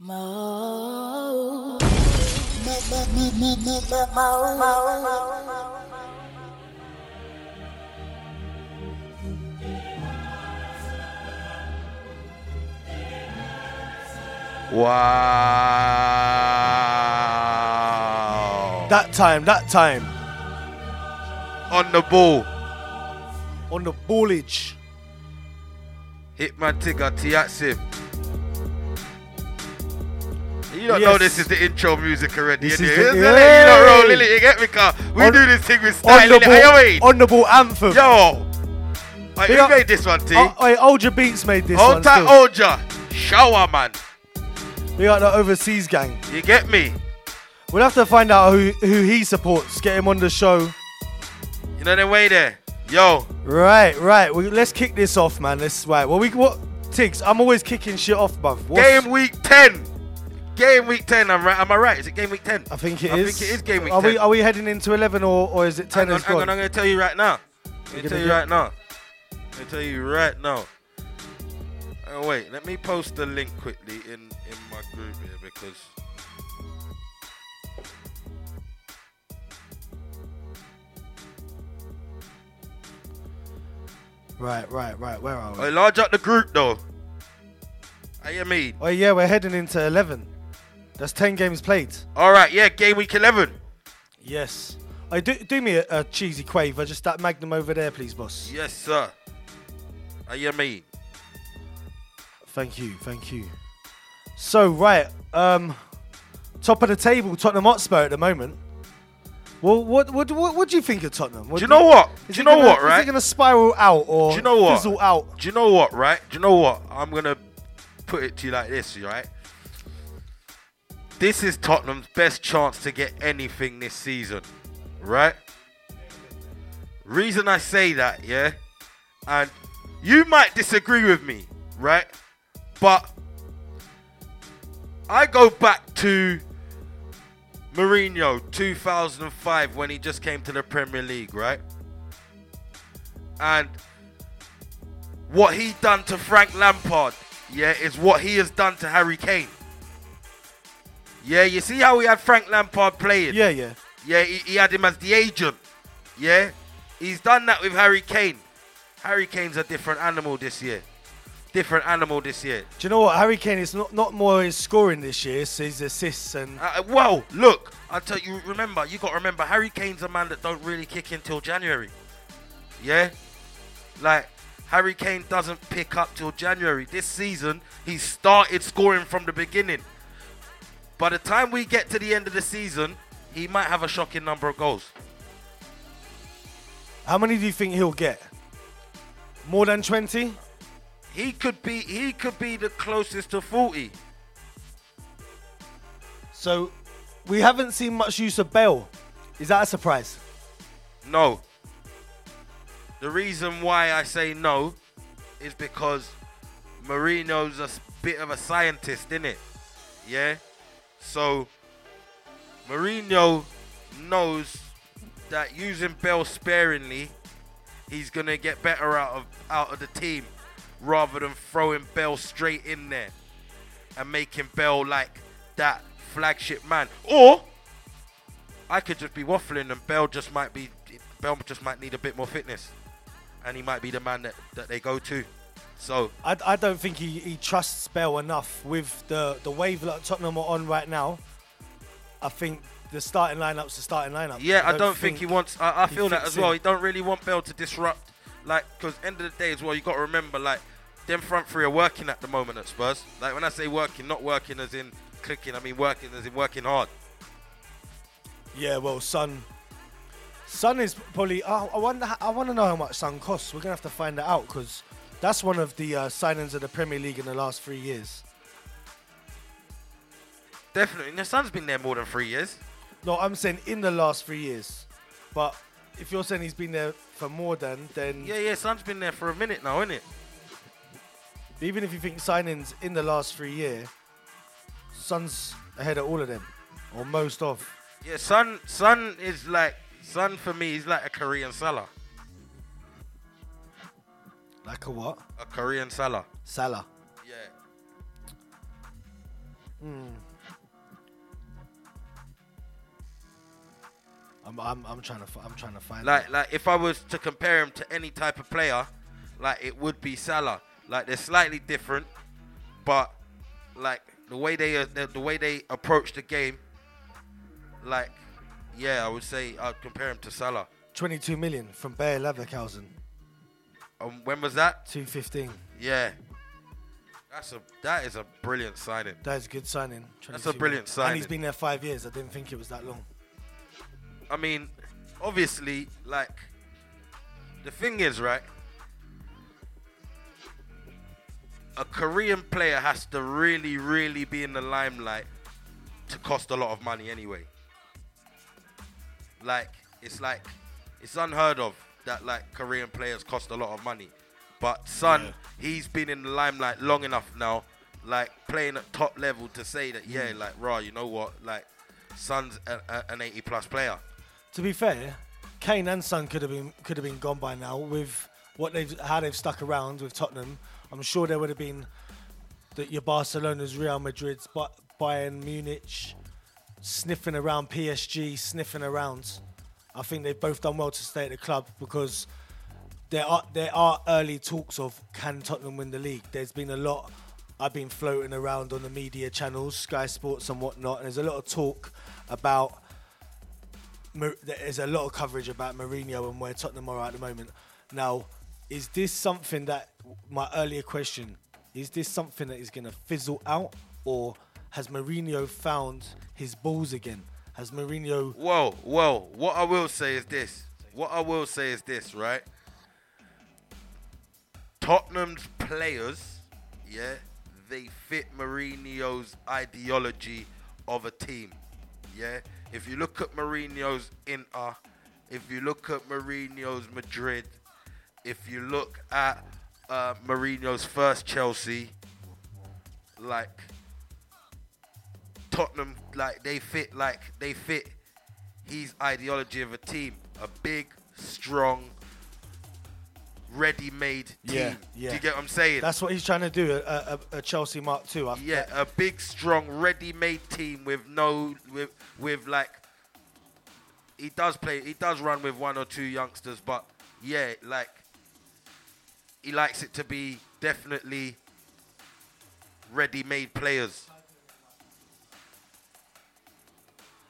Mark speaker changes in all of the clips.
Speaker 1: Mo.
Speaker 2: Wow.
Speaker 3: That time, that time.
Speaker 2: On the ball.
Speaker 3: On the ballage.
Speaker 2: Hitman Tigger Tiatsim. You don't know this is the intro music already.
Speaker 3: This is the-?
Speaker 2: You don't roll, Lily, you get me, car? We
Speaker 3: On-
Speaker 2: do this thing with style,
Speaker 3: the
Speaker 2: innit? Hey,
Speaker 3: ball, on the ball anthem.
Speaker 2: Yo.
Speaker 3: Big
Speaker 2: who
Speaker 3: up-
Speaker 2: made this one, T?
Speaker 3: Oh, wait, Olja Beats made this
Speaker 2: Hold
Speaker 3: one.
Speaker 2: Olja. Shower, man.
Speaker 3: We got the overseas gang.
Speaker 2: You get me?
Speaker 3: We'll have to find out who, who he supports. Get him on the show.
Speaker 2: You know the way there? Yo.
Speaker 3: Right, right. We, let's kick this off, man. Let's right. Well, we what? Tiggs, I'm always kicking shit off. What's-
Speaker 2: Game week 10. Game week 10, I'm right. Am I right? Is it game week 10?
Speaker 3: I think it
Speaker 2: I
Speaker 3: is.
Speaker 2: think it is game week
Speaker 3: Are
Speaker 2: 10.
Speaker 3: we are we heading into 11 or or is it 10
Speaker 2: Hang on, hang on. I'm going to tell you right now. I'm going to tell you right now. I'm going to tell you right now. Oh, wait. Let me post the link quickly in, in my group here because.
Speaker 3: Right, right, right. Where are we?
Speaker 2: I large up the group though. How you mean?
Speaker 3: Oh yeah, we're heading into 11. That's 10 games played.
Speaker 2: All right, yeah, game week 11.
Speaker 3: Yes. I do do me a, a cheesy quaver. Just that Magnum over there, please, boss.
Speaker 2: Yes, sir. Are you mean?
Speaker 3: Thank you, thank you. So right, um, top of the table, Tottenham Hotspur at the moment. Well, what what what, what do you think of Tottenham? What
Speaker 2: Do you know what? Do you know
Speaker 3: gonna-
Speaker 2: what,
Speaker 3: Is
Speaker 2: right?
Speaker 3: it going to spiral out or
Speaker 2: Do you know what?
Speaker 3: fizzle out?
Speaker 2: Do you know what, right? Do you know what? I'm gonna put it to you like this, right? This is Tottenham's best chance to get anything this season, right? Reason I say that, yeah, and you might disagree with me, right? But I go back to Mourinho 2005 when he just came to the Premier League, right? And what he done to Frank Lampard, yeah, is what he has done to Harry Kane. Yeah, you see how we had Frank Lampard playing?
Speaker 3: Yeah, yeah.
Speaker 2: Yeah, he, he had him as the agent. Yeah, he's done that with Harry Kane. Harry Kane's a different animal this year. Different animal this year.
Speaker 3: Do you know what? Harry Kane is not, not more his scoring this year, it's his assists and
Speaker 2: Uh, well, look, I tell you, remember, you got to remember, Harry Kane's a man that don't really kick until January. Yeah, like Harry Kane doesn't pick up till January. This season, he started scoring from the beginning. By the time we get to the end of the season, he might have a shocking number of goals.
Speaker 3: how many do you think he'll get? More than 20?
Speaker 2: He could be, he could be the closest to 40.
Speaker 3: So we haven't seen much use of Bale. Is that a surprise?
Speaker 2: No. The reason why I say no is because Mourinho's a bit of a scientist, isn't it? Yeah. So Mourinho knows that using Bale sparingly, he's gonna get better out of out of the team rather than throwing Bale straight in there and making Bale like that flagship man. Or I could just be waffling and Bale just might be Bale just might need a bit more fitness. And he might be the man that, that they go to. So
Speaker 3: I, I don't think he, he trusts Bale enough with the, the wave that Tottenham are on right now. I think the starting lineup's the starting lineup.
Speaker 2: yeah, I don't, think, he wants I, I
Speaker 3: he
Speaker 2: feel that as well. He don't really want Bale to disrupt like because end of the day as well you gotta remember like them front three are working at the moment at Spurs. Like when I say working, not working as in clicking, I mean working as in working hard.
Speaker 3: Yeah, well, Son. Sun is probably. Oh, I wonder. I want to know how much Son costs. We're gonna have to find that out because that's one of the uh, signings of the Premier League in the last three years.
Speaker 2: Definitely. And the Son's been there more than three years.
Speaker 3: No, I'm saying in the last three years. But if you're saying he's been there for more than, then
Speaker 2: Yeah, yeah, Son's been there for a minute now, isn't it?
Speaker 3: even if you think signings in the last three years, Son's ahead of all of them, or most of.
Speaker 2: Yeah, Son Son is like Son for me is like a Korean Salah.
Speaker 3: Like a what?
Speaker 2: A Korean Salah.
Speaker 3: Salah.
Speaker 2: Yeah.
Speaker 3: I'm, I'm, I'm trying to, I'm trying to find.
Speaker 2: Like, like if I was to compare him to any type of player, like it would be Salah. Like they're slightly different, but like the way they uh, the, the way they approach the game, like yeah, I would say I'd compare him to Salah.
Speaker 3: 22 million from Bayer Leverkusen,
Speaker 2: Um, when was that?
Speaker 3: 215.
Speaker 2: Yeah, that's a that is a brilliant signing.
Speaker 3: That is a good signing.
Speaker 2: That's a brilliant signing.
Speaker 3: And he's been there five years. I didn't think it was that long.
Speaker 2: I mean, obviously, like the thing is, right? A Korean player has to really, really be in the limelight to cost a lot of money anyway. Like, it's like it's unheard of that like Korean players cost a lot of money. But Son,
Speaker 3: Yeah.
Speaker 2: he's been in the limelight long enough now, like playing at top level to say that yeah, mm. like raw, you know what, like Son's a, a, an 80 plus player.
Speaker 3: To be fair, Kane and Son could have been could have been gone by now with what they've how they've stuck around with Tottenham. I'm sure there would have been that your Barcelona's, Real Madrid's, Ba- Bayern Munich, sniffing around PSG, sniffing around. I think they've both done well to stay at the club because there are there are early talks of can Tottenham win the league. There's been a lot. I've been floating around on the media channels, Sky Sports and whatnot, and there's a lot of talk about there's a lot of coverage about Mourinho and where Tottenham are at the moment. Now, is this something that my earlier question is this something that is going to fizzle out, or has Mourinho found his balls again? Has Mourinho?
Speaker 2: Whoa, whoa. What I will say is this. What I will say is this, right? Tottenham's players, yeah, they fit Mourinho's ideology of a team. Yeah. If you look at Mourinho's Inter, if you look at Mourinho's Madrid, if you look at uh, Mourinho's first Chelsea, like Tottenham, like they fit, like they fit his ideology of a team, a big, strong, ready-made team.
Speaker 3: Yeah, yeah.
Speaker 2: Do you get what I'm saying?
Speaker 3: That's what he's trying to do. A, a, a Chelsea Mark II. I-
Speaker 2: yeah, a big, strong, ready-made team with no, with, with like, he does play, he does run with one or two youngsters, but yeah, like, he likes it to be definitely ready-made players.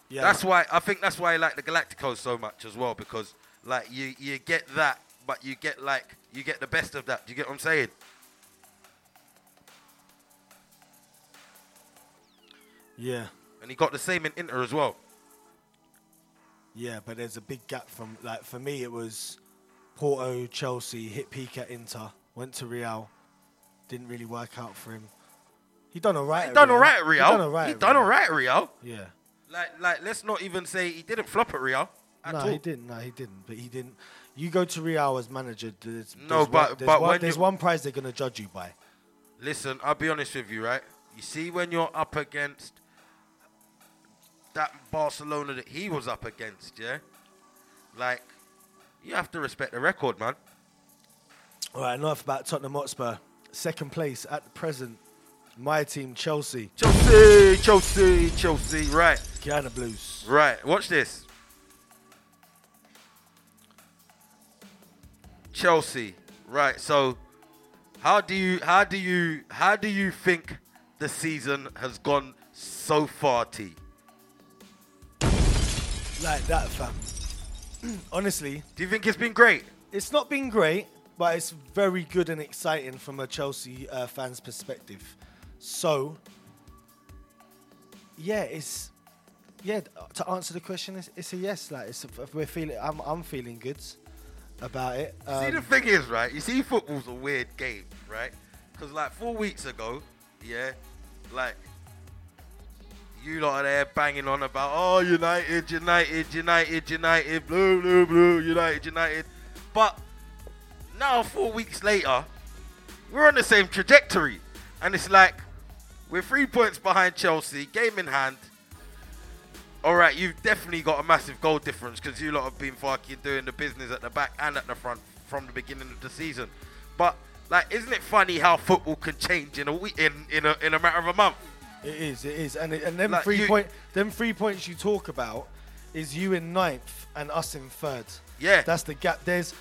Speaker 3: Yeah.
Speaker 2: That's why I think that's why I like the Galacticos so much as well because like you you get that, but you get like you get the best of that. Do you get what I'm saying?
Speaker 3: yeah,
Speaker 2: And he got the same in Inter as well.
Speaker 3: yeah. But there's a big gap from like for me. It was Porto, Chelsea, hit peak at Inter, went to Real, didn't really work out for him. He done all right.
Speaker 2: He done all right at Real.
Speaker 3: He done all right.
Speaker 2: He done all right at Real.
Speaker 3: Yeah.
Speaker 2: Like like let's not even say he didn't flop at Real at
Speaker 3: no,
Speaker 2: all.
Speaker 3: he didn't. No, he didn't. But he didn't. You go to Real as manager. There's,
Speaker 2: No,
Speaker 3: there's
Speaker 2: but-
Speaker 3: one, there's,
Speaker 2: but
Speaker 3: one,
Speaker 2: when
Speaker 3: there's one prize they're gonna judge you by.
Speaker 2: Listen, I'll be honest with you, right? You see when you're up against that Barcelona that he was up against, yeah? Like you have to respect the record, man.
Speaker 3: All right, enough about Tottenham Hotspur. Second place at the present, my team Chelsea,
Speaker 2: Chelsea, Chelsea, Chelsea. Right,
Speaker 3: Guyana Blues.
Speaker 2: right. Watch this. Chelsea. Right. So, how do you, how do you, how do you think the season has gone so far, T?
Speaker 3: Like that, fam. Honestly,
Speaker 2: Do you think it's been great?
Speaker 3: it's not been great, but it's very good and exciting from a Chelsea uh, fan's perspective. So, yeah, it's yeah. To answer the question, it's, it's a yes. Like it's we're feeling. I'm I'm feeling good about it.
Speaker 2: see, the
Speaker 3: Um,
Speaker 2: thing is, right? You see, football's a weird game, right? Because like four weeks ago, yeah, like you lot are there banging on about oh United, United, United, United, blue, blue, blue, United, United. But now, four weeks later, we're on the same trajectory, and it's like we're three points behind Chelsea, game in hand. All right, you've definitely got a massive goal difference because you lot have been fucking doing the business at the back and at the front from the beginning of the season. But like, isn't it funny how football can change in a week, in in a in a matter of a month?
Speaker 3: It is, it is, and it, and them
Speaker 2: Like,
Speaker 3: three
Speaker 2: you-
Speaker 3: point, them three points you talk about, is you in ninth and us in third.
Speaker 2: Yeah,
Speaker 3: That's the gap. There's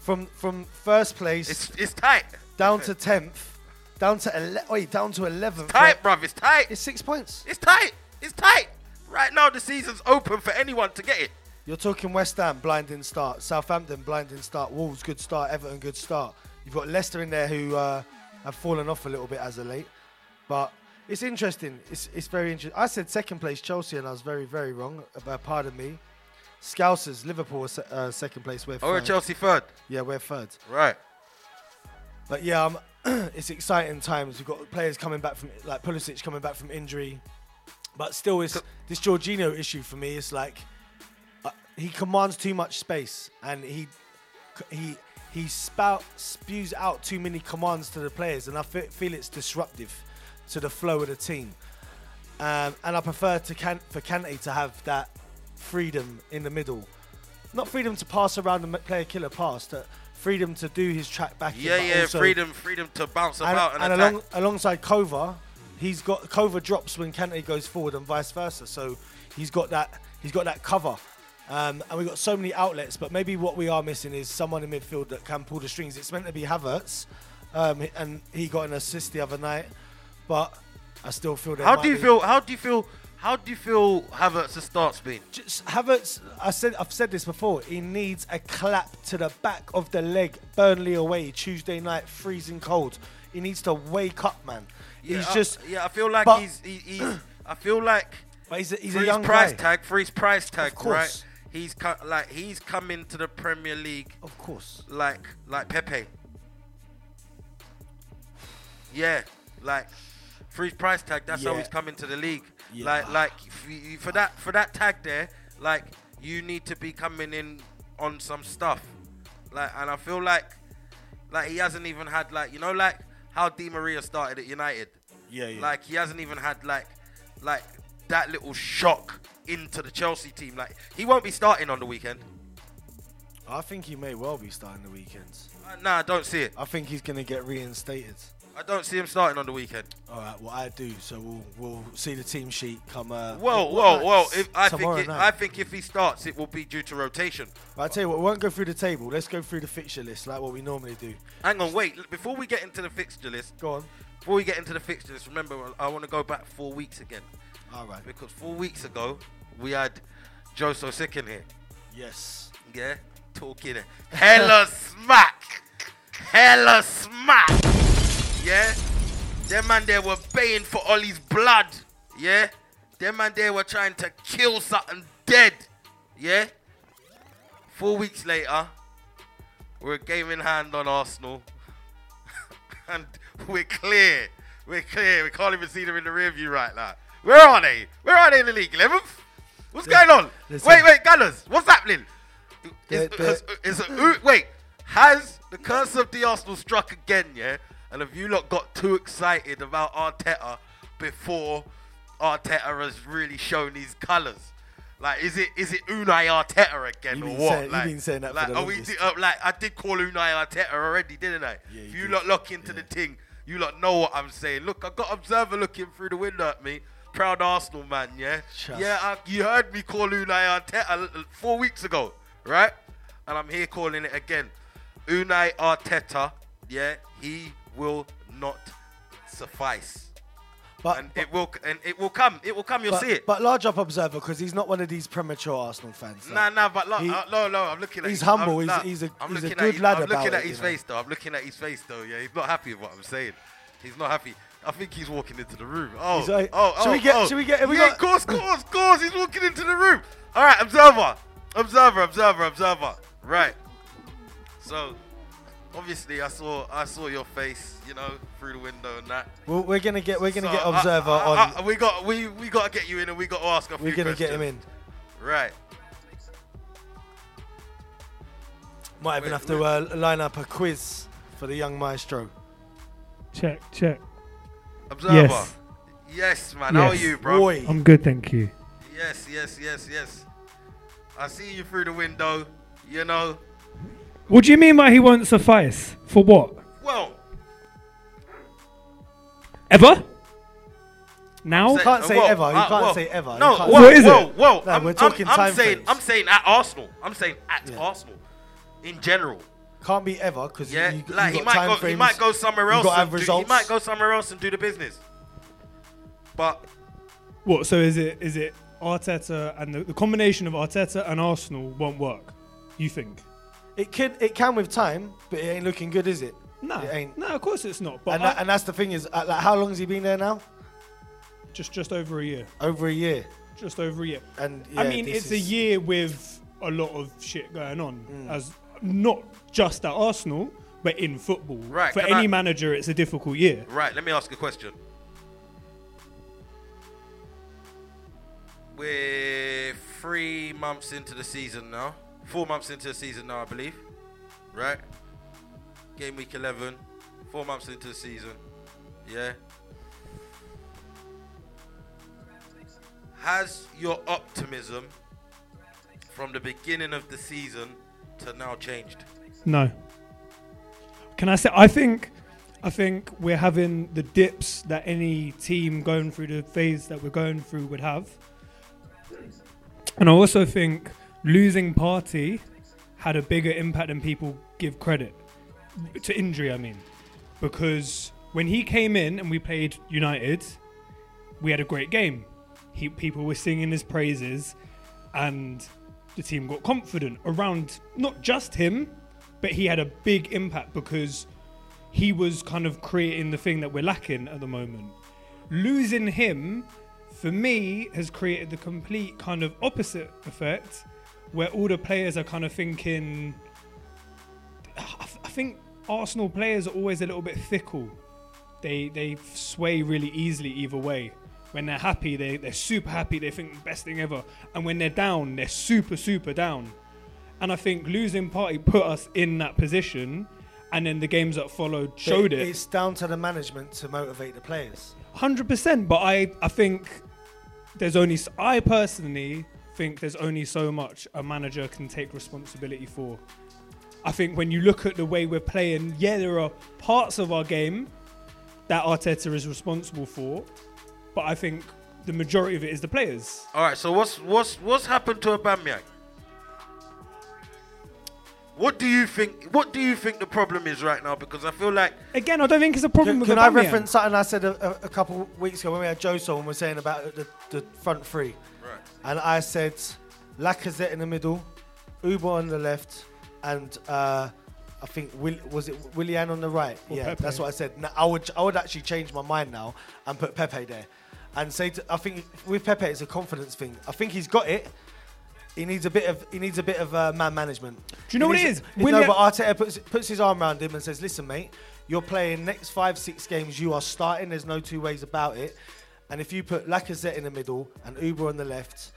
Speaker 3: from from first place
Speaker 2: it's it's tight.
Speaker 3: down to tenth, down to ele- wait, down to eleventh.
Speaker 2: Tight, bruv. It's tight.
Speaker 3: It's six points.
Speaker 2: It's tight. It's tight. Right now, the season's open for anyone to get it.
Speaker 3: You're talking West Ham, blinding start. Southampton, blinding start. Wolves, good start. Everton, good start. You've got Leicester in there who uh, have fallen off a little bit as of late. But it's interesting. It's, it's very interesting. I said second place Chelsea, and I was very, very wrong. Uh, pardon me. Scousers, Liverpool, uh, second place. We're
Speaker 2: Or
Speaker 3: third.
Speaker 2: Chelsea third.
Speaker 3: Yeah, we're third.
Speaker 2: Right.
Speaker 3: But yeah, um, it's exciting times. We've got players coming back from, like Pulisic coming back from injury. But still, it's this Jorginho issue for me. It's like uh, he commands too much space, and he he he spout spews out too many commands to the players, and I feel it's disruptive to the flow of the team. Um, and I prefer to can- for Kante to have that freedom in the middle, not freedom to pass around and play a killer pass, but freedom to do his track back.
Speaker 2: Yeah, yeah. freedom, freedom to bounce
Speaker 3: and,
Speaker 2: about and,
Speaker 3: and along, alongside Kova, he's got Kova drops when Kante goes forward and vice versa. So he's got that he's got that cover. Um, and we've got so many outlets, but maybe what we are missing is someone in midfield that can pull the strings. It's meant to be Havertz, um, and he got an assist the other night, but I still feel that.
Speaker 2: how do you feel? How do you feel? How do you feel Havertz's start's been?
Speaker 3: Just Havertz, I said I've said this before. He needs a clap to the back of the leg. Burnley away Tuesday night, freezing cold. He needs to wake up, man.
Speaker 2: Yeah,
Speaker 3: he's
Speaker 2: I-
Speaker 3: just,
Speaker 2: yeah. I feel like
Speaker 3: but-
Speaker 2: he's he, he's. I feel like
Speaker 3: but he's a, he's a
Speaker 2: his
Speaker 3: young
Speaker 2: price
Speaker 3: guy.
Speaker 2: tag, for his price tag,
Speaker 3: course.
Speaker 2: right? He's co- like he's come into the Premier League
Speaker 3: Of course.
Speaker 2: like like Pepe. Yeah, like for his price tag, that's how he's come into the league.
Speaker 3: Yeah.
Speaker 2: Like like for that for that tag there, like you need to be coming in on some stuff. Like and I feel like like he hasn't even had like you know like how Di Maria started at United.
Speaker 3: Yeah, yeah.
Speaker 2: Like he hasn't even had like like that little shock into the Chelsea team. Like he won't be starting on the weekend.
Speaker 3: I think he may well be starting the weekends.
Speaker 2: Uh, nah, I don't see it.
Speaker 3: I think he's going to get reinstated.
Speaker 2: I don't see him starting on the weekend.
Speaker 3: All right, well I do. So we'll we'll see the team sheet come. Uh,
Speaker 2: Well,
Speaker 3: what
Speaker 2: well,
Speaker 3: night?
Speaker 2: well. If, I think it. I think if he starts, it will be due to rotation.
Speaker 3: But I tell you what, we won't go through the table. Let's go through the fixture list like what we normally do.
Speaker 2: Hang on, wait. Before we get into the fixture list,
Speaker 3: Go on.
Speaker 2: before we get into the fixture list, remember I want to go back four weeks again
Speaker 3: All right.
Speaker 2: because four weeks ago we had Joe So Sick in here.
Speaker 3: Yes.
Speaker 2: Yeah, talking hella smack, hella smack. Yeah, them man there were paying for all his blood. Yeah, them man there were trying to kill something dead. Yeah. Four weeks later, we're a game in hand on Arsenal, and we're clear. We're clear. We can't even see them in the rear view right now. Where are they? Where are they in the league? 11th? What's going on? Wait, wait, Gunners, what's happening? Is,
Speaker 3: The-
Speaker 2: has-
Speaker 3: the-
Speaker 2: is- ooh, wait, has the curse of the Arsenal struck again, yeah? And if you lot got too excited about Arteta before Arteta has really shown his colours? Like, is it is it Unai Arteta again or what?
Speaker 3: saying-
Speaker 2: like,
Speaker 3: been saying that
Speaker 2: like, are we uh, like I did call Unai Arteta already, didn't I?
Speaker 3: Yeah,
Speaker 2: if
Speaker 3: you
Speaker 2: you
Speaker 3: did.
Speaker 2: lot look into the thing, you lot know what I'm saying. Look, I got observer looking through the window at me. Proud Arsenal man, yeah, yeah. I, you heard me call Unai Arteta four weeks ago, right? And I'm here calling it again. Unai Arteta, yeah, he will not suffice,
Speaker 3: But,
Speaker 2: and
Speaker 3: but,
Speaker 2: it will, and it will come. It will come. You'll
Speaker 3: but,
Speaker 2: see it.
Speaker 3: but large up observer because he's not one of these premature Arsenal fans.
Speaker 2: Nah, nah, but look,
Speaker 3: He-
Speaker 2: uh, no, no, I'm looking at.
Speaker 3: he's
Speaker 2: his-
Speaker 3: humble,
Speaker 2: I'm,
Speaker 3: he's-
Speaker 2: nah,
Speaker 3: he's a-
Speaker 2: I'm
Speaker 3: he's a good
Speaker 2: at,
Speaker 3: lad
Speaker 2: I'm
Speaker 3: about
Speaker 2: looking at
Speaker 3: it,
Speaker 2: his
Speaker 3: you know.
Speaker 2: face though. I'm looking at his face though. Yeah, he's not happy with what I'm saying. He's not happy. I think he's walking into the room. Oh,
Speaker 3: like,
Speaker 2: oh,
Speaker 3: should
Speaker 2: oh,
Speaker 3: we get-
Speaker 2: oh.
Speaker 3: should we get- have we
Speaker 2: yeah,
Speaker 3: got-
Speaker 2: course, course, course. He's walking into the room. All right, observer, observer, observer, observer. Right. So, obviously, I saw, I saw your face, you know, through the window and that.
Speaker 3: Well, we're gonna get we're gonna
Speaker 2: So,
Speaker 3: get
Speaker 2: I-
Speaker 3: observer
Speaker 2: I-
Speaker 3: on.
Speaker 2: I- we got, we, we got to get you in, and we got to ask a few
Speaker 3: we're gonna get him in.
Speaker 2: Right.
Speaker 3: Might even
Speaker 2: Wait,
Speaker 3: have to uh, line up a quiz for the young maestro.
Speaker 4: Check, check.
Speaker 2: Observer.
Speaker 4: Yes.
Speaker 2: Yes, man. How are you, bro?
Speaker 3: Boy,
Speaker 4: I'm good, thank you.
Speaker 2: Yes, yes, yes, yes. I see you through the window. You know.
Speaker 4: What do you mean by he won't suffice? For what?
Speaker 2: Well,
Speaker 4: Ever? Now,
Speaker 3: You can't say
Speaker 2: Whoa,
Speaker 3: ever. You
Speaker 2: uh,
Speaker 3: can't
Speaker 2: whoa.
Speaker 3: say ever. You
Speaker 2: No,
Speaker 3: can't
Speaker 2: whoa,
Speaker 3: say-
Speaker 4: What is
Speaker 2: whoa,
Speaker 4: it?
Speaker 2: whoa.
Speaker 3: No,
Speaker 2: I'm,
Speaker 3: we're
Speaker 2: I'm-
Speaker 3: talking
Speaker 2: I'm,
Speaker 3: time
Speaker 2: saying,
Speaker 3: frames.
Speaker 2: I'm saying at Arsenal. I'm saying at
Speaker 3: Yeah.
Speaker 2: Arsenal, in general.
Speaker 3: Can't be ever because
Speaker 2: Yeah,
Speaker 3: you, you
Speaker 2: like he
Speaker 3: got
Speaker 2: might
Speaker 3: time
Speaker 2: go. He
Speaker 3: frames.
Speaker 2: might go somewhere
Speaker 3: you
Speaker 2: else.
Speaker 3: gotta
Speaker 2: and
Speaker 3: have
Speaker 2: do, he
Speaker 3: results.
Speaker 2: might go somewhere else and do the business. But
Speaker 4: what? So is it is it Arteta and the, the combination of Arteta and Arsenal won't work? You think?
Speaker 3: It can it can with time, but it ain't looking good, is it?
Speaker 4: No,
Speaker 3: It ain't.
Speaker 4: no, of course it's not. But
Speaker 3: And,
Speaker 4: I-
Speaker 3: that, and that's the thing is, uh, like, how long has he been there now?
Speaker 4: just just over a year.
Speaker 3: Over a year.
Speaker 4: Just over a year.
Speaker 3: And
Speaker 4: I mean,
Speaker 3: this
Speaker 4: it's a
Speaker 3: is-
Speaker 4: year with a lot of shit going on,
Speaker 3: Mm.
Speaker 4: as not just at Arsenal, but in football.
Speaker 2: Right,
Speaker 4: For
Speaker 2: can
Speaker 4: any
Speaker 2: I-
Speaker 4: manager, it's a difficult year.
Speaker 2: right, let me ask a question. We're three months into the season now. Four months into the season now, I believe. Right? Game week 11. Four months into the season. Yeah. Has your optimism from the beginning of the season to now changed?
Speaker 4: No. Can I say? I think, I think we're having the dips that any team going through the phase that we're going through would have, and I also think losing Partey had a bigger impact than people give credit to injury. I mean, because when he came in and we played United, we had a great game. He, people were singing his praises, and the team got confident around not just him, but he had a big impact because he was kind of creating the thing that we're lacking at the moment. Losing him, for me, has created the complete kind of opposite effect where all the players are kind of thinking. I I think Arsenal players are always a little bit fickle. They they sway really easily either way. When they're happy, they, they're super happy, they think the best thing ever. And when they're down, they're super, super down. And I think losing Partey put us in that position, and then the games that followed showed it.
Speaker 3: It's down to the management to motivate the players.
Speaker 4: Hundred percent, but I I think there's only I personally think there's only so much a manager can take responsibility for. I think when you look at the way we're playing, yeah, there are parts of our game that Arteta is responsible for, but I think the majority of it is the players.
Speaker 2: All right. So what's what's what's happened to Aubameyang? What do you think? What do you think the problem is right now? Because I feel like
Speaker 4: Again, I don't think it's a problem
Speaker 3: Can,
Speaker 4: with
Speaker 3: can I
Speaker 4: Aubameyang.
Speaker 3: reference something I said a, a, a couple weeks ago when we had Joe and we're saying about the, the front three? And I said Lacazette in the middle, Uber on the left, and uh, I think Will, was it Willian on the right?
Speaker 4: Or
Speaker 3: yeah,
Speaker 4: Pepe.
Speaker 3: that's what I said. Now, I would I would actually change my mind now and put Pepe there, and say to, I think with Pepe it's a confidence thing. I think he's got it. He needs a bit of he needs a bit of uh, man management.
Speaker 4: Do you know
Speaker 3: He
Speaker 4: what it
Speaker 3: needs-
Speaker 4: is?
Speaker 3: No,
Speaker 4: Willian-
Speaker 3: but Arteta puts, puts his arm around him and says, "Listen, mate, you're playing next five six games. You are starting. There's no two ways about it. And if you put Lacazette in the middle and Uber on the left,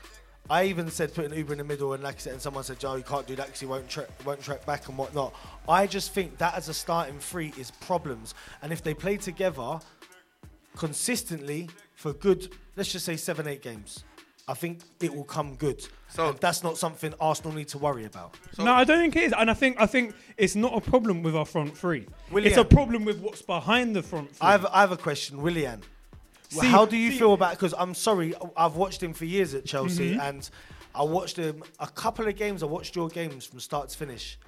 Speaker 3: I even said putting Uber in the middle and Lacazette, and someone said, "Joe, you can't do that because he won't tra- won't track back and whatnot." I just think that as a starting three is problems. And if they play together consistently for good, let's just say seven eight games, I think it will come good.
Speaker 2: So-
Speaker 3: And that's not something Arsenal need to worry about.
Speaker 2: So-
Speaker 4: no, I don't think it is, and I think I think it's not a problem with our front three.
Speaker 3: Willian.
Speaker 4: It's a problem with what's behind the front three.
Speaker 3: I have, I have a question, Willian.
Speaker 4: See-
Speaker 3: How do you
Speaker 4: see-
Speaker 3: feel about? Because I'm sorry, I've watched him for years at Chelsea,
Speaker 4: Mm-hmm.
Speaker 3: and I watched him a couple of games. I watched your games from start to finish.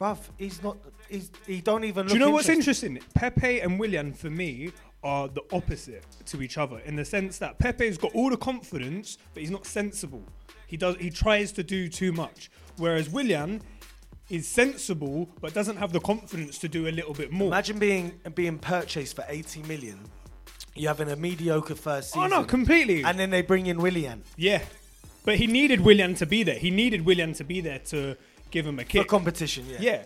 Speaker 3: Bruv, he's not. He's, he don't even.
Speaker 4: Do you know what's interesting? Pepe and Willian, for me, are the opposite to each other in the sense that Pepe's got all the confidence, but he's not sensible. He does. He tries to do too much, whereas Willian is sensible but doesn't have the confidence to do a little bit more.
Speaker 3: Imagine being being purchased for 80 million. You having a mediocre first season.
Speaker 4: oh no, completely.
Speaker 3: And then they bring in Willian
Speaker 4: yeah, but he needed Willian to be there. He needed Willian to be there to give him a
Speaker 3: for competition. Yeah.
Speaker 4: yeah.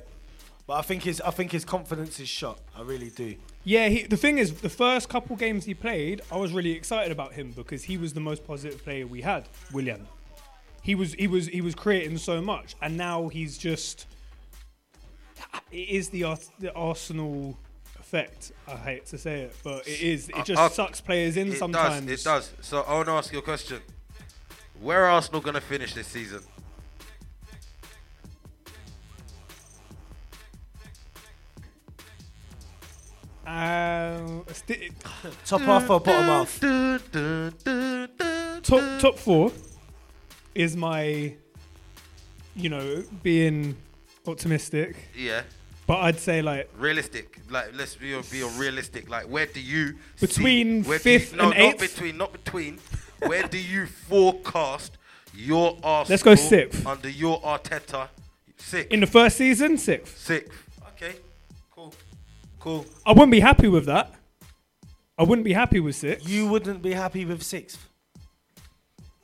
Speaker 3: But I think his I think his confidence is shot. I really do.
Speaker 4: Yeah, he, the thing is, the first couple games he played, I was really excited about him because he was the most positive player we had, Willian. He was he was he was creating so much, and now he's just. It is the the Arsenal effect. I hate to say it, but it is. It just
Speaker 2: Uh,
Speaker 4: sucks players in
Speaker 2: It
Speaker 4: sometimes.
Speaker 2: does. It does. So I want to ask you a question. Where are Arsenal going to finish this season?
Speaker 4: Um, sti-
Speaker 3: Top half or bottom half?
Speaker 4: top top four is my, you know, being optimistic.
Speaker 2: Yeah.
Speaker 4: But I'd say like
Speaker 2: Realistic, like let's be be realistic. Like, where do you
Speaker 4: Between
Speaker 2: see, where do you-
Speaker 4: fifth
Speaker 2: no,
Speaker 4: and eighth?
Speaker 2: Not between, not between. where do you forecast your Arsenal?
Speaker 4: Let's go sixth.
Speaker 2: under your Arteta. Sixth,
Speaker 4: in the first season, sixth.
Speaker 2: sixth. Okay, cool, cool.
Speaker 4: I wouldn't be happy with that. I wouldn't be happy with six.
Speaker 3: You wouldn't be happy with sixth.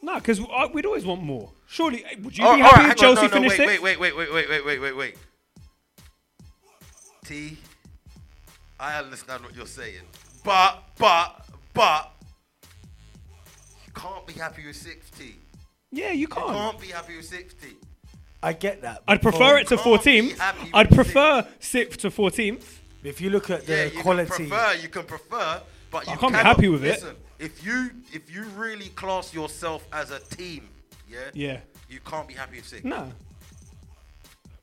Speaker 4: No, because uh, we'd always want more. Surely, would you
Speaker 2: Oh,
Speaker 4: be
Speaker 2: all
Speaker 4: happy
Speaker 2: right,
Speaker 4: if
Speaker 2: hang on,
Speaker 4: Chelsea
Speaker 2: no, no,
Speaker 4: finished
Speaker 2: wait,
Speaker 4: sixth?
Speaker 2: wait, wait, wait, wait, wait, wait, wait, wait. T, I understand what you're saying, but, but, but, you can't be happy with 60.
Speaker 4: Yeah, you
Speaker 2: You
Speaker 4: can't.
Speaker 2: can't be happy with sixth T.
Speaker 3: I get that.
Speaker 4: I'd prefer it to
Speaker 2: can't
Speaker 4: 14th. I'd prefer sixth to 14th.
Speaker 3: If you look at the quality.
Speaker 2: Yeah, you
Speaker 3: quality,
Speaker 2: can prefer, you can prefer, but you
Speaker 4: I can't be happy with it.
Speaker 2: listen, If you if you really class yourself as a team, yeah,
Speaker 4: Yeah.
Speaker 2: you can't be happy with sixth.
Speaker 4: No.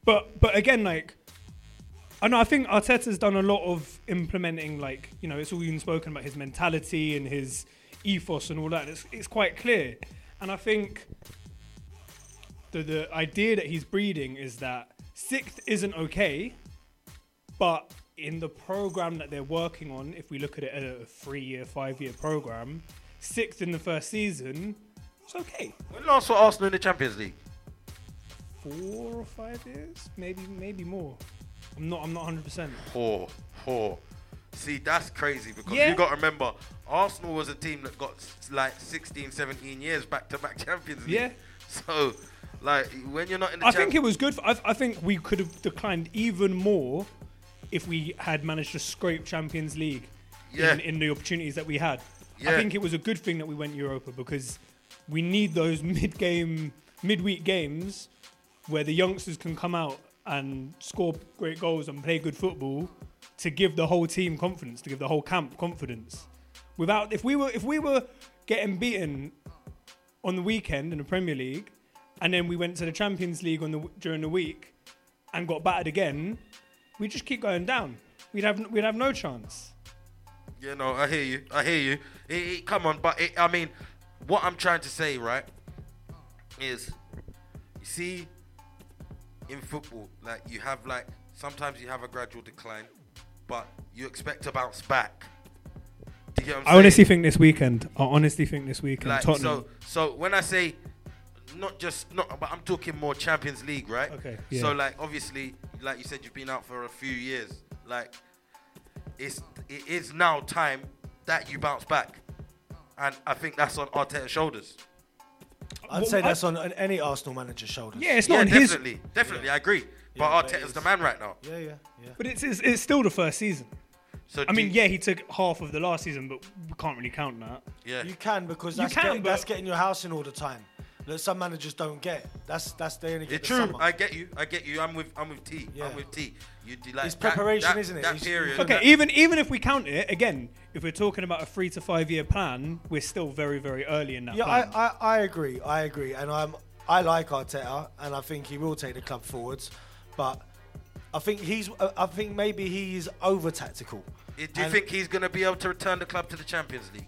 Speaker 4: But but again, like I know I think Arteta's done a lot of implementing like, you know, it's all been spoken about his mentality and his ethos and all that. It's it's quite clear. And I think the the idea that he's breeding is that sixth isn't okay, but in the program that they're working on, if we look at it as a three year, five year program, sixth in the first season, it's okay.
Speaker 2: When last for Arsenal in the Champions League?
Speaker 4: four or five years, maybe maybe more. I'm not I'm not 100. percent
Speaker 2: Poor, poor. See, that's crazy because
Speaker 4: Yeah.
Speaker 2: you got to remember, Arsenal was a team that got like 16, 17 years back to back Champions League.
Speaker 4: Yeah.
Speaker 2: So, like, when you're not in the
Speaker 4: I think it was good. For, I, I think we could have declined even more if we had managed to scrape Champions League
Speaker 2: Yeah.
Speaker 4: in, in the opportunities that we had. I think it was a good thing that we went Europa because we need those mid-game, midweek games where the youngsters can come out and score great goals and play good football to give the whole team confidence, to give the whole camp confidence. Without if we were if we were getting beaten on the weekend in the Premier League, and then we went to the Champions League on the during the week and got battered again, we just keep going down. We'd have we'd have no chance.
Speaker 2: You know, I hear you. I hear you. It, it- come on, but it, I mean, what I'm trying to say, right, is you see, in football, like you have like sometimes you have a gradual decline, but you expect to bounce back. Do you get what I'm
Speaker 4: I
Speaker 2: saying?
Speaker 4: honestly think this weekend. I honestly think this weekend
Speaker 2: like
Speaker 4: Tottenham.
Speaker 2: so. So when I say not just not, but I'm talking more Champions League, right?
Speaker 4: Okay,
Speaker 2: So like obviously, like you said, you've been out for a few years. Like it's it is now time that you bounce back, and I think that's on Arteta's shoulders.
Speaker 3: I'd
Speaker 4: Well,
Speaker 3: say
Speaker 4: I-
Speaker 3: that's on any Arsenal manager's shoulders.
Speaker 4: yeah, it's not
Speaker 2: yeah,
Speaker 4: on his.
Speaker 2: definitely, definitely, I agree.
Speaker 3: Yeah,
Speaker 2: but
Speaker 3: but
Speaker 2: Arteta's the man right now.
Speaker 3: yeah, yeah, yeah.
Speaker 4: But it's, it's it's still the first season.
Speaker 2: So
Speaker 4: I mean,
Speaker 2: you-
Speaker 4: yeah, he took half of the last season, but we can't really count that.
Speaker 2: yeah.
Speaker 3: You can because
Speaker 4: You
Speaker 3: that's,
Speaker 4: can,
Speaker 3: getting,
Speaker 4: but-
Speaker 3: that's getting your house in all the time. That some managers don't get. That's that's the only get
Speaker 2: It's
Speaker 3: the
Speaker 2: true.
Speaker 3: summer.
Speaker 2: I get you. I get you. I'm with. I'm with T.
Speaker 3: Yeah.
Speaker 2: am with T. You do like
Speaker 3: It's
Speaker 2: that-
Speaker 3: preparation,
Speaker 2: that-
Speaker 3: isn't it?
Speaker 2: That
Speaker 3: It's-
Speaker 2: period.
Speaker 4: Okay, even even if we count it again, if we're talking about a three to five year plan, we're still very very early in that
Speaker 3: Yeah, I,
Speaker 4: plan.
Speaker 3: I, I agree. I agree, and I'm I like Arteta, and I think he will take the club forwards. But I think he's uh, I think maybe he's over tactical.
Speaker 2: Do you
Speaker 3: And
Speaker 2: think he's going to be able to return the club to the Champions League?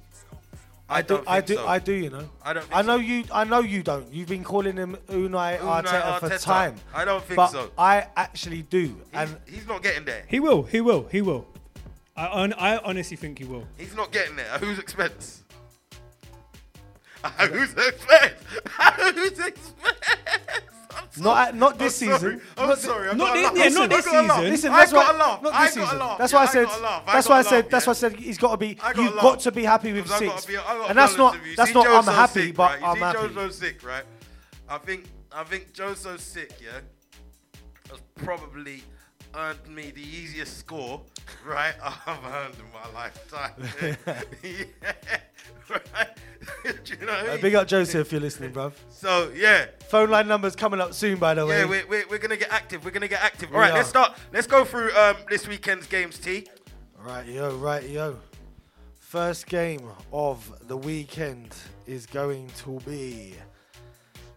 Speaker 3: I, do.
Speaker 2: don't
Speaker 3: I do.
Speaker 2: so.
Speaker 3: I do. You know.
Speaker 2: I don't think
Speaker 3: I know
Speaker 2: so.
Speaker 3: you. I know you don't. You've been calling him Unai,
Speaker 2: Unai
Speaker 3: Arteta, for time.
Speaker 2: I don't think
Speaker 3: but
Speaker 2: so.
Speaker 3: I actually do,
Speaker 2: He's,
Speaker 3: and
Speaker 2: he's not getting there.
Speaker 4: he will, he will, he will. I hon- I honestly think he will.
Speaker 2: He's not getting there. At whose expense? At whose expense? At whose expense? I'm.
Speaker 3: Not at- not this
Speaker 2: I'm
Speaker 3: season.
Speaker 2: I'm
Speaker 3: Not
Speaker 2: sorry. I've
Speaker 4: not
Speaker 2: a
Speaker 4: not this
Speaker 2: got a laugh.
Speaker 4: season.
Speaker 3: Listen,
Speaker 2: I
Speaker 3: that's
Speaker 2: got
Speaker 3: why.
Speaker 2: a laugh.
Speaker 3: Not this season. That's why I
Speaker 2: I
Speaker 3: said.
Speaker 2: got a laugh. I
Speaker 3: That's why I said. That's why I said he's got to be. You've got to be happy with
Speaker 2: I
Speaker 3: six,
Speaker 2: I
Speaker 3: and that's not.
Speaker 2: honest with you.
Speaker 3: That's not. I'm happy, but I'm happy.
Speaker 2: Joe's so sick, right? I think I think Joe's so sick, yeah. Has probably earned me the easiest score, right? I've earned in my lifetime. yeah, right. Do you know what I mean?
Speaker 3: big up Joseph if you're listening, bruv.
Speaker 2: So yeah,
Speaker 3: Phone line numbers coming up soon, by the way.
Speaker 2: yeah, we're, we're, we're gonna get active. We're gonna get active. All right, let's start. Let's go through um, this weekend's games. T.
Speaker 3: Right, yo, right, yo. First game of the weekend is going to be.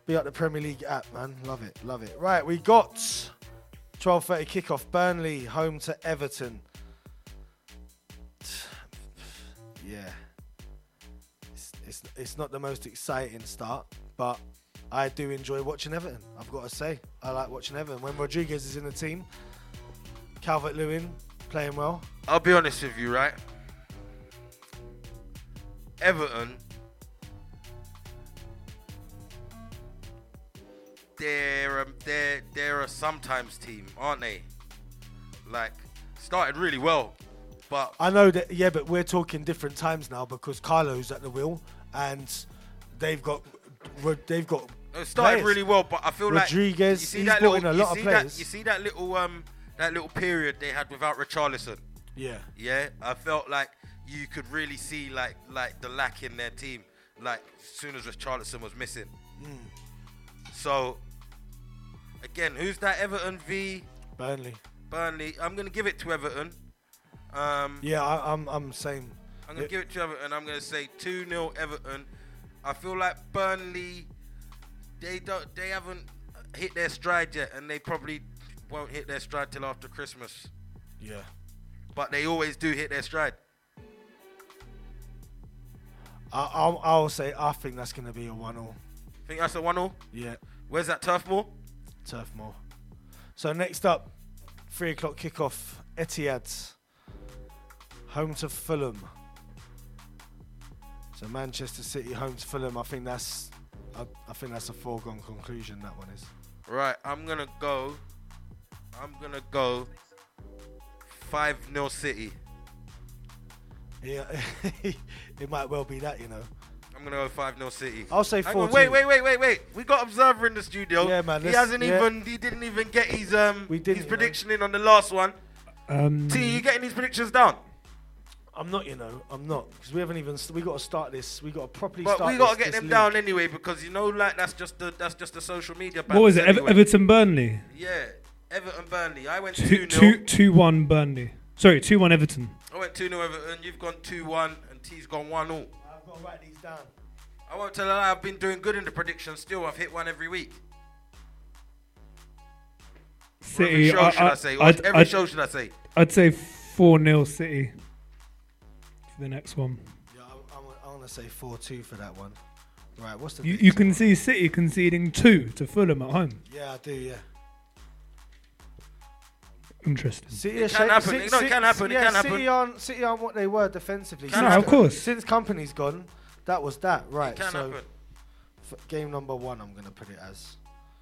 Speaker 3: Be up the Premier League app, man. Love it, love it. Right, we got 12:30 kickoff. Burnley home to Everton. yeah, it's, it's not the most exciting start, but I do enjoy watching Everton. I've got to say, I like watching Everton when Rodriguez is in the team. Calvert Lewin playing well.
Speaker 2: I'll be honest with you, right? Everton, they're a, they're they're a sometimes team, aren't they? Like started really well, but
Speaker 3: I know that, yeah, but we're talking different times now because Carlo's at the wheel and they've got they've got
Speaker 2: it started
Speaker 3: players.
Speaker 2: really well. But I feel
Speaker 3: Rodriguez,
Speaker 2: like you see that little,
Speaker 3: a
Speaker 2: you
Speaker 3: lot of
Speaker 2: see
Speaker 3: players.
Speaker 2: That, you see that little um that little period they had without Richarlison.
Speaker 3: yeah.
Speaker 2: Yeah, I felt like you could really see like like the lack in their team, like as soon as Richarlison was missing. So again, who's that Everton v
Speaker 3: Burnley.
Speaker 2: Burnley? I'm gonna give it to Everton. Um,
Speaker 3: Yeah, I, I'm I'm saying
Speaker 2: I'm gonna give it to Everton. I'm gonna say two 0 Everton. I feel like Burnley, they don't, they haven't hit their stride yet, and they probably won't hit their stride till after Christmas.
Speaker 3: yeah.
Speaker 2: But they always do hit their stride.
Speaker 3: I, I'll I'll say I think that's gonna be a one all.
Speaker 2: Think that's a one 0
Speaker 3: Yeah,
Speaker 2: Where's that Turf Moor?
Speaker 3: Turf Moor. So next up, three o'clock kickoff. Etihad, home to Fulham. So Manchester City home to Fulham. I think that's I, I think that's a foregone conclusion. That one is.
Speaker 2: Right, I'm gonna go. I'm gonna go. Five 0 City.
Speaker 3: Yeah, it might well be that you know.
Speaker 2: I'm gonna go five 0 City.
Speaker 3: I'll say four.
Speaker 2: wait, wait, wait, wait, wait. We got observer in the studio.
Speaker 3: Yeah, man,
Speaker 2: He hasn't
Speaker 3: yeah.
Speaker 2: even. He didn't even get his um.
Speaker 3: We didn't,
Speaker 2: his
Speaker 3: you know.
Speaker 2: prediction in on the last one.
Speaker 4: Um,
Speaker 2: T, you getting his predictions down?
Speaker 3: I'm not, you know, I'm not because we haven't even. St- we got to start this. We got to properly
Speaker 2: But
Speaker 3: start.
Speaker 2: we gotta get
Speaker 3: this
Speaker 2: them
Speaker 3: league.
Speaker 2: down anyway because you know, like that's just the that's just the social media.
Speaker 4: what was it?
Speaker 2: banners
Speaker 4: Ever-
Speaker 2: anyway.
Speaker 4: Everton Burnley.
Speaker 2: Yeah, Everton Burnley. I went
Speaker 4: Two,
Speaker 2: two
Speaker 4: two,
Speaker 2: 0
Speaker 4: two, one Burnley. Sorry, two one Everton.
Speaker 2: I went two 0 Everton. You've gone two one, and T's gone one 0
Speaker 3: I've got to write these down.
Speaker 2: I won't tell a lie. I've been doing good in the predictions. Still, I've hit one every week. Or every
Speaker 4: City.
Speaker 2: show
Speaker 4: I,
Speaker 2: should I,
Speaker 4: I
Speaker 2: say?
Speaker 4: I'd,
Speaker 2: every
Speaker 4: I'd,
Speaker 2: show should I say?
Speaker 4: I'd say four 0 City the next one.
Speaker 3: Yeah, I'm, I'm, I'm going to say 4 2 for that one. Right, what's the.
Speaker 4: You, you can see City conceding two to Fulham at home.
Speaker 3: Yeah, I do, yeah.
Speaker 4: Interesting.
Speaker 3: City
Speaker 2: it can happen. City, no, it can happen.
Speaker 3: Yeah, it
Speaker 2: can happen.
Speaker 3: City aren't, City aren't what they were defensively.
Speaker 4: No, of course.
Speaker 3: Since Kompany's gone, that was that. Right.
Speaker 2: It can
Speaker 3: so
Speaker 2: happen.
Speaker 3: Game number one, I'm going to put it as.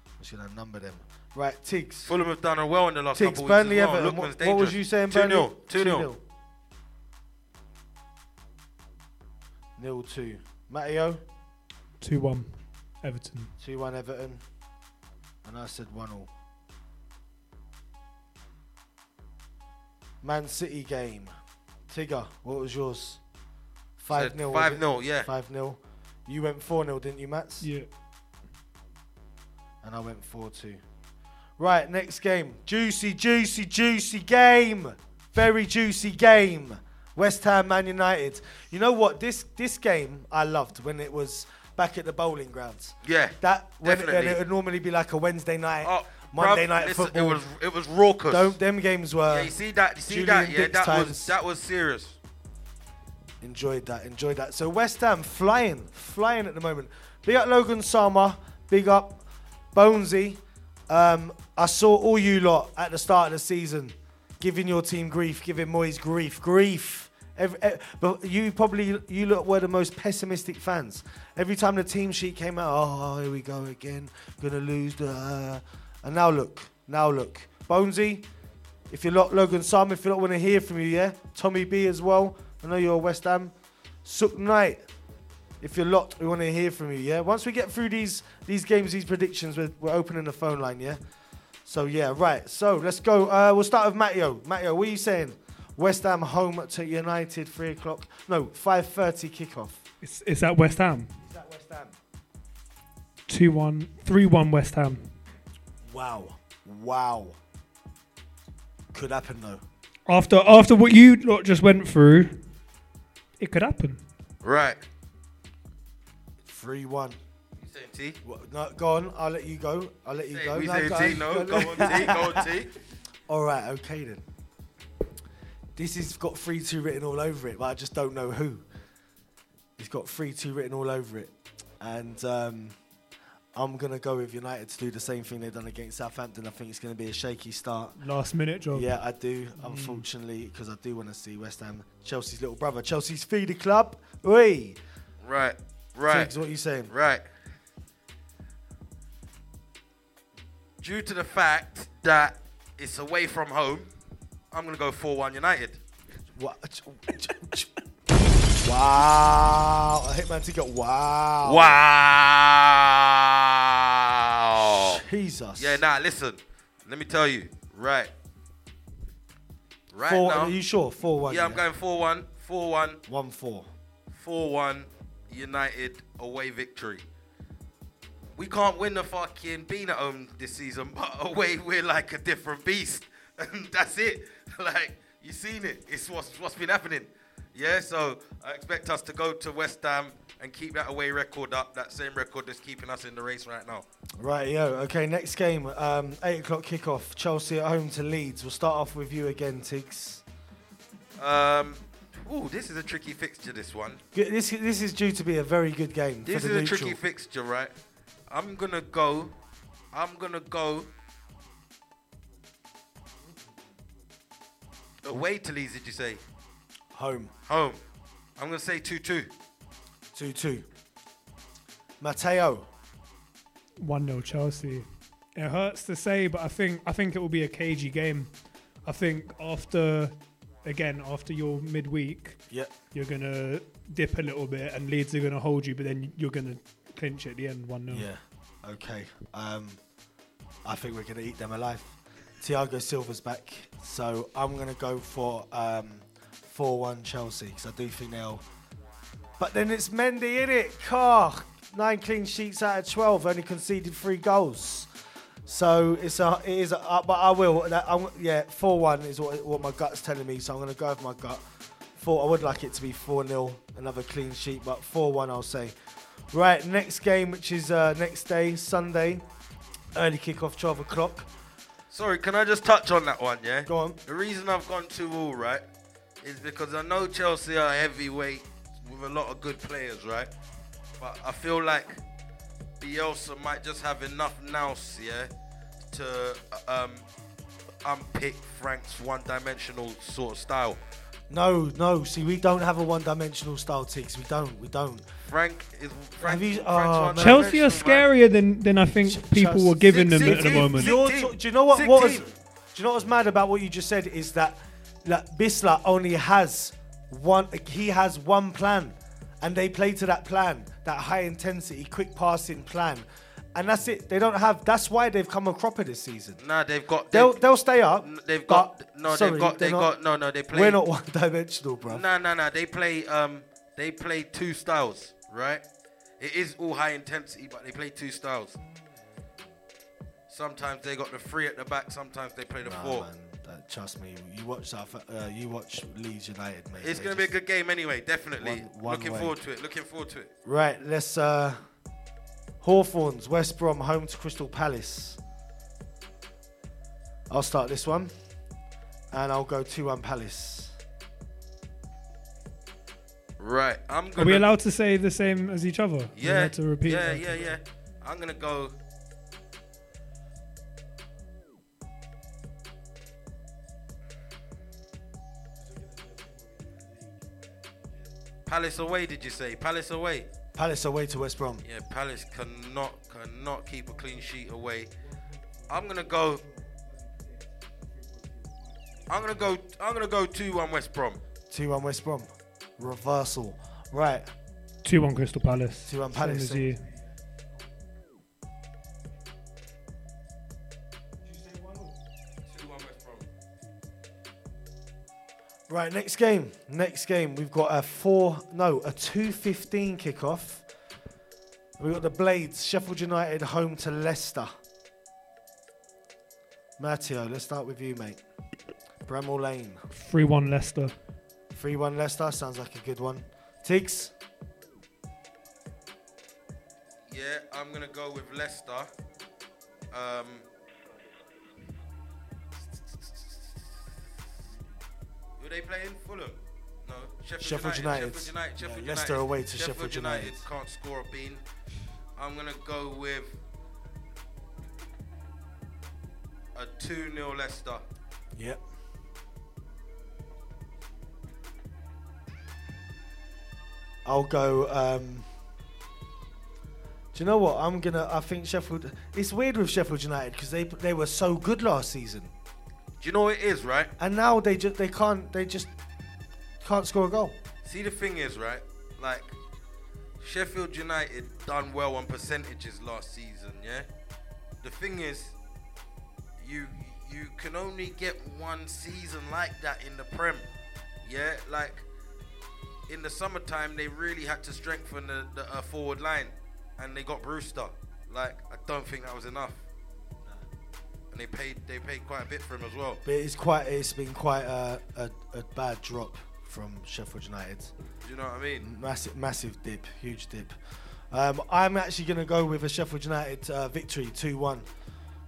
Speaker 3: I should I number them? Right, Tiggs.
Speaker 2: Fulham have done well in the last
Speaker 3: Tiggs,
Speaker 2: couple
Speaker 3: Burnley
Speaker 2: weeks. Well.
Speaker 3: Everton. What, what, was you saying, Burnley?
Speaker 2: 2 0. 2 0.
Speaker 3: Nil 2. Matteo?
Speaker 4: 2 1 Everton.
Speaker 3: 2 1 Everton. And I said 1 all. Man City game. Tigger, what was yours?
Speaker 2: 5
Speaker 3: 0.
Speaker 2: 5 0, yeah.
Speaker 3: 5 0. You went 4 0, didn't you, Mats?
Speaker 4: Yeah.
Speaker 3: And I went 4 2. Right, next game. Juicy, juicy, juicy game. Very juicy game. West Ham, Man United. You know what? This this game I loved when it was back at the Boleyn grounds.
Speaker 2: Yeah.
Speaker 3: That when it, and it would normally be like a Wednesday night,
Speaker 2: Oh,
Speaker 3: Monday
Speaker 2: bruv,
Speaker 3: night
Speaker 2: listen,
Speaker 3: football.
Speaker 2: It was it was raucous.
Speaker 3: Don't, them games were
Speaker 2: yeah, you see that? You see
Speaker 3: Julian
Speaker 2: that? Yeah,
Speaker 3: Dicks
Speaker 2: that
Speaker 3: times.
Speaker 2: was that was serious.
Speaker 3: enjoyed that, enjoyed that. So West Ham flying, flying at the moment. Big up Logan Sama, big up Bonesy. Um, I saw all you lot at the start of the season giving your team grief, giving Moyes grief, grief. Every, eh, but you probably you lot were the most pessimistic fans. Every time the team sheet came out, oh here we go again, gonna lose the. Uh, and now look, now look, Bonesy. If you're not Logan Sam, if you don't want to hear from you, yeah, Tommy B as well. I know you're West Ham. Sook Knight. If you're locked, we want to hear from you, yeah. Once we get through these these games, these predictions, we're, we're opening the phone line, yeah. So yeah, right. So let's go. Uh, we'll start with Matteo. Matteo, what are you saying? West Ham home to United, three o'clock. No, five thirty kickoff.
Speaker 4: It's, it's at West Ham.
Speaker 3: Is that West Ham?
Speaker 4: 2 1, 3 1 West Ham.
Speaker 3: Wow, wow. Could happen though.
Speaker 4: After after what you lot just went through, it could happen.
Speaker 2: Right.
Speaker 3: Three one.
Speaker 2: You saying T?
Speaker 3: No, go on. I'll let you go. I'll let you
Speaker 2: Say,
Speaker 3: go.
Speaker 2: we
Speaker 3: No,
Speaker 2: saying
Speaker 3: go-
Speaker 2: T? No, go on T. Go on T.
Speaker 3: All right, okay then. This has got 3 2 written all over it, but I just don't know who. He's got 3 2 written all over it. And um, I'm going to go with United to do the same thing they've done against Southampton. I think it's going to be a shaky start.
Speaker 4: Last minute job.
Speaker 3: Yeah, I do, unfortunately, because I do want to see West Ham, Chelsea's little brother, Chelsea's feeder club. Oi!
Speaker 2: Right, right,
Speaker 3: Tiggs, what are you saying?
Speaker 2: right. Due to the fact that it's away from home, I'm gonna go 4-1 United.
Speaker 3: What? wow. I hit to get wow.
Speaker 2: Wow.
Speaker 3: Jesus.
Speaker 2: Yeah, nah, listen. Let me tell you. Right. Right
Speaker 3: Four,
Speaker 2: now.
Speaker 3: are you sure? 4 1.
Speaker 2: yeah, I'm going 4 1. 4 1.
Speaker 3: 1 4.
Speaker 2: 4 1 United away victory. We can't win the fucking bean at home this season, but away we're like a different beast. And that's it. Like, you seen it. It's what's, what's been happening. Yeah, so I expect us to go to West Ham and keep that away record up, that same record that's keeping us in the race right now.
Speaker 3: Right, yo. Okay, next game. Um, 8 o'clock kickoff. Chelsea at home to Leeds. We'll start off with you again, Tiggs.
Speaker 2: Um, ooh, this is a tricky fixture, this one.
Speaker 3: This, this is due to be a very good game.
Speaker 2: This is
Speaker 3: the
Speaker 2: a
Speaker 3: neutral.
Speaker 2: tricky fixture, right? I'm gonna go. I'm gonna go. Away to Leeds, did you say?
Speaker 3: Home.
Speaker 2: Home. I'm gonna say 2-2.
Speaker 3: 2 2. Matteo.
Speaker 4: One 0 Chelsea. It hurts to say, but I think I think it will be a cagey game. I think after again after your midweek,
Speaker 3: Yep.
Speaker 4: you're gonna dip a little bit, and Leeds are gonna hold you, but then you're gonna clinch at the end one 0
Speaker 3: Yeah. Okay. Um, I think we're going to eat them alive. Thiago Silva's back. So I'm to go for um, 4 1 Chelsea because I do think they'll. But then it's Mendy in it. Car. Nine clean sheets out of 12. Only conceded three goals. So it's a, it is a, uh, but I will. I'm, yeah, 4 1 is what, what my gut's telling me. So I'm to go with my gut. Four, I would like it to be 4 0, another clean sheet, but 4 1 I'll say. Right, next game, which is uh, next day, Sunday, early kickoff, 12 o'clock.
Speaker 2: Sorry, can I just touch on that one, yeah?
Speaker 3: Go on.
Speaker 2: The reason I've gone 2 all, right, is because I know Chelsea are heavyweight with a lot of good players, right? But I feel like Bielsa might just have enough nous, yeah, to um, unpick Frank's one-dimensional sort of style.
Speaker 3: No, no. See, we don't have a one-dimensional style, Tiggs. We don't. We don't.
Speaker 2: Frank is Frank.
Speaker 3: you-
Speaker 2: Frank's
Speaker 3: oh,
Speaker 2: one
Speaker 3: man.
Speaker 4: Chelsea are scarier than than I think
Speaker 3: Ch-
Speaker 4: people
Speaker 3: Chelsea-
Speaker 4: were giving them
Speaker 2: Sick
Speaker 4: at the moment.
Speaker 2: sick
Speaker 3: You're
Speaker 2: team.
Speaker 3: t- do you know what?
Speaker 2: Sick
Speaker 3: what was,
Speaker 2: team.
Speaker 3: do you know what's mad about what you just said is that that Bielsa only has one. He has one plan, and they play to that plan, that high intensity, quick passing plan, and that's it. They don't have. That's why they've come a cropper this season.
Speaker 2: Nah, they've got.
Speaker 3: They'll they'll stay up.
Speaker 2: they've got. No,
Speaker 3: sorry,
Speaker 2: they've got. They
Speaker 3: not-
Speaker 2: got. No, no, they play.
Speaker 3: We're not one-dimensional, bro.
Speaker 2: No, no, no. They play. Um, they play two styles, right? It is all high intensity, but they play two styles. Sometimes they got the three at the back. Sometimes they play the
Speaker 3: Nah,
Speaker 2: four.
Speaker 3: man, that- trust me. You watch South. Uh, you watch Leeds United, mate.
Speaker 2: It's
Speaker 3: they
Speaker 2: gonna be a good game anyway. Definitely.
Speaker 3: One- one
Speaker 2: Looking
Speaker 3: way.
Speaker 2: forward to it. Looking forward to it.
Speaker 3: Right, let's uh Hawthorns, West Brom, home to Crystal Palace. I'll start this one. And I'll go 2-1 Palace.
Speaker 2: Right. I'm
Speaker 4: Are
Speaker 2: gonna.
Speaker 4: we allowed to say the same as each other?
Speaker 2: Yeah.
Speaker 4: to repeat.
Speaker 2: yeah, yeah, yeah. I'm gonna go. Palace away, did you say? Palace away.
Speaker 3: Palace away to West Brom.
Speaker 2: Yeah, Palace cannot cannot keep a clean sheet away. I'm gonna go. I'm gonna go. I'm gonna go two one West Brom.
Speaker 3: 2-1 West Brom. Reversal. Right.
Speaker 4: Two one Crystal Palace.
Speaker 3: 2-1
Speaker 4: Same
Speaker 3: Palace,
Speaker 4: as
Speaker 3: eh?
Speaker 4: you.
Speaker 3: Right, next game. Next game. We've got a 4 no, a 2-15 kickoff. We've got the Blades, Sheffield United home to Leicester. Matteo, let's start with you, mate. Bramall Lane.
Speaker 4: Three one Leicester.
Speaker 3: 3 1 Leicester sounds like a good one. Tiggs,
Speaker 2: Yeah, I'm gonna go with Leicester. Um, who they playing? Fulham. No,
Speaker 3: Sheffield United.
Speaker 2: Sheffield United.
Speaker 3: Yeah,
Speaker 2: Sheffield
Speaker 3: Leicester away to Sheffield United.
Speaker 2: can't score a bean. I'm gonna go with a 2 0 Leicester.
Speaker 3: Yep. I'll go. Um, do you know what? I'm gonna. I think Sheffield. It's weird with Sheffield United because they they were so good last season,
Speaker 2: Do you know what it is, right?
Speaker 3: and now they just they can't they just can't score a goal.
Speaker 2: See, the thing is, right? Like, Sheffield United done well on percentages last season, yeah? The thing is, you you can only get one season like that in the Prem, yeah? Like, in the summertime, they really had to strengthen the, the uh, forward line, and they got Brewster. Like, I don't think that was enough. And they paid they paid quite a bit for him as well.
Speaker 3: But it's quite it's been quite a, a, a bad drop from Sheffield United.
Speaker 2: Do you know what I mean?
Speaker 3: Massive massive dip, huge dip. Um, I'm actually going to go with a Sheffield United uh, victory, two one,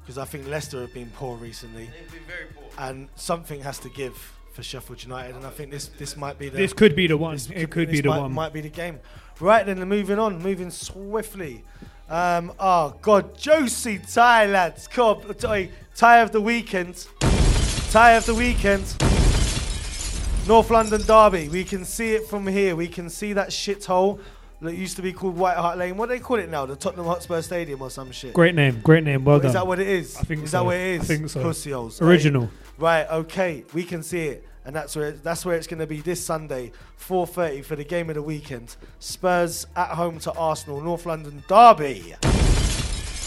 Speaker 3: because I think Leicester have been poor recently.
Speaker 2: They've been very poor.
Speaker 3: and something has to give for Sheffield United, and I think this this might be the
Speaker 4: This could be the one.
Speaker 3: this
Speaker 4: It could
Speaker 3: this
Speaker 4: be the
Speaker 3: might,
Speaker 4: one.
Speaker 3: Might be the game. Right then, moving on, moving swiftly. Um, oh God, Josie tie lads, come on, tie, of the weekend, tie of the weekend. North London Derby. We can see it from here. We can see that shithole that used to be called White Hart Lane. What do they call it now? The Tottenham Hotspur Stadium or some shit.
Speaker 4: Great name. Great name. Well
Speaker 3: Is
Speaker 4: done.
Speaker 3: that what it is?
Speaker 4: I think
Speaker 3: is
Speaker 4: so.
Speaker 3: that what it is?
Speaker 4: I think so. Original.
Speaker 3: Right, okay, we can see it, and that's where that's where it's going to be this Sunday, 4:30 for the game of the weekend. Spurs at home to Arsenal, North London derby.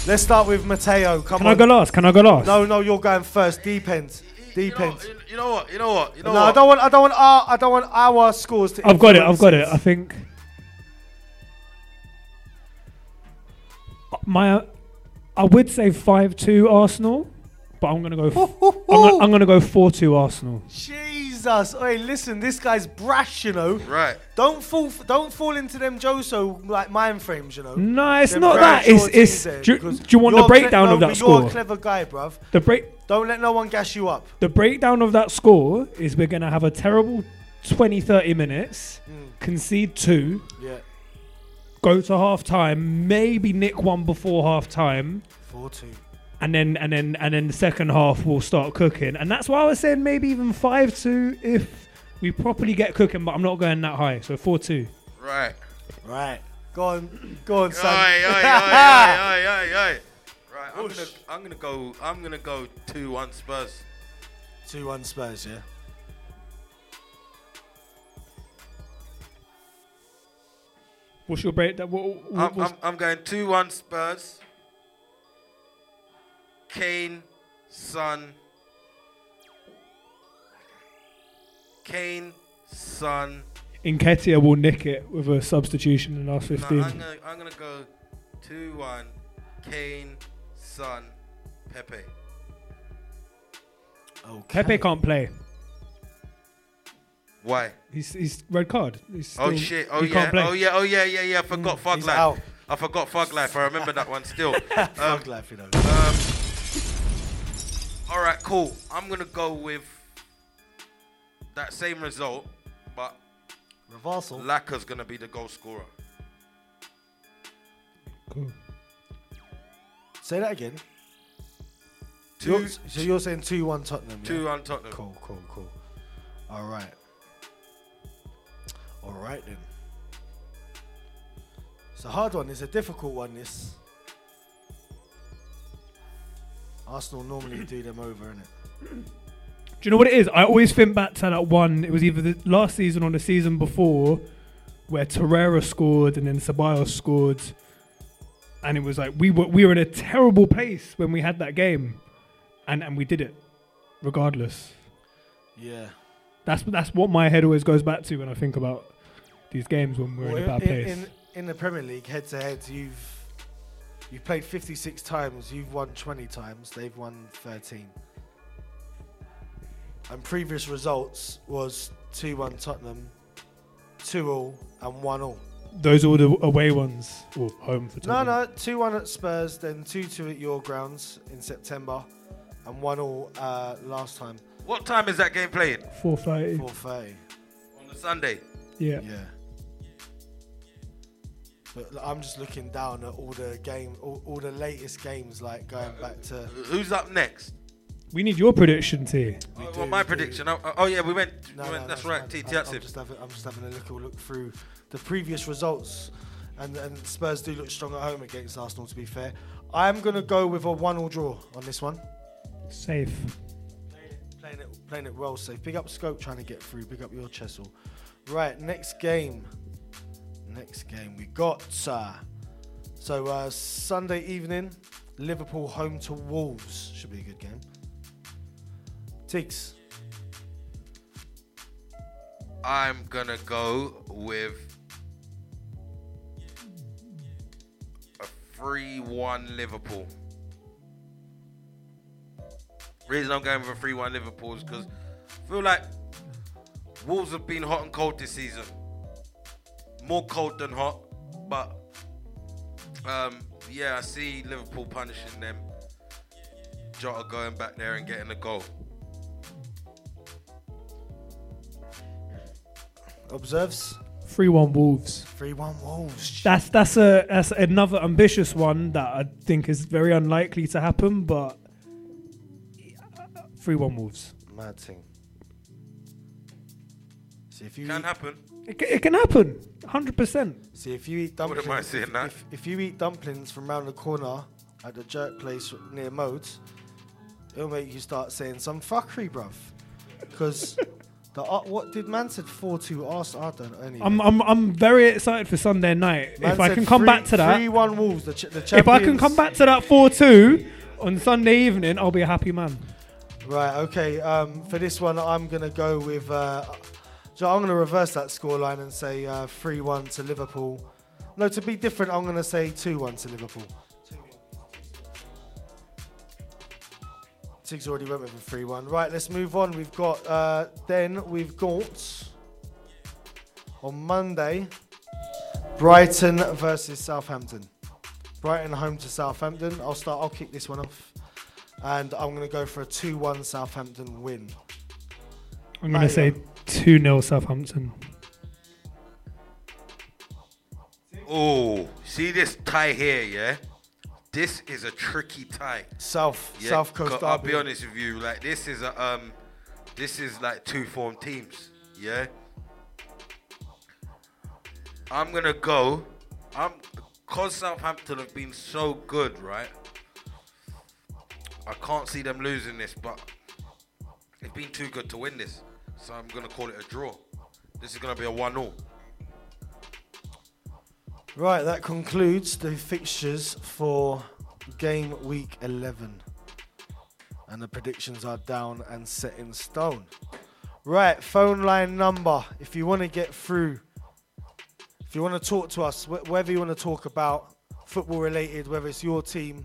Speaker 3: Let's start with Mateo. Come
Speaker 4: Can
Speaker 3: on.
Speaker 4: I go last? Can I go last?
Speaker 3: No, no, you're going first. Deep end.
Speaker 2: You
Speaker 3: Deep
Speaker 2: know,
Speaker 3: end.
Speaker 2: you know what? You know what? You know
Speaker 3: No,
Speaker 2: what?
Speaker 3: I don't want. I don't want our. I don't want our scores to.
Speaker 4: I've got it. I've got it. I think my I would say five two Arsenal, but I'm gonna go. F- I'm, gonna, I'm gonna go four two Arsenal.
Speaker 3: Jesus. Hey, listen, this guy's brash. You know.
Speaker 2: Right.
Speaker 3: Don't fall. Don't fall into them Joso like mind frames. You know.
Speaker 4: No, it's
Speaker 3: Them
Speaker 4: not that. It's it's.
Speaker 3: there,
Speaker 4: Do, you- do you want the
Speaker 3: you're cle-
Speaker 4: breakdown
Speaker 3: no,
Speaker 4: of that
Speaker 3: but You're a clever guy, bruv.
Speaker 4: The break.
Speaker 3: Don't let no one gas you up.
Speaker 4: The breakdown of that score is we're gonna have a terrible 20, 30 minutes,
Speaker 3: Mm.
Speaker 4: concede two,
Speaker 3: Yeah.
Speaker 4: go to half time, maybe nick one before half time,
Speaker 3: Four two.
Speaker 4: And then and then and then the second half will start cooking. And that's why I was saying maybe even five two if we properly get cooking, but I'm not going that high. So four two.
Speaker 2: Right.
Speaker 3: Right. Go on. Go on,
Speaker 2: Oi,
Speaker 3: son.
Speaker 2: oi, oi, oi, oi, oi, oi. Right, I'm gonna, I'm gonna go, I'm gonna go two one Spurs.
Speaker 3: Two one Spurs. Yeah.
Speaker 4: What's your breakdown? What, what,
Speaker 2: I'm, I'm, I'm going two one Spurs. Kane, Son. Kane, Son.
Speaker 4: Nketiah will nick it with a substitution in the last
Speaker 2: No,
Speaker 4: 15.
Speaker 2: I'm gonna, I'm gonna go two one. Kane, Son, Pepe.
Speaker 3: Okay.
Speaker 4: Pepe can't play.
Speaker 2: Why?
Speaker 4: He's he's red card. He's
Speaker 2: Oh shit! Oh yeah!
Speaker 4: play.
Speaker 2: Oh yeah! Oh yeah! Yeah yeah! I forgot Fug
Speaker 3: He's
Speaker 2: Life.
Speaker 3: out.
Speaker 2: I forgot Fug Life. I remember that one still. um,
Speaker 3: Thug life, you know.
Speaker 2: um, all right, cool. I'm gonna go with that same result, but
Speaker 3: Reversal.
Speaker 2: Laca's gonna be the goal scorer.
Speaker 4: Cool.
Speaker 3: Say that again.
Speaker 2: Two,
Speaker 3: You're- so you're saying two one Tottenham. yeah?
Speaker 2: two on Tottenham.
Speaker 3: Cool, cool, cool. All right. All right then. It's a hard one. It's a difficult one. This. Arsenal normally do them over, innit?
Speaker 4: Do you know what it is? I always think back to that one. It was either the last season or the season before, where Torreira scored and then Ceballos scored, and it was like we were we were in a terrible place when we had that game, and and we did it, regardless.
Speaker 3: Yeah.
Speaker 4: That's that's what my head always goes back to when I think about these games when we're
Speaker 3: Well,
Speaker 4: in a bad
Speaker 3: in,
Speaker 4: place.
Speaker 3: in, in the Premier League, head to head, you've you've played 56 times. You've won 20 times. They've won 13. And previous results was 2-1 Tottenham, 2 all, and 1 all.
Speaker 4: Those are the away ones or home for Tottenham.
Speaker 3: no, no, 2 1 at Spurs, then 2 2 at your grounds in September, and 1 all uh, last time,
Speaker 2: What time is that game playing?
Speaker 4: Four thirty.
Speaker 3: 4 30.
Speaker 2: On the Sunday.
Speaker 4: Yeah.
Speaker 3: Yeah. But like, I'm just looking down at all the game, all, all the latest games, like going uh, back to.
Speaker 2: Who's up next?
Speaker 4: We need your predictions here.
Speaker 3: Oh, we
Speaker 2: Oh,
Speaker 3: do,
Speaker 2: well, my
Speaker 3: we
Speaker 2: prediction. Oh, oh, yeah, we went.
Speaker 3: No,
Speaker 2: we went
Speaker 3: no,
Speaker 2: that's
Speaker 3: no,
Speaker 2: right.
Speaker 3: fine.
Speaker 2: TT
Speaker 3: I'm, I'm just having, I'm just having a little look through the previous results, and, and Spurs do look strong at home against Arsenal. To be fair, I'm gonna go with a one-all draw on this one.
Speaker 4: Safe.
Speaker 3: Playing it, playing it well safe. Big up Scope trying to get through. Big up your Chessel. Right, next game. Next game we got. Uh, so uh, Sunday evening, Liverpool home to Wolves should be a good game. Tiggs,
Speaker 2: I'm gonna go with a three-one Liverpool. Reason I'm going with a three-one Liverpool is because I feel like Wolves have been hot and cold this season. More cold than hot, but um, yeah, I see Liverpool punishing them. Jota going back there and getting a goal.
Speaker 3: observes.
Speaker 4: 3 1 Wolves.
Speaker 3: 3-1 Wolves.
Speaker 4: That's that's a that's another ambitious one that I think is very unlikely to happen, but three one Wolves.
Speaker 3: Mad thing. See if you
Speaker 2: Can happen.
Speaker 4: It, ca- it can happen, hundred percent.
Speaker 3: see if you eat
Speaker 2: Wouldn't
Speaker 3: dumplings.
Speaker 2: mind seeing
Speaker 3: if. If, if you eat dumplings from round the corner at the jerk place near Modes, it'll make you start saying some fuckery, bruv. Because the uh, what did man said four two Arsenal? I don't know. Anyway.
Speaker 4: I'm I'm I'm very excited for Sunday night.
Speaker 3: Man
Speaker 4: if I
Speaker 3: said
Speaker 4: can come
Speaker 3: three-
Speaker 4: back to that,
Speaker 3: three one Wolves. The, ch- the
Speaker 4: if I can
Speaker 3: champions-
Speaker 4: come back to that four two on Sunday evening, I'll be a happy man.
Speaker 3: Right, okay. Um, for this one, I'm going to go with. Uh, so I'm going to reverse that scoreline and say uh, 3 1 to Liverpool. No, to be different, I'm going to say 2 1 to Liverpool. Tiggs already went with a 3 1. Right, let's move on. We've got. Uh, then we've got. On Monday, Brighton versus Southampton. Brighton home to Southampton. I'll start. I'll kick this one off and I'm going to go for a 2 1 Southampton win.
Speaker 4: I'm gonna say two 0 Southampton.
Speaker 2: Oh, see this tie here, yeah? This is a tricky tie.
Speaker 3: South,
Speaker 2: Yeah,
Speaker 3: South Coast
Speaker 2: co- I'll be honest with you, like this is a um, this is like two form teams, yeah. I'm gonna go. I'm cause Southampton have been so good, right? I can't see them losing this, but they've been too good to win this, so I'm gonna call it a draw. This is gonna be a one-all.
Speaker 3: Right, that concludes the fixtures for game week 11. And the predictions are down and set in stone. Right, phone line number. If you want to get through, if you want to talk to us, wh- whether you want to talk about football related, whether it's your team,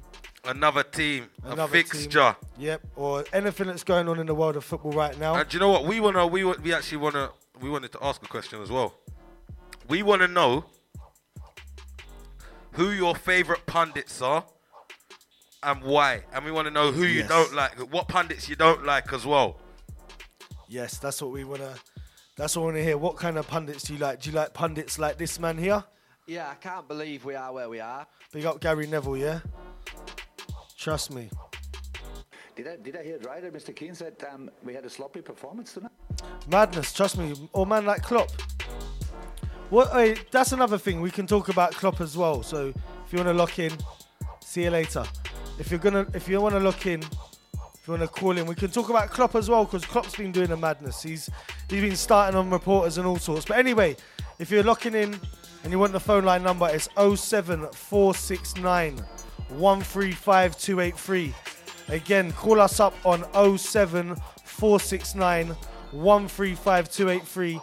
Speaker 2: Another team, a
Speaker 3: Another team.
Speaker 2: fixture.
Speaker 3: yep, or anything that's going on in the world of football right now.
Speaker 2: And do you know what? We wanna we wa- we actually wanna we wanted to ask a question as well. We wanna know who your favorite pundits are and why. And we wanna know who you don't like, what pundits you don't like as well.
Speaker 3: Yes, that's what we want to. That's what we want to hear. What kind of pundits do you like? Do you like pundits like this man here?
Speaker 5: Yeah, I can't believe we are where we are.
Speaker 3: Big up Gary Neville, yeah. Trust me.
Speaker 6: Did I, did I hear it right Mr. Keane said um, we had a sloppy performance tonight?
Speaker 3: Madness, trust me. Or man like Klopp. What? Hey, that's another thing we can talk about Klopp as well. So if you want to lock in, see you later. If you're gonna, if you want to lock in, if you want to call in, we can talk about Klopp as well because Klopp's been doing a madness. He's he's been starting on reporters and all sorts. But anyway, if you're locking in and you want the phone line number, it's 07469 135283. Again, call us up on 07469 135283.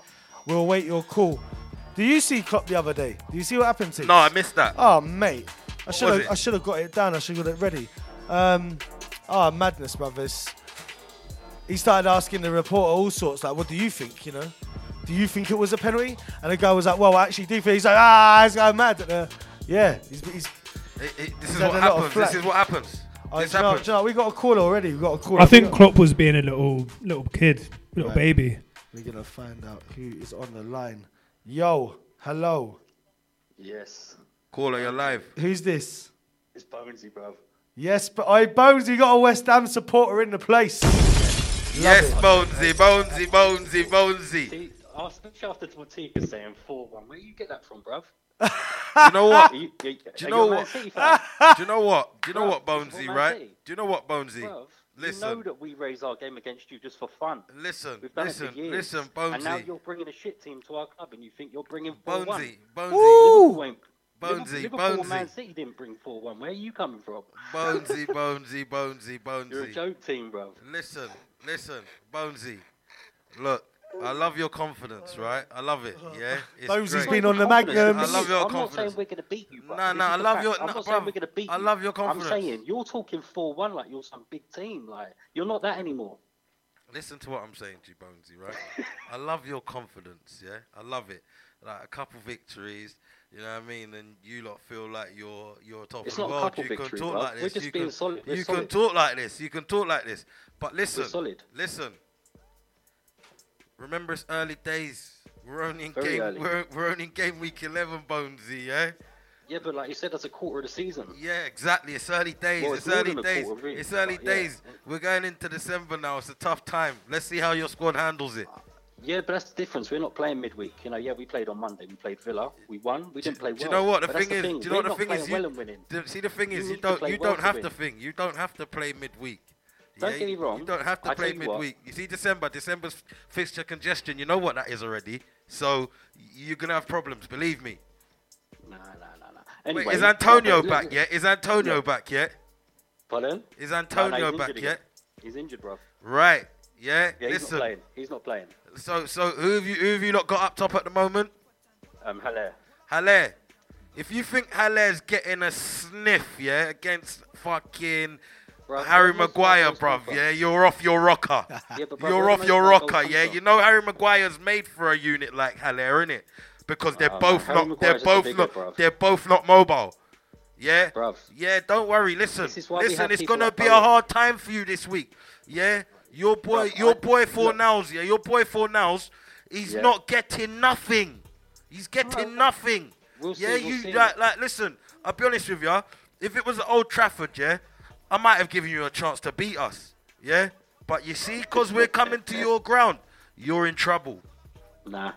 Speaker 3: We'll await your call. Do you see Klopp the other day? Do you see what happened to him?
Speaker 2: No, I missed that.
Speaker 3: Oh, mate. I should have? I should have got it down. I should have got it ready. Um, oh, madness, brothers. He started asking the reporter all sorts, like, what do you think, you know? Do you think it was a penalty? And the guy was like, well, I actually do think. He's like, ah, he's guy mad. Uh, yeah, he's, he's
Speaker 2: It- it- this is what
Speaker 3: a lot of
Speaker 2: happens. This is what happens.
Speaker 3: oh,
Speaker 2: this
Speaker 3: do
Speaker 2: happens.
Speaker 3: do we got a call already. We got a call.
Speaker 4: I think
Speaker 3: We got-
Speaker 4: Klopp was being a little little kid, little
Speaker 3: Right.
Speaker 4: baby.
Speaker 3: We're gonna find out who is on the line Yo, hello.
Speaker 7: Yes,
Speaker 2: Caller, you're live.
Speaker 3: Who's this?
Speaker 7: it's Bonesy, bruv.
Speaker 3: Yes, but I Bonesy you got a West Ham supporter in the place.
Speaker 2: yes, Bonesy, Bonesy, Bonesy, Bonesy.
Speaker 7: See, especially after Tortika saying 4 1, where you get that from, bruv?
Speaker 2: Do you know what?
Speaker 7: You, you,
Speaker 2: Do you know what? Do you know what? Do you know
Speaker 7: Bruv,
Speaker 2: what, Bonesy, right? Do you know what, Bonesy?
Speaker 7: Bruv,
Speaker 2: Listen.
Speaker 7: You know that we raise our game against you just for fun.
Speaker 2: Listen,
Speaker 7: We've done
Speaker 2: listen,
Speaker 7: it for years.
Speaker 2: listen, Bonesy.
Speaker 7: And now you're bringing a shit team to our club and you think you're bringing 4 1.
Speaker 2: Bonesy, Bonesy,
Speaker 7: Liverpool, ain't-
Speaker 2: Bonesy,
Speaker 7: Liverpool
Speaker 2: Bonesy.
Speaker 7: Man City didn't bring 4 1. Where are you coming from?
Speaker 2: Bonesy, Bonesy, Bonesy, Bonesy.
Speaker 7: You're a joke team, bruv.
Speaker 2: Listen, listen, Bonesy. Look, I love your confidence, right? I love it. Uh-huh. Yeah, it's
Speaker 3: Bonesy's
Speaker 2: great.
Speaker 3: been on the
Speaker 7: Confidence.
Speaker 3: Magnums.
Speaker 2: I love your
Speaker 7: I'm not saying
Speaker 2: confidence.
Speaker 7: we're going to beat you, bruv.
Speaker 2: Nah, nah, I love
Speaker 7: fact.
Speaker 2: your.
Speaker 7: I'm
Speaker 2: nah,
Speaker 7: not saying we're going to beat you.
Speaker 2: I love your confidence.
Speaker 7: I'm saying you're talking 4 1 like you're some big team. Like, you're not that anymore.
Speaker 2: Listen to what I'm saying to you, Bonesy, right? I love your confidence, yeah? I love it. Like a couple victories, you know what I mean? And you lot feel like you're you're top
Speaker 7: It's
Speaker 2: of the
Speaker 7: not a
Speaker 2: world.
Speaker 7: couple
Speaker 2: you
Speaker 7: victories,
Speaker 2: can talk
Speaker 7: bruv.
Speaker 2: like
Speaker 7: We're
Speaker 2: this.
Speaker 7: just
Speaker 2: you
Speaker 7: being
Speaker 2: can,
Speaker 7: solid. We're
Speaker 2: You can talk like this. You can talk like this. But listen,
Speaker 7: solid.
Speaker 2: listen. Remember it's early days. We're only in
Speaker 7: Very
Speaker 2: game
Speaker 7: early.
Speaker 2: we're, we're only in game week eleven, Bonesy, yeah?
Speaker 7: Yeah, but like you said, that's a quarter of the season.
Speaker 2: Yeah, exactly. It's early days.
Speaker 7: Well,
Speaker 2: it's
Speaker 7: it's
Speaker 2: early days.
Speaker 7: quarter, really,
Speaker 2: it's early
Speaker 7: yeah.
Speaker 2: days. We're going into December now. It's a tough time. Let's see how your squad handles it.
Speaker 7: Yeah, but that's the difference. We're not playing midweek. You know, yeah, we played on Monday. We played Villa. We won. We didn't play well.
Speaker 2: Do you know what the
Speaker 7: But
Speaker 2: thing is? Do you know
Speaker 7: We're
Speaker 2: what the thing is? You, see, the thing
Speaker 7: You
Speaker 2: is, you don't you
Speaker 7: well
Speaker 2: don't have to think. You don't have to play midweek.
Speaker 7: Don't
Speaker 2: yeah?
Speaker 7: get me wrong.
Speaker 2: You don't have to
Speaker 7: I
Speaker 2: play
Speaker 7: tell you what.
Speaker 2: midweek. You see, December, December's fixture congestion. You know what that is already. So you're gonna have problems. Believe me.
Speaker 7: Nah, nah, nah, nah. Anyway,
Speaker 2: Wait, is Antonio back
Speaker 7: look-
Speaker 2: yet? Is Antonio
Speaker 7: Yeah.
Speaker 2: back yet?
Speaker 7: Pardon?
Speaker 2: Is
Speaker 7: No, no,
Speaker 2: Antonio back yet?
Speaker 7: He's injured, bro.
Speaker 2: Right. Yeah.
Speaker 7: Yeah, he's not playing. He's not playing.
Speaker 2: So so who have you who have you not got up top at the moment?
Speaker 7: Um, Haller.
Speaker 2: Halle. If you think Haller's getting a sniff, yeah, against fucking
Speaker 7: Bruv,
Speaker 2: Harry
Speaker 7: where most of our
Speaker 2: Maguire, bruv, yeah, you're off your rocker.
Speaker 7: Yeah, but bruv,
Speaker 2: you're off your
Speaker 7: of our goals
Speaker 2: rocker, yeah. You know Harry Maguire's made for a unit like Haller, innit? Because they're
Speaker 7: oh, no,
Speaker 2: both not they're both
Speaker 7: bigger,
Speaker 2: not
Speaker 7: bruv.
Speaker 2: they're both not mobile. Yeah?
Speaker 7: Bruv.
Speaker 2: Yeah, don't worry, listen.
Speaker 7: This is why
Speaker 2: Listen, it's gonna
Speaker 7: like
Speaker 2: be a hard time for you this week. Yeah? Your boy
Speaker 7: Bruv,
Speaker 2: your
Speaker 7: I-
Speaker 2: boy
Speaker 7: look.
Speaker 2: Nows, yeah, your boy Fornals, he's
Speaker 7: Yeah.
Speaker 2: not getting nothing. He's getting nothing.
Speaker 7: we'll see,
Speaker 2: yeah,
Speaker 7: we'll
Speaker 2: you
Speaker 7: see.
Speaker 2: like like listen, I'll be honest with you. If it was at Old Trafford, yeah, I might have given you a chance to beat us. Yeah? But you see, because we're coming to your ground, you're in trouble.
Speaker 7: Nah.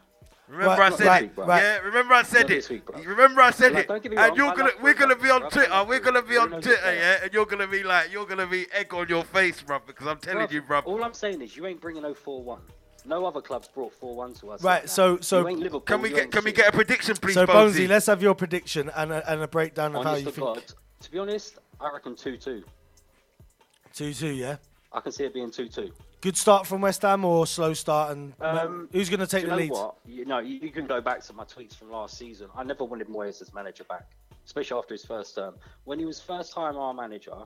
Speaker 2: Remember
Speaker 3: Right,
Speaker 2: I said
Speaker 3: right,
Speaker 2: it.
Speaker 3: right.
Speaker 2: Yeah, remember I said
Speaker 7: Not
Speaker 2: it.
Speaker 7: week,
Speaker 2: remember I said
Speaker 7: Like,
Speaker 2: it.
Speaker 7: don't get me
Speaker 2: and
Speaker 7: wrong,
Speaker 2: you're gonna we're gonna be on
Speaker 7: bro.
Speaker 2: Twitter.
Speaker 7: I
Speaker 2: We're gonna be on
Speaker 7: Bruno's
Speaker 2: Twitter,
Speaker 7: player.
Speaker 2: yeah, and you're gonna be like you're gonna be egg on your face, bruv, because I'm telling
Speaker 7: Bruv,
Speaker 2: you, bruv.
Speaker 7: All I'm saying is you ain't bringing no 4-1. No other clubs brought 4-1 to us.
Speaker 3: Right,
Speaker 7: like
Speaker 3: so- so-
Speaker 7: You ain't Liverpool,
Speaker 2: Can we get
Speaker 7: ain't
Speaker 2: can we get a prediction, please,
Speaker 3: So
Speaker 2: Bonesy?
Speaker 3: Bonesy, let's have your prediction and a, and a breakdown of how you
Speaker 7: to
Speaker 3: think.
Speaker 7: God, to be honest, I reckon 2-2.
Speaker 3: Two two, yeah.
Speaker 7: I can see it being 2-2.
Speaker 3: Good start from West Ham or slow start and
Speaker 7: Um,
Speaker 3: who's going to take the lead?
Speaker 7: what? You know, you, can go back to my tweets from last season. I never wanted Moyes as manager back, especially after his first term. When he was first time our manager,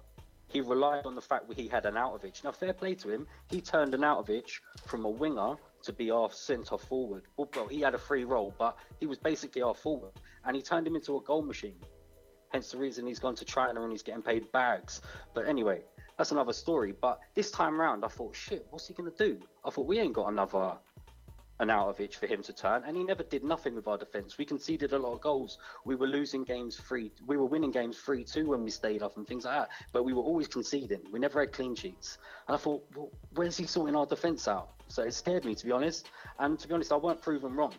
Speaker 7: he relied on the fact that he had Arnautovic. Now, fair play to him, he turned Arnautovic from a winger to be our centre forward. Well, well, he had a free role, but he was basically our forward, and he turned him into a goal machine. Hence the reason he's gone to China and he's getting paid bags. But anyway, that's another story. But this time round, I thought, shit, what's he gonna do? I thought we ain't got another Arnautovic for him to turn, and he never did nothing with our defence. We conceded a lot of goals. We were losing games three. We were winning games three two when we stayed up and things like that. But we were always conceding. We never had clean sheets. And I thought, well, where's he sorting our defence out? So it scared me to be honest. And to be honest, I weren't proven wrong.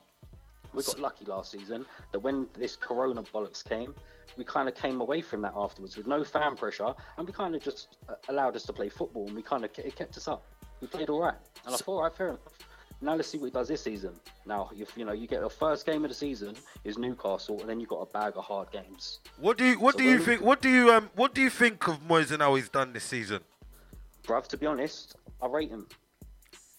Speaker 7: We got lucky last season that when this Corona bollocks came, we kind of came away from that afterwards with no fan pressure, and we kind of just uh, allowed us to play football, and we kind of it kept us up. We played all right, and I thought, all right, fair enough. Now let's see what he does this season. Now, you, you know, you get the first game of the season is Newcastle, and then you have got a bag of hard games.
Speaker 2: What do you what
Speaker 7: So
Speaker 2: do you think what do you um what do you think of Moyes and how he's done this season?
Speaker 7: Bruv, to be honest, I rate him.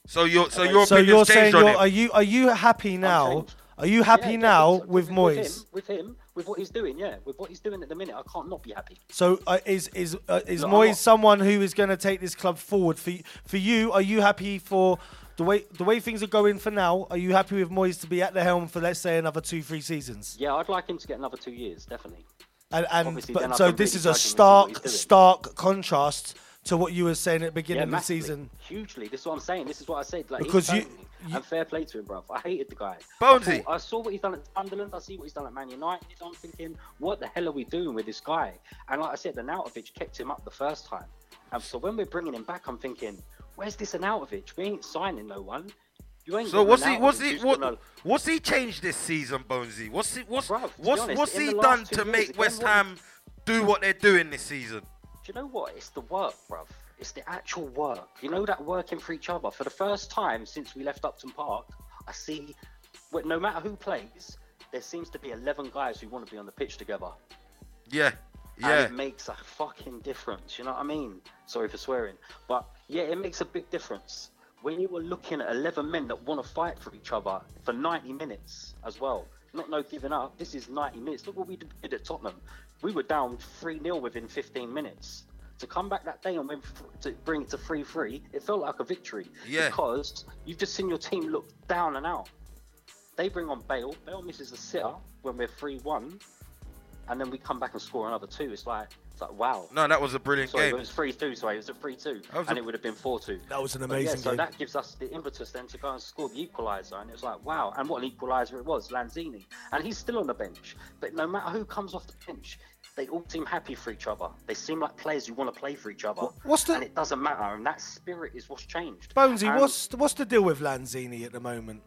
Speaker 2: So your so your
Speaker 3: So
Speaker 2: opinion's
Speaker 3: you're saying
Speaker 2: changed on
Speaker 3: you're,
Speaker 2: him.
Speaker 3: are you are you happy now? Are you happy
Speaker 7: Yeah,
Speaker 3: now with
Speaker 7: With
Speaker 3: Moyes?
Speaker 7: him, with him, with what he's doing, yeah, with what he's doing at the minute, I can't not be happy.
Speaker 3: So uh, is is uh, is
Speaker 7: No,
Speaker 3: Moyes someone who is going to take this club forward for for you? Are you happy for the way the way things are going for now? Are you happy with Moyes to be at the helm for let's say another two three seasons?
Speaker 7: Yeah, I'd like him to get another two years, definitely.
Speaker 3: And, and but so this
Speaker 7: really
Speaker 3: is a
Speaker 7: judge him and see what
Speaker 3: stark stark contrast to what you were saying at the beginning
Speaker 7: Yeah,
Speaker 3: of the season?
Speaker 7: Hugely. This is what I'm saying. This is what I said. Like,
Speaker 3: Because you-
Speaker 7: turned me,
Speaker 3: you-
Speaker 7: and fair play to him, bruv. I hated the guy.
Speaker 2: Bonesy.
Speaker 7: I, thought- I saw what he's done at Sunderland. I see what he's done at Man United. I'm thinking, what the hell are we doing with this guy? And like I said, the Arnautovic kept him up the first time. And so when we're bringing him back, I'm thinking, where's this Arnautovic? We ain't signing no one. You ain't
Speaker 2: So what's he? What's he? What?
Speaker 7: gonna-
Speaker 2: What's he changed this season, Bonesy? What's he? What's
Speaker 7: Bruv,
Speaker 2: what's
Speaker 7: honest,
Speaker 2: what's he done to make West Ham do what they're doing this season?
Speaker 7: Do you know what? It's the work, bruv. It's the actual work. You know that working for each other. For the first time since we left Upton Park, I see, no matter who plays, there seems to be 11 guys who want to be on the pitch together.
Speaker 2: Yeah, Yeah.
Speaker 7: And
Speaker 2: yeah.
Speaker 7: it makes a fucking difference. You know what I mean? Sorry for swearing. But yeah, it makes a big difference. When you were looking at 11 men that want to fight for each other for 90 minutes as well, not no giving up. This is 90 minutes. Look what we did at Tottenham. We were down 3 0 within 15 minutes. To come back that day and win to bring it to 3 3, it felt like a victory.
Speaker 2: Yeah.
Speaker 7: Because you've just seen your team look down and out. They bring on Bale. Bale misses a sitter when we're 3 1. And then we come back and score another two. It's like, it's like wow.
Speaker 2: No, that was a brilliant
Speaker 7: Sorry, it
Speaker 2: game.
Speaker 7: was three two. Sorry, it was a three two, and
Speaker 2: a-
Speaker 7: it would have been four two.
Speaker 3: That was an amazing
Speaker 7: yeah, so
Speaker 3: game.
Speaker 7: that gives us the impetus then to go and score the equaliser, and it was like wow, and what an equaliser it was, Lanzini, and he's still on the bench. But no matter who comes off the bench, they all seem happy for each other. They seem like players who want to play for each other.
Speaker 3: what's the-
Speaker 7: And it doesn't matter, and that spirit is what's changed.
Speaker 3: Bonesy,
Speaker 7: And
Speaker 3: what's what's the deal with Lanzini at the moment?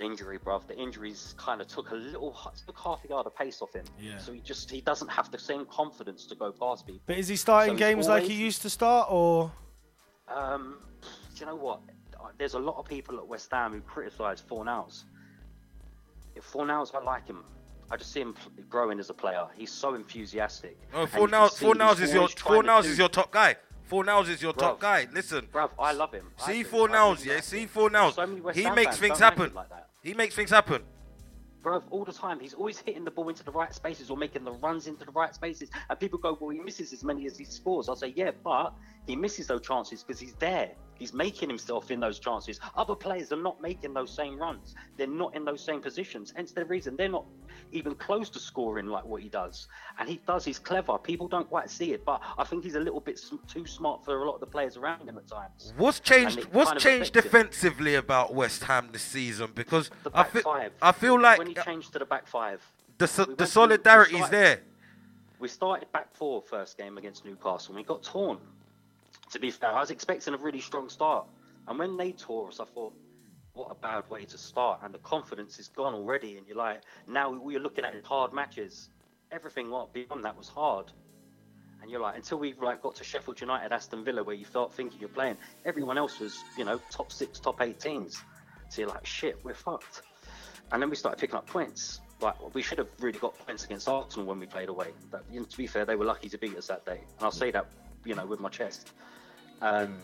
Speaker 7: injury, bruv? The injuries kind of took a little, took half a yard of pace off him.
Speaker 3: Yeah.
Speaker 7: So he just he doesn't have the same confidence to go past people.
Speaker 3: But is he starting
Speaker 7: So
Speaker 3: games like he used to start, or
Speaker 7: Um, do you know what? There's a lot of people at West Ham who criticise Fornals. If Fornals, I like him. I just see him growing as a player. He's so enthusiastic.
Speaker 2: Oh, four now,
Speaker 7: Fornals
Speaker 2: is your
Speaker 7: Fornals
Speaker 2: is your top guy. Fornals is your top guy. Listen,
Speaker 7: Bruv, I love him. I
Speaker 2: see
Speaker 7: Fornals,
Speaker 2: yeah. See Fornals.
Speaker 7: So
Speaker 2: He makes things happen.
Speaker 7: like that.
Speaker 2: He makes things happen.
Speaker 7: Bruv, all the time. He's always hitting the ball into the right spaces or making the runs into the right spaces. And people go, well, he misses as many as he scores. I'll say, yeah, but he misses those chances because he's there. He's making himself in those chances. Other players are not making those same runs. They're not in those same positions. Hence the reason they're not even close to scoring like what he does. And he does. He's clever. People don't quite see it, but I think he's a little bit too smart for a lot of the players around him at times.
Speaker 2: What's changed? What's
Speaker 7: kind of
Speaker 2: changed
Speaker 7: affects him.
Speaker 2: defensively about West Ham this season? Because
Speaker 7: The
Speaker 2: I feel,
Speaker 7: five.
Speaker 2: I feel like
Speaker 7: when he uh, changed to the back five.
Speaker 2: the so-
Speaker 7: we
Speaker 2: the solidarity's
Speaker 7: started-
Speaker 2: there.
Speaker 7: We started back four first game against Newcastle and we got torn. To be fair, I was expecting a really strong start. And when they tore us, I thought, what a bad way to start. And the confidence is gone already. And you're like, now we're looking at hard matches. Everything what beyond that was hard. And you're like, until we've like got to Sheffield United, Aston Villa, where you start thinking you're playing, everyone else was, you know, top six, top eight teams. So you're like, shit, we're fucked. And then we started picking up points. Like we should have really got points against Arsenal when we played away. But you know, to be fair, they were lucky to beat us that day, and I'll say that you know with my chest. Um,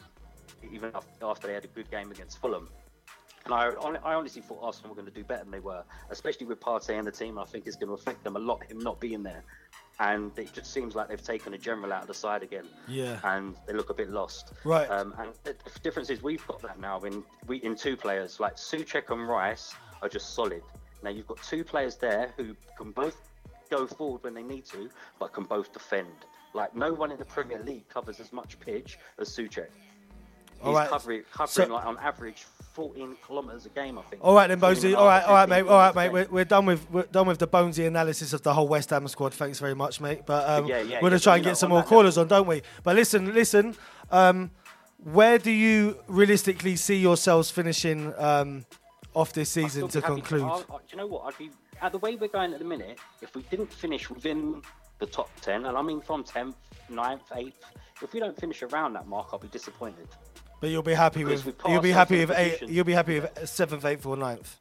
Speaker 7: even after they had a good game against Fulham, and I, I honestly thought Arsenal were going to do better than they were, especially with Partey and the team. I think it's going to affect them a lot him not being there, and it just seems like they've taken a general out of the side again.
Speaker 3: Yeah.
Speaker 7: and they look a bit lost.
Speaker 3: Right.
Speaker 7: Um, and the difference is we've got that now in we in two players like Soucek and Rice are just solid. Now you've got two players there who can both go forward when they need to, but can both defend. Like no one in the Premier League covers as much pitch as Soucek. He's
Speaker 3: All right.
Speaker 7: covering, covering
Speaker 3: So-
Speaker 7: like on average 14 kilometres a game, I think.
Speaker 3: All right then,
Speaker 7: 14
Speaker 3: Bonesy. All right, all right, mate. All right, mate. We're, we're done with we're done with the Bonesy analysis of the whole West Ham squad. Thanks very much, mate. But um,
Speaker 7: Yeah, yeah,
Speaker 3: we're gonna
Speaker 7: yeah,
Speaker 3: try and get some more callers on, don't we? But listen, listen. Um, where do you realistically see yourselves finishing um, off this season to conclude?
Speaker 7: I- I- do you know what? I'd be at the way we're going at the minute. If we didn't finish within the top ten, and I mean from tenth, 9th, eighth, if we don't finish around that mark, I'll be disappointed.
Speaker 3: But you'll be happy
Speaker 7: Because
Speaker 3: with you'll be happy with eight. You'll be happy with seventh, eighth, or ninth.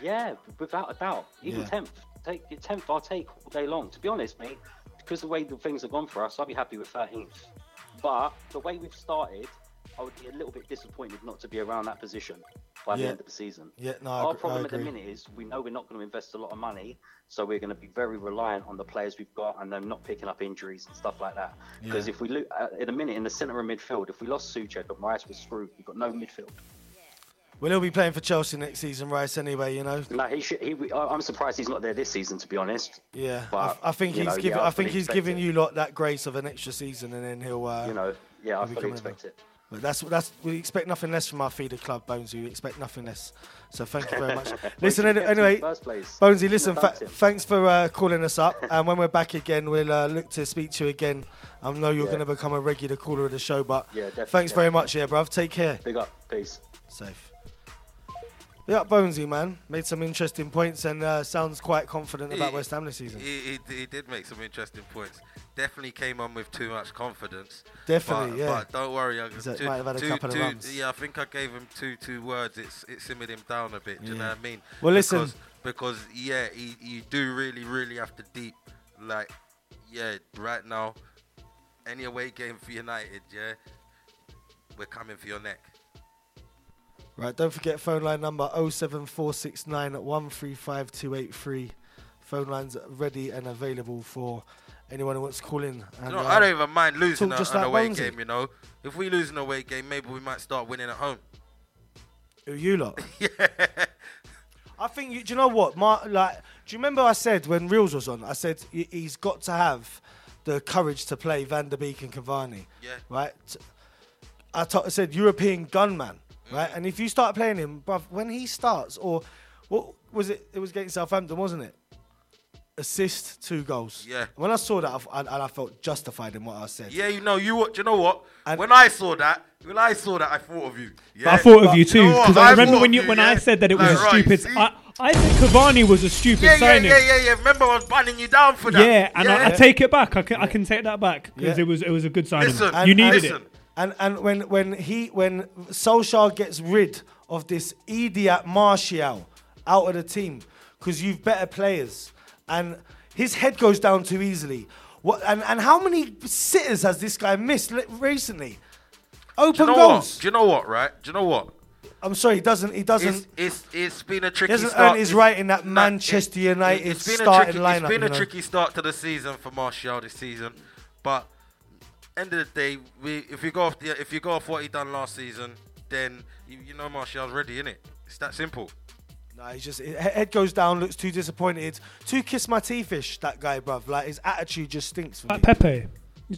Speaker 7: Yeah, without a doubt. Even
Speaker 3: Yeah.
Speaker 7: tenth, take your tenth. I'll take all day long. To be honest, mate, because the way the things have gone for us, I'll be happy with thirteenth. But the way we've started, I would be a little bit disappointed not to be around that position by the end of the season.
Speaker 3: Yeah, no, I
Speaker 7: Our problem at the minute is we know we're not going to invest a lot of money, so we're going to be very reliant on the players we've got and them not picking up injuries and stuff like that. Because
Speaker 3: Yeah.
Speaker 7: if we look uh, in a minute in the centre of midfield, if we lost Soucek and Rice, we're screwed. We've got no midfield.
Speaker 3: Well, he'll be playing for Chelsea next season, Rice. Anyway, you know.
Speaker 7: No, he should. He, I'm surprised he's not there this season, to be honest.
Speaker 3: Yeah,
Speaker 7: But,
Speaker 3: I, I think he's
Speaker 7: know,
Speaker 3: giving.
Speaker 7: yeah,
Speaker 3: I
Speaker 7: I
Speaker 3: think he's giving
Speaker 7: it.
Speaker 3: you lot that grace of an extra season, and then he'll. Uh,
Speaker 7: You know, Yeah, I fully expect it.
Speaker 3: But that's that's we expect nothing less from our feeder club, Bonesy. We expect nothing less. So thank you very much. listen, any-
Speaker 7: you get to
Speaker 3: anyway, Bonesy, listen, fa- thanks for uh, calling us up. And when we're back again, we'll uh, look to speak to you again. I know you're
Speaker 7: Yeah.
Speaker 3: going to become a regular caller of the show, but
Speaker 7: Yeah, definitely,
Speaker 3: thanks very much, yeah, bruv. Take care.
Speaker 7: Big up. Peace.
Speaker 3: Safe. Yeah, Bonesy, man. Made some interesting points and uh, sounds quite confident about
Speaker 2: He-
Speaker 3: West Ham this season.
Speaker 2: He, he, he did make some interesting points. Definitely came on with too much confidence.
Speaker 3: Definitely,
Speaker 2: but,
Speaker 3: yeah.
Speaker 2: But don't worry, I, two-
Speaker 3: might have had a
Speaker 2: two-
Speaker 3: couple of runs.
Speaker 2: Yeah, I think I gave him two two words. It's it simmered him down a bit. Do you know what I mean?
Speaker 3: Well, listen.
Speaker 2: Because, because yeah, he, you do really really have to deep like yeah right now. Any away game for United, yeah, we're coming for your neck.
Speaker 3: Right, don't forget phone line number 07469 at 135283. Phone lines ready and available for anyone who wants to call in.
Speaker 2: You know,
Speaker 3: uh,
Speaker 2: I don't even mind losing a,
Speaker 3: just
Speaker 2: an
Speaker 3: like
Speaker 2: away
Speaker 3: Bonesy.
Speaker 2: game. You know, if we lose an away game, maybe we might start winning at home.
Speaker 3: Who you lot?
Speaker 2: yeah.
Speaker 3: I think you, do you know what? Mar like, do you remember I said when Reels was on? I said he- he's got to have the courage to play Van der Beek and Cavani.
Speaker 2: Yeah.
Speaker 3: Right. I said European gunman. Right.
Speaker 2: Mm.
Speaker 3: And if you start playing him, bruv, when he starts, or what was it? It was against Southampton, wasn't it? Assist, two goals.
Speaker 2: Yeah.
Speaker 3: When I saw that, I f- and and I felt justified in what I said.
Speaker 2: Yeah, you know, you what? You know what?
Speaker 3: And-
Speaker 2: when I saw that, when I saw that, I thought of you. Yeah?
Speaker 4: I thought of
Speaker 3: But
Speaker 4: you
Speaker 3: you
Speaker 4: too
Speaker 2: know what?
Speaker 4: because
Speaker 2: I
Speaker 4: I remember
Speaker 2: thought
Speaker 4: when you
Speaker 2: you,
Speaker 4: when I said that it was
Speaker 2: Like,
Speaker 4: a
Speaker 2: right,
Speaker 4: stupid. I, I said Cavani was a stupid
Speaker 2: Yeah, yeah,
Speaker 4: signing.
Speaker 2: yeah, yeah, yeah. Remember, I was banning you down for that.
Speaker 4: Yeah, and I, I take it back. I can, I can take that back because
Speaker 3: Yeah.
Speaker 4: it was it was a good signing.
Speaker 2: Listen,
Speaker 3: And-
Speaker 4: you needed
Speaker 2: listen.
Speaker 4: it.
Speaker 3: And and when when he when Solskjaer gets rid of this idiot Martial out of the team because you've better players and his head goes down too easily. What and, and how many sitters has this guy missed li- recently?
Speaker 2: Do
Speaker 3: Open
Speaker 2: you know what?
Speaker 3: goals.
Speaker 2: Do you know what? Right? Do you know what?
Speaker 3: I'm sorry, he doesn't. He doesn't.
Speaker 2: It's it's it's been a
Speaker 3: he
Speaker 2: tricky
Speaker 3: hasn't
Speaker 2: start.
Speaker 3: earned his
Speaker 2: It's-
Speaker 3: right in that
Speaker 2: nah,
Speaker 3: Manchester
Speaker 2: it-
Speaker 3: United
Speaker 2: it's been a
Speaker 3: starting
Speaker 2: tricky,
Speaker 3: lineup.
Speaker 2: It's been a
Speaker 3: know.
Speaker 2: tricky start to the season for Martial this season, but end of the day, we if you go off the if you go off what he done last season, then you, you know Martial's ready, innit? It's that simple.
Speaker 3: Nah, he's just head goes down, looks too disappointed. Too kiss my teethish, that guy, bruv. Like his attitude just stinks. For me.
Speaker 4: Like Pepe.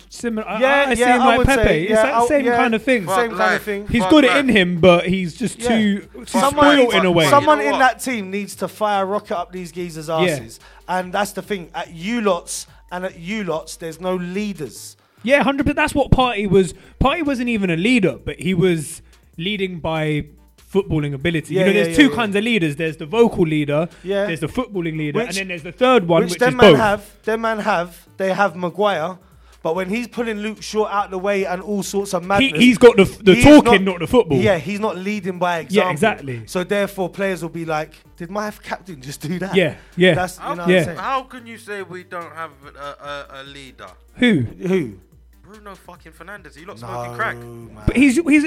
Speaker 4: Similar.
Speaker 3: Yeah,
Speaker 4: I, I see
Speaker 3: yeah,
Speaker 4: him
Speaker 3: I
Speaker 4: like
Speaker 3: would
Speaker 4: Pepe.
Speaker 3: say,
Speaker 4: it's
Speaker 3: yeah,
Speaker 4: that
Speaker 3: I'll-
Speaker 4: same
Speaker 3: yeah.
Speaker 4: kind of thing.
Speaker 3: Same
Speaker 2: Fuck
Speaker 3: kind of thing.
Speaker 4: He's
Speaker 2: Fuck
Speaker 4: got
Speaker 2: life.
Speaker 4: in him, but he's just
Speaker 3: Yeah.
Speaker 4: too, too
Speaker 3: Someone,
Speaker 4: spoiled in a way.
Speaker 3: someone
Speaker 2: You know
Speaker 3: in that team needs to fire rocket up these geezers' asses. And that's the thing. At you lots and at you lots, there's no leaders.
Speaker 4: Yeah, hundred percent. That's what Partey was. Partey wasn't even a leader, but he was leading by footballing ability.
Speaker 3: Yeah,
Speaker 4: you know,
Speaker 3: yeah,
Speaker 4: there's
Speaker 3: yeah,
Speaker 4: two
Speaker 3: yeah.
Speaker 4: kinds of leaders. There's the vocal leader.
Speaker 3: Yeah.
Speaker 4: There's the footballing leader,
Speaker 3: Which-
Speaker 4: and then there's the third one,
Speaker 3: which,
Speaker 4: which,
Speaker 3: them
Speaker 4: is
Speaker 3: man
Speaker 4: both.
Speaker 3: have. Them man have. They have Maguire. But when he's pulling Luke Shaw out of the way and all sorts of
Speaker 4: He,
Speaker 3: madness,
Speaker 4: he's got the the
Speaker 3: he's
Speaker 4: talking, not, the football.
Speaker 3: Yeah, he's not leading by example.
Speaker 4: Yeah, exactly.
Speaker 3: So therefore, players will be like, "Did my captain just do that?"
Speaker 4: Yeah, yeah.
Speaker 3: That's you
Speaker 2: How,
Speaker 3: know what
Speaker 4: Yeah.
Speaker 3: I'm
Speaker 2: how can you say we don't have a, a, a leader?
Speaker 4: Who?
Speaker 3: Who?
Speaker 2: Bruno fucking Fernandes. He looks
Speaker 3: No,
Speaker 2: smoking crack.
Speaker 3: man.
Speaker 4: But he's he's.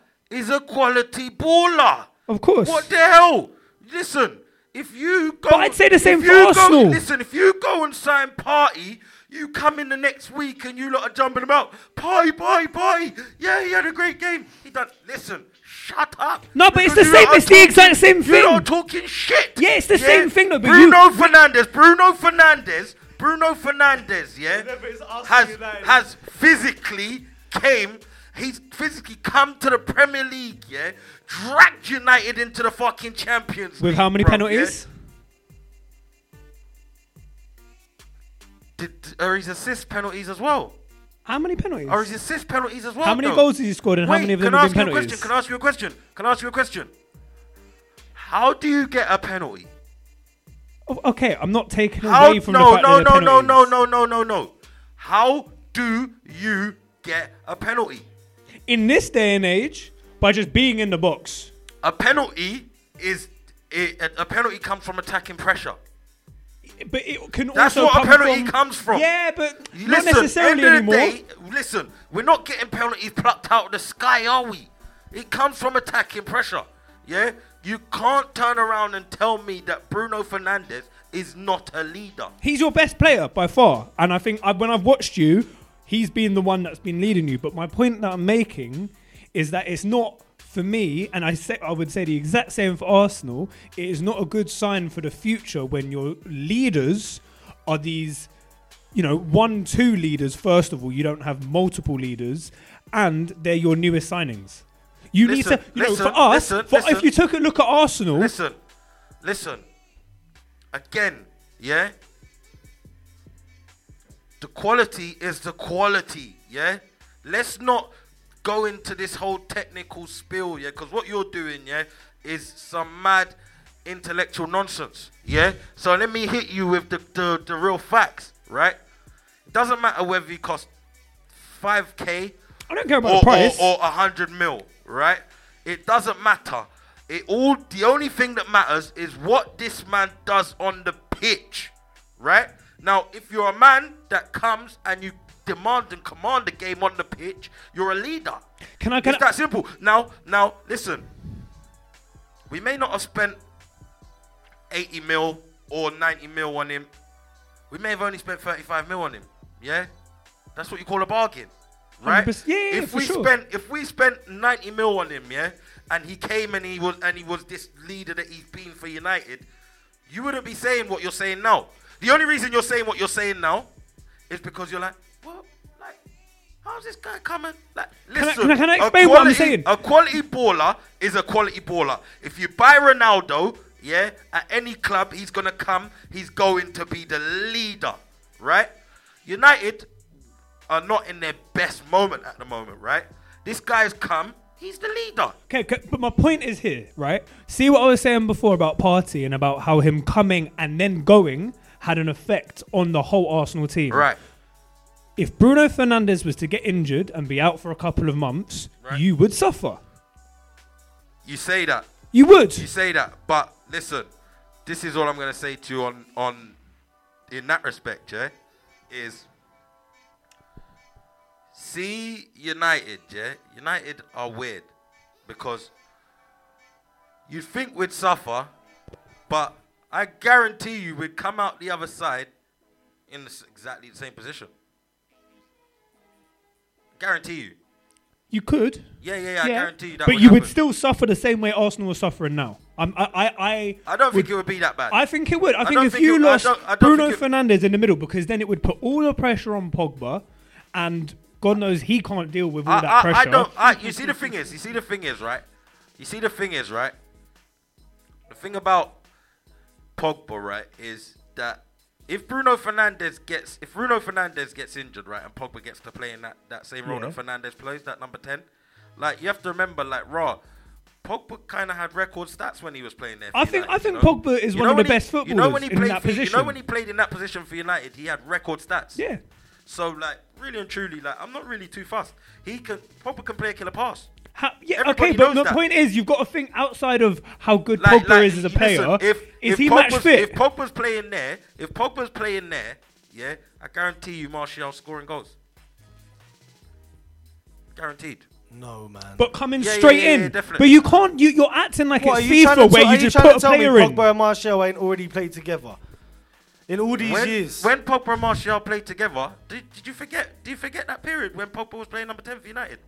Speaker 4: is a
Speaker 2: quality baller.
Speaker 4: Of course.
Speaker 2: What the hell? Listen, if you go,
Speaker 4: But I'd say the same for Arsenal.
Speaker 2: Go, listen, if you go and sign Partey, you come in the next week and you lot are jumping about. Partey, party, party. Yeah, he had a great game. He done. Listen, shut up.
Speaker 4: No, but it's the same-
Speaker 2: lot are
Speaker 4: it's the exact same thing.
Speaker 2: lot are talking shit.
Speaker 4: Yeah, it's the same thing though, but
Speaker 2: Bruno Fernandes, Bruno Fernandes, Bruno Fernandes, yeah,
Speaker 3: Whenever it's Arsenal
Speaker 2: has has physically came. He's physically come to the Premier League, yeah, dragged United into the fucking Champions
Speaker 4: With
Speaker 2: League,
Speaker 4: how many
Speaker 2: bruv,
Speaker 4: penalties?
Speaker 2: Yeah? Did, are his assist penalties as well?
Speaker 4: How many penalties?
Speaker 2: Are his assist penalties as well?
Speaker 4: How many
Speaker 2: though?
Speaker 4: goals has he scored, and how many of them
Speaker 2: can I
Speaker 4: have
Speaker 2: ask
Speaker 4: been
Speaker 2: you a
Speaker 4: penalties?
Speaker 2: question? Can I ask you a question? Can I ask you a question? How do you get a penalty?
Speaker 4: Oh, okay, I'm not taking
Speaker 2: How?
Speaker 4: away from
Speaker 2: no,
Speaker 4: the fact
Speaker 2: no,
Speaker 4: that
Speaker 2: no,
Speaker 4: they're
Speaker 2: no, no, no, no, no, no. How do you get a penalty?
Speaker 4: In this day and age, by just being in the box.
Speaker 2: A penalty is it, a, penalty comes from attacking pressure.
Speaker 4: But it can
Speaker 2: That's
Speaker 4: also
Speaker 2: what a penalty
Speaker 4: from,
Speaker 2: comes from.
Speaker 4: Yeah, but not
Speaker 2: Listen,
Speaker 4: necessarily
Speaker 2: end of the
Speaker 4: anymore.
Speaker 2: Day, listen, we're not getting penalties plucked out of the sky, are we? It comes from attacking pressure. Yeah? You can't turn around and tell me that Bruno Fernandes is not a leader.
Speaker 4: He's your best player by far, and I think I, when I've watched you, he's been the one that's been leading you. But my point that I'm making is that it's not for me, and I say I would say the exact same for Arsenal. It is not a good sign for the future when your leaders are these, you know, one, two leaders. First of all, you don't have multiple leaders, and they're your newest signings. You
Speaker 2: Listen,
Speaker 4: need to, you
Speaker 2: listen,
Speaker 4: know, for us,
Speaker 2: listen,
Speaker 4: for, if you took a look at Arsenal,
Speaker 2: Listen, listen. Again, yeah? The quality is the quality, yeah? Let's not go into this whole technical spiel, yeah? Because what you're doing, yeah, is some mad intellectual nonsense, yeah? So let me hit you with the, the, the real facts, right? It doesn't matter whether you cost 5k
Speaker 4: I don't care about
Speaker 2: or,
Speaker 4: the price.
Speaker 2: or, or 100 mil, right? It doesn't matter. It all the only thing that matters is what this man does on the pitch, right? Now, if you're a man that comes and you demand and command the game on the pitch, you're a leader.
Speaker 4: Can I? Can
Speaker 2: It's
Speaker 4: I
Speaker 2: that simple. Now, now, listen. We may not have spent 80 mil or 90 mil on him. We may have only spent 35 mil on him. Yeah, that's what you call a bargain, right?
Speaker 4: Yeah, yeah,
Speaker 2: if we
Speaker 4: sure.
Speaker 2: spent if we spent 90 mil on him, yeah, and he came and he was and he was this leader that he's been for United, you wouldn't be saying what you're saying now. The only reason you're saying what you're saying now is because you're like, what? Like, how's this guy coming? Like,
Speaker 4: Can I-
Speaker 2: listen,
Speaker 4: can I- can I
Speaker 2: a
Speaker 4: explain what I'm saying?
Speaker 2: A quality baller is a quality baller. If you buy Ronaldo, yeah, at any club, he's gonna come. He's going to be the leader, right? United are not in their best moment at the moment, right? This guy's come. He's the leader.
Speaker 4: Okay, but my point is here, right? See what I was saying before about Partey and about how him coming and then going had an effect on the whole Arsenal team.
Speaker 2: Right.
Speaker 4: If Bruno Fernandes was to get injured and be out for a couple of months,
Speaker 2: Right.
Speaker 4: you would suffer.
Speaker 2: You say that.
Speaker 4: You would.
Speaker 2: You say that, but listen, this is all I'm gonna say to you on on in that respect, yeah, is see United, yeah. United are weird because you'd think we'd suffer, but I guarantee you we'd come out the other side in the, s- exactly the same position. Guarantee you.
Speaker 4: You could.
Speaker 2: Yeah, yeah, yeah. I guarantee you that.
Speaker 4: but
Speaker 2: would
Speaker 4: you would
Speaker 2: happen.
Speaker 4: still suffer the same way Arsenal are suffering now. I'm, I, I, I,
Speaker 2: I don't
Speaker 4: would-
Speaker 2: think it would be that bad.
Speaker 4: I think it would. I,
Speaker 2: I
Speaker 4: think if
Speaker 2: think
Speaker 4: you
Speaker 2: it- I
Speaker 4: lost
Speaker 2: don't- I don't
Speaker 4: Bruno
Speaker 2: think it-
Speaker 4: Fernandes in the middle, because then it would put all the pressure on Pogba, and God knows he can't deal with all
Speaker 2: I,
Speaker 4: that
Speaker 2: I,
Speaker 4: pressure.
Speaker 2: I don't. I, you see, the thing is, you see, the thing is, right? You see, the thing is, right? The thing about Pogba, right, is that if Bruno Fernandes gets, if Bruno Fernandes gets injured, right, and Pogba gets to play in that, that same role
Speaker 4: Yeah.
Speaker 2: that Fernandes plays, that number ten, like you have to remember, like raw. Pogba kind of had record stats when he was playing there. for
Speaker 4: I think-
Speaker 2: United,
Speaker 4: I think
Speaker 2: know?
Speaker 4: Pogba is
Speaker 2: You
Speaker 4: one of the
Speaker 2: he-
Speaker 4: best
Speaker 2: You know when he
Speaker 4: footballers in
Speaker 2: played
Speaker 4: that
Speaker 2: for, You know when he played in that position for United, he had record stats.
Speaker 4: Yeah.
Speaker 2: So like, really and truly, like, I'm not really too fast. He can Pogba can play a killer pass.
Speaker 4: Ha- yeah,
Speaker 2: Everybody
Speaker 4: okay, but the
Speaker 2: that.
Speaker 4: point is, you've got to think outside of how good
Speaker 2: Like,
Speaker 4: Pogba
Speaker 2: like,
Speaker 4: is as a
Speaker 2: listen,
Speaker 4: player.
Speaker 2: if,
Speaker 4: is
Speaker 2: if
Speaker 4: he
Speaker 2: Pogba's,
Speaker 4: match fit?
Speaker 2: If Pogba's playing there, if Pogba's playing there, yeah, I guarantee you Martial scoring goals. Guaranteed.
Speaker 3: No, man.
Speaker 4: but coming
Speaker 2: Yeah, yeah,
Speaker 4: straight
Speaker 2: yeah, yeah,
Speaker 4: in.
Speaker 2: definitely.
Speaker 4: but you can't. You, you're acting like
Speaker 3: What, are
Speaker 4: it's
Speaker 3: you trying
Speaker 4: FIFA
Speaker 3: to
Speaker 4: where
Speaker 3: tell- are
Speaker 4: you just
Speaker 3: trying
Speaker 4: put
Speaker 3: to
Speaker 4: a
Speaker 3: tell me
Speaker 4: player in.
Speaker 3: Pogba and Martial ain't already played together in all these
Speaker 2: When,
Speaker 3: years.
Speaker 2: when Pogba and Martial played together, did, did you forget? Do you forget that period when Pogba was playing number ten for United?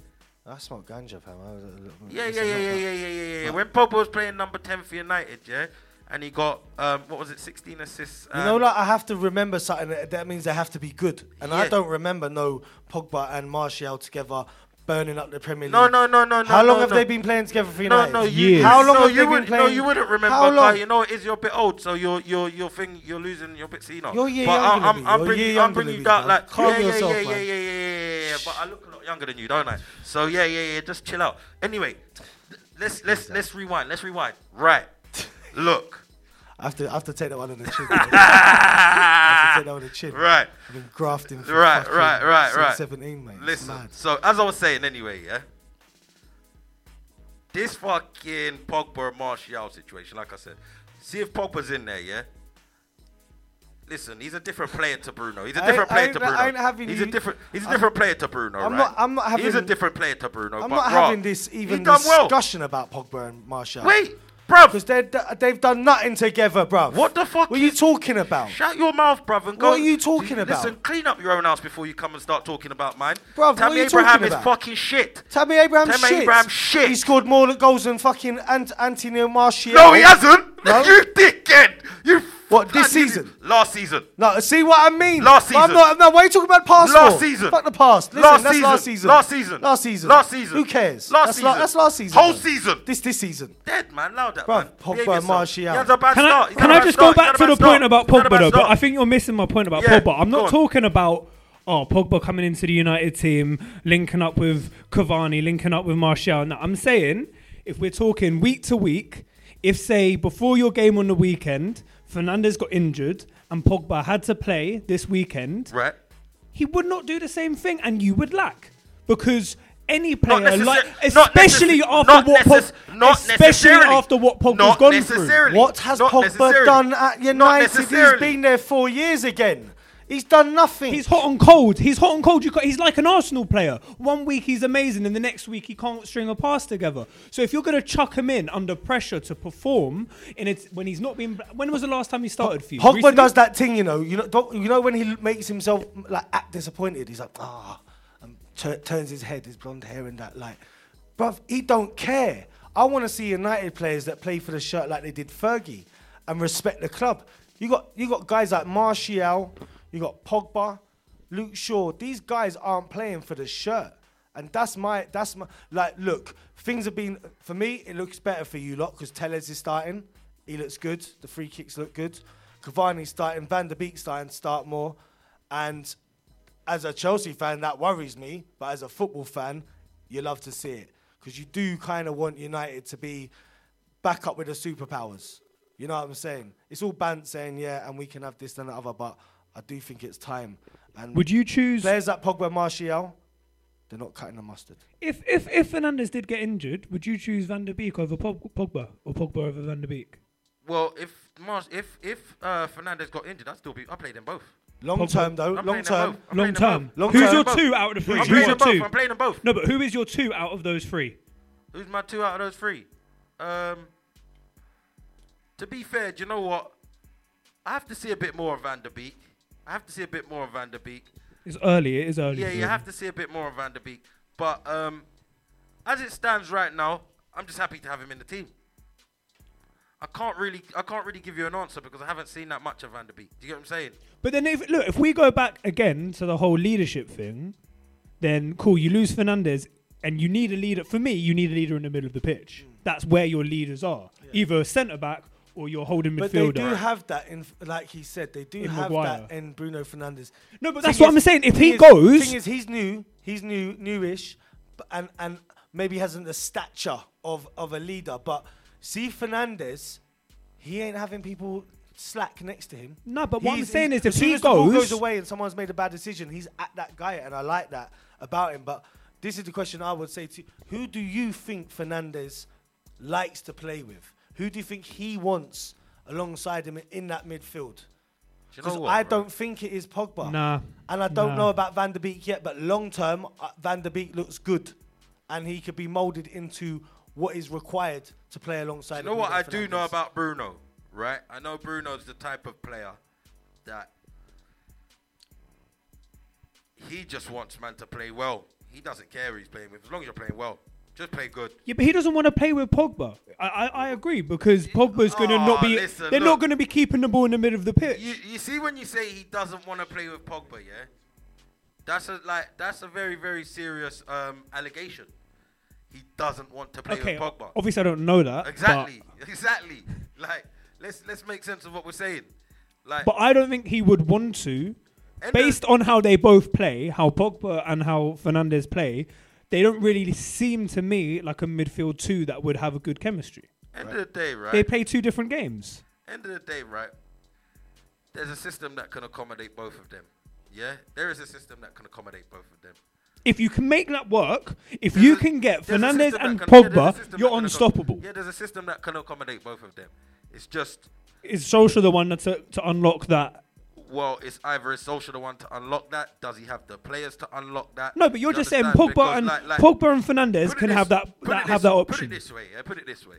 Speaker 3: I smoked ganja, fam. I was a little-
Speaker 2: Yeah,
Speaker 3: it's
Speaker 2: yeah, yeah, yeah, yeah, yeah, yeah, yeah. When Pogba was playing number ten for United, yeah, and he got um, what was it, sixteen assists.
Speaker 3: You know, like I have to remember something. That, that means they have to be good, and I don't remember no Pogba and Martial together burning up the Premier League.
Speaker 2: No, no, no, no, no.
Speaker 3: How long
Speaker 2: no,
Speaker 3: have
Speaker 2: no.
Speaker 3: they been playing together for United?
Speaker 2: no, you.
Speaker 4: Years.
Speaker 3: How long
Speaker 2: no,
Speaker 3: have
Speaker 2: you
Speaker 3: they been
Speaker 2: would, No, you wouldn't remember.
Speaker 3: How
Speaker 2: Kai,
Speaker 3: long?
Speaker 2: You know, it is you're a bit old, so you're you're you're thing you're losing your bit senile.
Speaker 3: You're year
Speaker 2: but
Speaker 3: younger
Speaker 2: I,
Speaker 3: than
Speaker 2: I'm,
Speaker 3: me.
Speaker 2: I'm
Speaker 3: You're a
Speaker 2: bringing
Speaker 3: year
Speaker 2: I'm
Speaker 3: younger
Speaker 2: bringing
Speaker 3: than
Speaker 2: you
Speaker 3: me,
Speaker 2: down
Speaker 3: man.
Speaker 2: like
Speaker 3: Calm
Speaker 2: yeah, yeah,
Speaker 3: yourself,
Speaker 2: yeah, yeah,
Speaker 3: man.
Speaker 2: yeah, yeah, yeah, yeah. But I look a lot younger than you, don't I? So yeah, yeah, yeah. Just chill out. Anyway, let's let's let's rewind. Let's rewind. Right. Look.
Speaker 3: I have to, I have to take that one on the chin. I have to take that on the chin.
Speaker 2: Right.
Speaker 3: I've been grafting for
Speaker 2: Right, right, right,
Speaker 3: since
Speaker 2: right.
Speaker 3: 17, mate.
Speaker 2: Listen, so as I was saying anyway, yeah. This fucking Pogba Martial situation, like I said, see if Pogba's in there, yeah. Listen, he's a different player to Bruno. He's a different player
Speaker 3: I
Speaker 2: to Bruno.
Speaker 3: I ain't having
Speaker 2: he's a different. He's a different player to Bruno.
Speaker 3: I'm
Speaker 2: right?
Speaker 3: not- I'm not having.
Speaker 2: He's a different player to Bruno.
Speaker 3: I'm not having this even
Speaker 2: done well.
Speaker 3: discussion about Pogba and Martial.
Speaker 2: Wait, bruv.
Speaker 3: Because they've done nothing together, bruv.
Speaker 2: What the fuck
Speaker 3: What are you talking about?
Speaker 2: Shut your mouth, bruv, and go.
Speaker 3: What are you talking about?
Speaker 2: Listen, clean up your own house before you come and start talking about mine.
Speaker 3: Bruv, what
Speaker 2: Tammy Abraham is fucking shit.
Speaker 3: Tammy Abraham
Speaker 2: Tammy
Speaker 3: shit.
Speaker 2: Abraham shit.
Speaker 3: He scored more goals than fucking Ant- Antonio Martial.
Speaker 2: No, he hasn't.
Speaker 3: No?
Speaker 2: you dickhead. You.
Speaker 3: What, this season?
Speaker 2: Last season.
Speaker 3: No, see what I mean?
Speaker 2: Last
Speaker 3: But I'm
Speaker 2: season.
Speaker 3: not, no, why are you talking about past
Speaker 2: Last
Speaker 3: for?
Speaker 2: season.
Speaker 3: Fuck the past. Listen,
Speaker 2: last
Speaker 3: that's
Speaker 2: season.
Speaker 3: last season.
Speaker 2: Last season.
Speaker 3: Last season.
Speaker 2: Last season.
Speaker 3: Who cares?
Speaker 2: Last
Speaker 3: that's
Speaker 2: season.
Speaker 3: La- that's last season.
Speaker 2: Whole
Speaker 3: bro.
Speaker 2: season.
Speaker 3: This this season.
Speaker 2: Dead man, loud that
Speaker 3: Bruv,
Speaker 2: man.
Speaker 3: Pogba
Speaker 2: Behave
Speaker 3: and
Speaker 2: yourself.
Speaker 3: Martial.
Speaker 2: He has a bad
Speaker 4: Can I, can
Speaker 2: had a
Speaker 4: I
Speaker 2: bad
Speaker 4: just
Speaker 2: start.
Speaker 4: go back to the
Speaker 2: bad
Speaker 4: point about
Speaker 2: He's had a
Speaker 4: Pogba though? But. I think you're missing my point about
Speaker 2: Yeah,
Speaker 4: Pogba. I'm not talking about oh Pogba coming into the United team, linking up with Cavani, linking up with Martial. No, I'm saying if we're talking week to week, if say before your game on the weekend, Fernandes got injured and Pogba had to play this weekend,
Speaker 2: Right.
Speaker 4: he would not do the same thing, and you would lack because. Any
Speaker 2: Not
Speaker 4: player,
Speaker 2: necessar-
Speaker 4: like, especially
Speaker 2: necess-
Speaker 4: after
Speaker 2: not
Speaker 4: what,
Speaker 2: necess-
Speaker 4: Pog-
Speaker 2: not
Speaker 4: especially
Speaker 2: necessarily.
Speaker 4: after what Pogba's
Speaker 2: Not
Speaker 4: gone through.
Speaker 3: What has
Speaker 2: Not
Speaker 3: Pogba done at United? He's been there four years again. He's done nothing.
Speaker 4: He's hot and cold. He's hot and cold. He's like an Arsenal player. One week he's amazing, and the next week he can't string a pass together. So if you're going to chuck him in under pressure to perform, in it when he's not been, when was the last time he started for you? Recently?
Speaker 3: does that thing, you know. You know, don't, you know when he makes himself like act disappointed. He's like, ah, and tur- turns his head, his blonde hair, and that. Like, bruv, he don't care. I want to see United players that play for the shirt like they did Fergie, and respect the club. You got you got guys like Martial, you got Pogba, Luke Shaw. These guys aren't playing for the shirt. And that's my, that's my, like, look, things have been, for me, it looks better for you lot because Telles is starting. He looks good. The free kicks look good. Cavani's starting. Van der Beek's starting start more. And as a Chelsea fan, that worries me. But as a football fan, you love to see it because you do kind of want United to be back up with the superpowers. You know what I'm saying? It's all bant saying, yeah, and we can have this and the other, but I do think it's time. And
Speaker 4: Would you choose
Speaker 3: players like Pogba, Martial? they're not cutting the mustard.
Speaker 4: if if if Fernandes did get injured? Would you choose Van der Beek over Pogba or Pogba over Van der Beek?
Speaker 2: Well, if Mars, if if uh, Fernandes got injured, I'd still be. I played them both.
Speaker 3: Long
Speaker 4: Pogba-
Speaker 3: term, though,
Speaker 2: I'm
Speaker 3: long term.
Speaker 4: Long term.
Speaker 3: Long
Speaker 4: Who's
Speaker 3: term.
Speaker 4: your
Speaker 2: Both.
Speaker 4: two out of the three?
Speaker 2: I'm
Speaker 4: Who's
Speaker 2: playing
Speaker 4: your
Speaker 2: them both.
Speaker 4: two?
Speaker 2: I'm playing them both.
Speaker 4: No, but who is your two out of those three?
Speaker 2: Who's my two out of those three? Um, to be fair, do you know what? I have to see a bit more of Van der Beek. I have to see a bit more of Van der Beek.
Speaker 4: It's early. It is early.
Speaker 2: Yeah, you have to see a bit more of Van der Beek. But um, as it stands right now, I'm just happy to have him in the team. I can't really, I can't really give you an answer because I haven't seen that much of Van der Beek. Do you get what I'm saying?
Speaker 4: But then, if look, if we go back again to the whole leadership thing, then cool. You lose Fernandes, and you need a leader. For me, you need a leader in the middle of the pitch. That's where your leaders are, either a centre back or your holding
Speaker 3: But they do have that in, like he said, they do
Speaker 4: In
Speaker 3: have
Speaker 4: Maguire.
Speaker 3: that in Bruno Fernandes.
Speaker 4: no, but
Speaker 3: Thing
Speaker 4: that's what
Speaker 3: is-
Speaker 4: I'm saying. If he
Speaker 3: is-
Speaker 4: goes,
Speaker 3: thing is, he's new, he's new, newish, and and maybe hasn't the stature of of a leader. But see Fernandes, he ain't having people slack next to him.
Speaker 4: No, but what I'm saying is if he
Speaker 3: as the ball
Speaker 4: goes-
Speaker 3: goes away and someone's made a bad decision, he's at that guy, and I like that about him. But this is the question I would say to you: Who do you think Fernandes likes to play with? Who do you think he wants alongside him in that midfield?
Speaker 2: Do you
Speaker 3: Because
Speaker 2: know?
Speaker 3: I
Speaker 2: bro?
Speaker 3: don't think it is Pogba.
Speaker 4: Nah,
Speaker 3: And I don't
Speaker 4: nah.
Speaker 3: know about Van der Beek yet, but long term, uh, Van der Beek looks good. And he could be moulded into what is required to play alongside
Speaker 2: You know what I do know about Bruno, right? I know Bruno's the type of player that he just wants man to play well. He doesn't care who he's playing with, as long as you're playing well. Just play good.
Speaker 4: Yeah, but he doesn't want to play with Pogba. I, I, I agree because Pogba's going to
Speaker 2: Oh,
Speaker 4: not be.
Speaker 2: listen,
Speaker 4: they're
Speaker 2: look.
Speaker 4: not going to be keeping the ball in the middle of the pitch.
Speaker 2: You, you see when you say he doesn't want to play with Pogba, yeah? That's a like that's a very very serious um, allegation. He doesn't want to play
Speaker 4: okay,
Speaker 2: with Pogba.
Speaker 4: obviously I don't know that. but-
Speaker 2: Exactly, exactly. Like let's let's make sense of what we're saying. Like
Speaker 4: But I don't think he would want to,
Speaker 2: End
Speaker 4: based on how they both play, how Pogba and how Fernandes play. They don't really seem to me like a midfield two that would have a good chemistry.
Speaker 2: end of the day, right?
Speaker 4: They play two different games.
Speaker 2: end of the day, right? There's a system that can accommodate both of them. Yeah, there is a system that can accommodate both of them.
Speaker 4: If you can make that work, if
Speaker 2: There's
Speaker 4: you
Speaker 2: a-
Speaker 4: can get
Speaker 2: Fernandes
Speaker 4: and
Speaker 2: can- yeah,
Speaker 4: Pogba,
Speaker 2: system
Speaker 4: you're
Speaker 2: that can accom-
Speaker 4: unstoppable.
Speaker 2: Yeah, there's a system that can accommodate both of them. It's just
Speaker 4: Is Solskjaer the one to, to unlock that
Speaker 2: well, it's either is Solskjaer the one to unlock that? Does he have the players to unlock that?
Speaker 4: No, but you're
Speaker 2: You
Speaker 4: just saying? Pogba
Speaker 2: Because,
Speaker 4: and
Speaker 2: like- like-
Speaker 4: Pogba and Fernandez can
Speaker 2: this-
Speaker 4: have that, that have
Speaker 2: this-
Speaker 4: that
Speaker 2: Put it this way, yeah. Put it this way.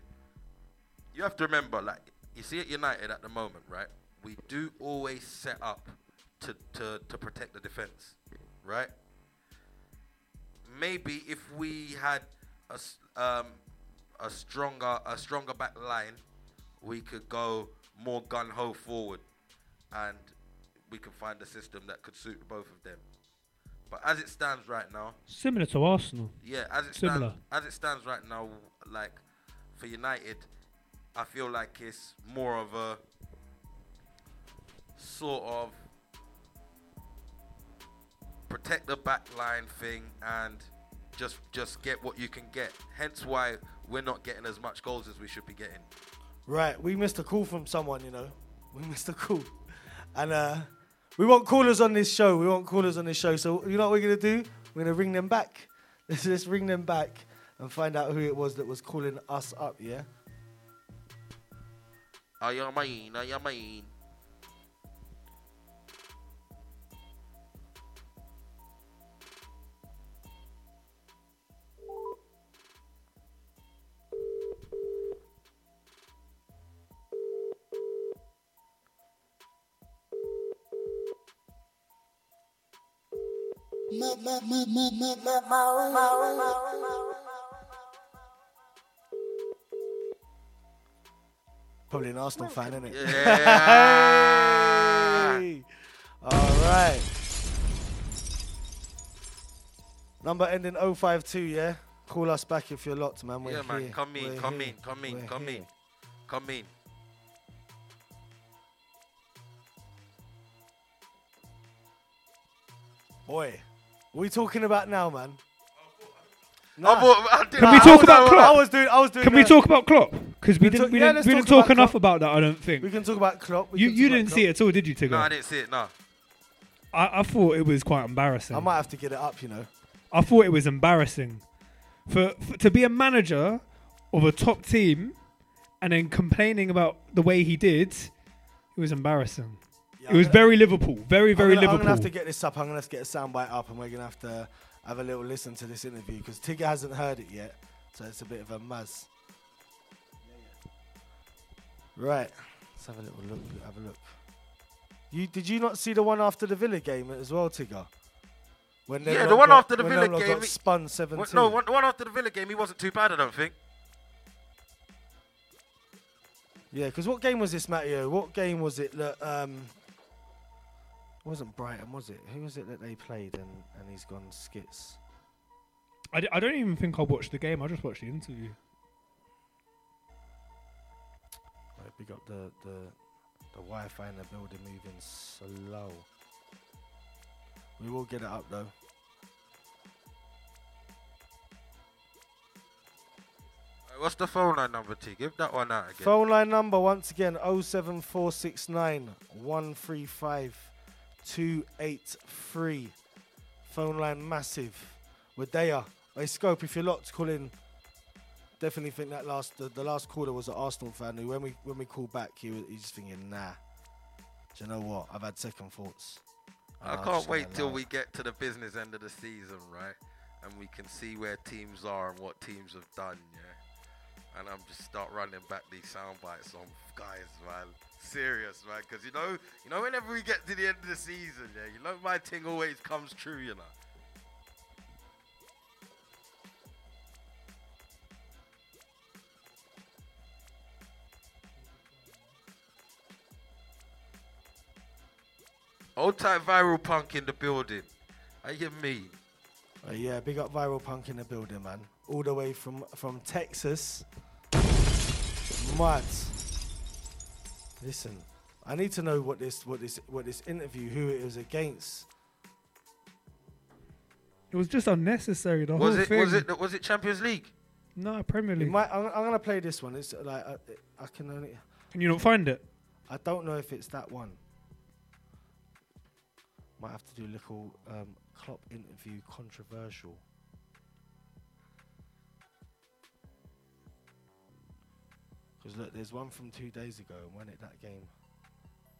Speaker 2: You have to remember, like you see at United at the moment, right? We do always set up to to to protect the defense, right? Maybe if we had a um a stronger a stronger back line, we could go more gun ho forward, and we can find a system that could suit both of them. But as it stands right now,
Speaker 4: Similar to Arsenal.
Speaker 2: yeah, as it
Speaker 4: Similar.
Speaker 2: stands, as it stands right now, like for United, I feel like it's more of a sort of protect the back line thing and just just get what you can get. Hence why we're not getting as much goals as we should be getting.
Speaker 3: Right, we missed a call from someone, you know. We missed a call. And uh, we want callers on this show. We want callers on this show. So, you know what we're to do? We're to ring them back. Let's just ring them back and find out who it was that was calling us up, yeah?
Speaker 2: I am mine, I am mine.
Speaker 3: Probably an Arsenal fan, isn't it?
Speaker 2: Yeah.
Speaker 3: Hey! All right. Number ending 052, yeah? Call us back if you're locked, man. We're
Speaker 2: yeah, man.
Speaker 3: here.
Speaker 2: Come in,
Speaker 3: We're
Speaker 2: come
Speaker 3: here.
Speaker 2: in, come in,
Speaker 3: We're
Speaker 2: come
Speaker 3: here.
Speaker 2: in, come in.
Speaker 3: Boy, we talking about now, man?
Speaker 2: Oh,
Speaker 3: nah.
Speaker 2: I didn't
Speaker 4: Can we talk
Speaker 3: I
Speaker 4: about
Speaker 3: was,
Speaker 4: Klopp?
Speaker 3: I was doing. I was doing.
Speaker 4: Can we talk about Klopp? Because we
Speaker 3: We
Speaker 4: didn't,
Speaker 3: talk-
Speaker 4: we
Speaker 3: yeah,
Speaker 4: didn't,
Speaker 3: let's
Speaker 4: we didn't
Speaker 3: talk
Speaker 4: talk
Speaker 3: about
Speaker 4: enough
Speaker 3: Klopp.
Speaker 4: about that. I don't think
Speaker 3: We can talk about Klopp. we
Speaker 4: you
Speaker 3: can
Speaker 4: you
Speaker 3: about
Speaker 4: didn't
Speaker 3: Klopp.
Speaker 4: see it at all, did you, Tigger?
Speaker 2: No, I didn't see it. No.
Speaker 4: I, I thought it was quite embarrassing.
Speaker 3: I might have to get it up, you know.
Speaker 4: I thought it was embarrassing for, for to be a manager of a top team and then complaining about the way he did. It was embarrassing.
Speaker 3: Yeah,
Speaker 4: it was
Speaker 3: gonna-
Speaker 4: very Liverpool, very
Speaker 3: I'm
Speaker 4: very
Speaker 3: gonna, I'm
Speaker 4: Liverpool.
Speaker 3: gonna have to get this up. I'm gonna have to get a soundbite up, and we're gonna have to have a little listen to this interview because Tigger hasn't heard it yet, so it's a bit of a muzz. Right, let's have a little look. Have a look. You did you not see the one after the Villa game as well, Tigger? When them
Speaker 2: Yeah, the one
Speaker 3: got-
Speaker 2: after the Villa
Speaker 3: them
Speaker 2: game,
Speaker 3: got spun seven
Speaker 2: What- no, one, one after the Villa game, he wasn't too bad. I don't think.
Speaker 3: Yeah, because what game was this, Matteo? What game was it that um it wasn't Brighton, was it? Who was it that they played and, and he's gone skits?
Speaker 4: I, d- I don't even think I watched the game. I just watched the interview.
Speaker 3: Right, big up the the the Wi-Fi in the building moving slow. We will get it up though.
Speaker 2: What's the phone line number, T? Give that one out again.
Speaker 3: Phone line number once again 07469 135 283. Phone line massive. We're there. Hey Scope, if you're locked, call in. Definitely think that last the, the last caller was an Arsenal fan who when we when we called back he was he's thinking, nah. Do you know what? I've had second thoughts.
Speaker 2: I can't wait till we get to the business end of the season, right? And we can see where teams are and what teams have done, yeah. And I'm just start running back these sound bites on guys, man. Serious, man. Because you know, you know, whenever we get to the end of the season, yeah, you know, my thing always comes true, you know. Old type viral punk in the building. How you mean?
Speaker 3: Uh, yeah, big up viral punk in the building, man. All the way from from Texas. Mad. Listen, I need to know what this what this what this interview who it was against.
Speaker 4: It was just unnecessary. The
Speaker 2: Was
Speaker 4: whole
Speaker 2: it
Speaker 4: thing.
Speaker 2: was it was it Champions League?
Speaker 4: No, Premier League.
Speaker 3: might, I'm, I'm gonna play this one. It's like I, I can only
Speaker 4: Can you not find it?
Speaker 3: I don't know if it's that one. Might have to do a little um, Klopp interview controversial. Because look, there's one from two days ago, and when it that game,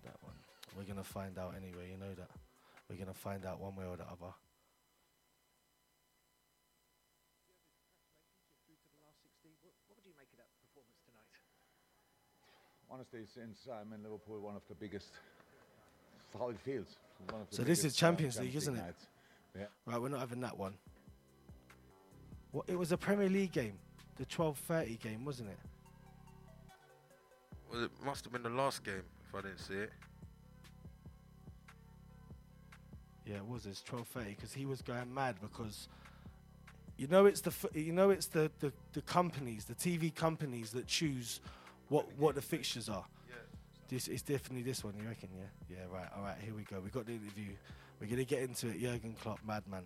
Speaker 3: that one. We're gonna find out anyway. You know that. We're gonna find out one way or the other.
Speaker 8: What would you make of that performance tonight?
Speaker 6: Honestly, since I'm in Liverpool, one of the biggest. How it feels. One of the
Speaker 3: So this is
Speaker 6: uh,
Speaker 3: Champions League, isn't it?
Speaker 6: nights. Yeah.
Speaker 3: Right, we're not having that one. What? It was a Premier League game, the 12:30 game, wasn't it?
Speaker 2: Well, it must have been the last game if I didn't see it.
Speaker 3: Yeah, it was. It's 12:30 because he was going mad because you know it's the f- you know it's the, the, the companies, the TV companies that choose what what the fixtures are. This it's definitely this one. You reckon? Yeah. Yeah. Right. All right. Here we go. We got the interview. We're gonna get into it. Jurgen Klopp, madman.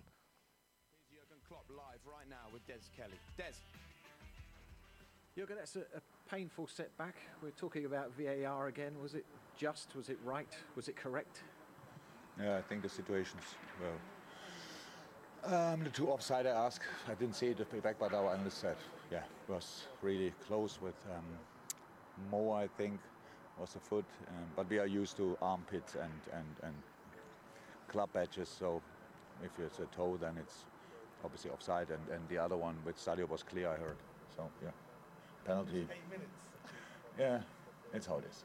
Speaker 9: Here's Jurgen Klopp live right now with Des Kelly. Des.
Speaker 8: Jurgen, that's a, a painful setback. We're talking about VAR again. Was it just? Was it right? Was it correct?
Speaker 6: Yeah, I think the situations well. Um, the two offside I asked, I didn't see it the payback, but our analyst said, yeah, was really close with um, Mo, I think, was the foot. Um, but we are used to armpits and, and, and club badges, so if it's a toe, then it's obviously offside. And, and the other one with Sadio was clear, I heard. So, yeah, penalty.
Speaker 3: Eight minutes.
Speaker 6: Yeah, it's how it is.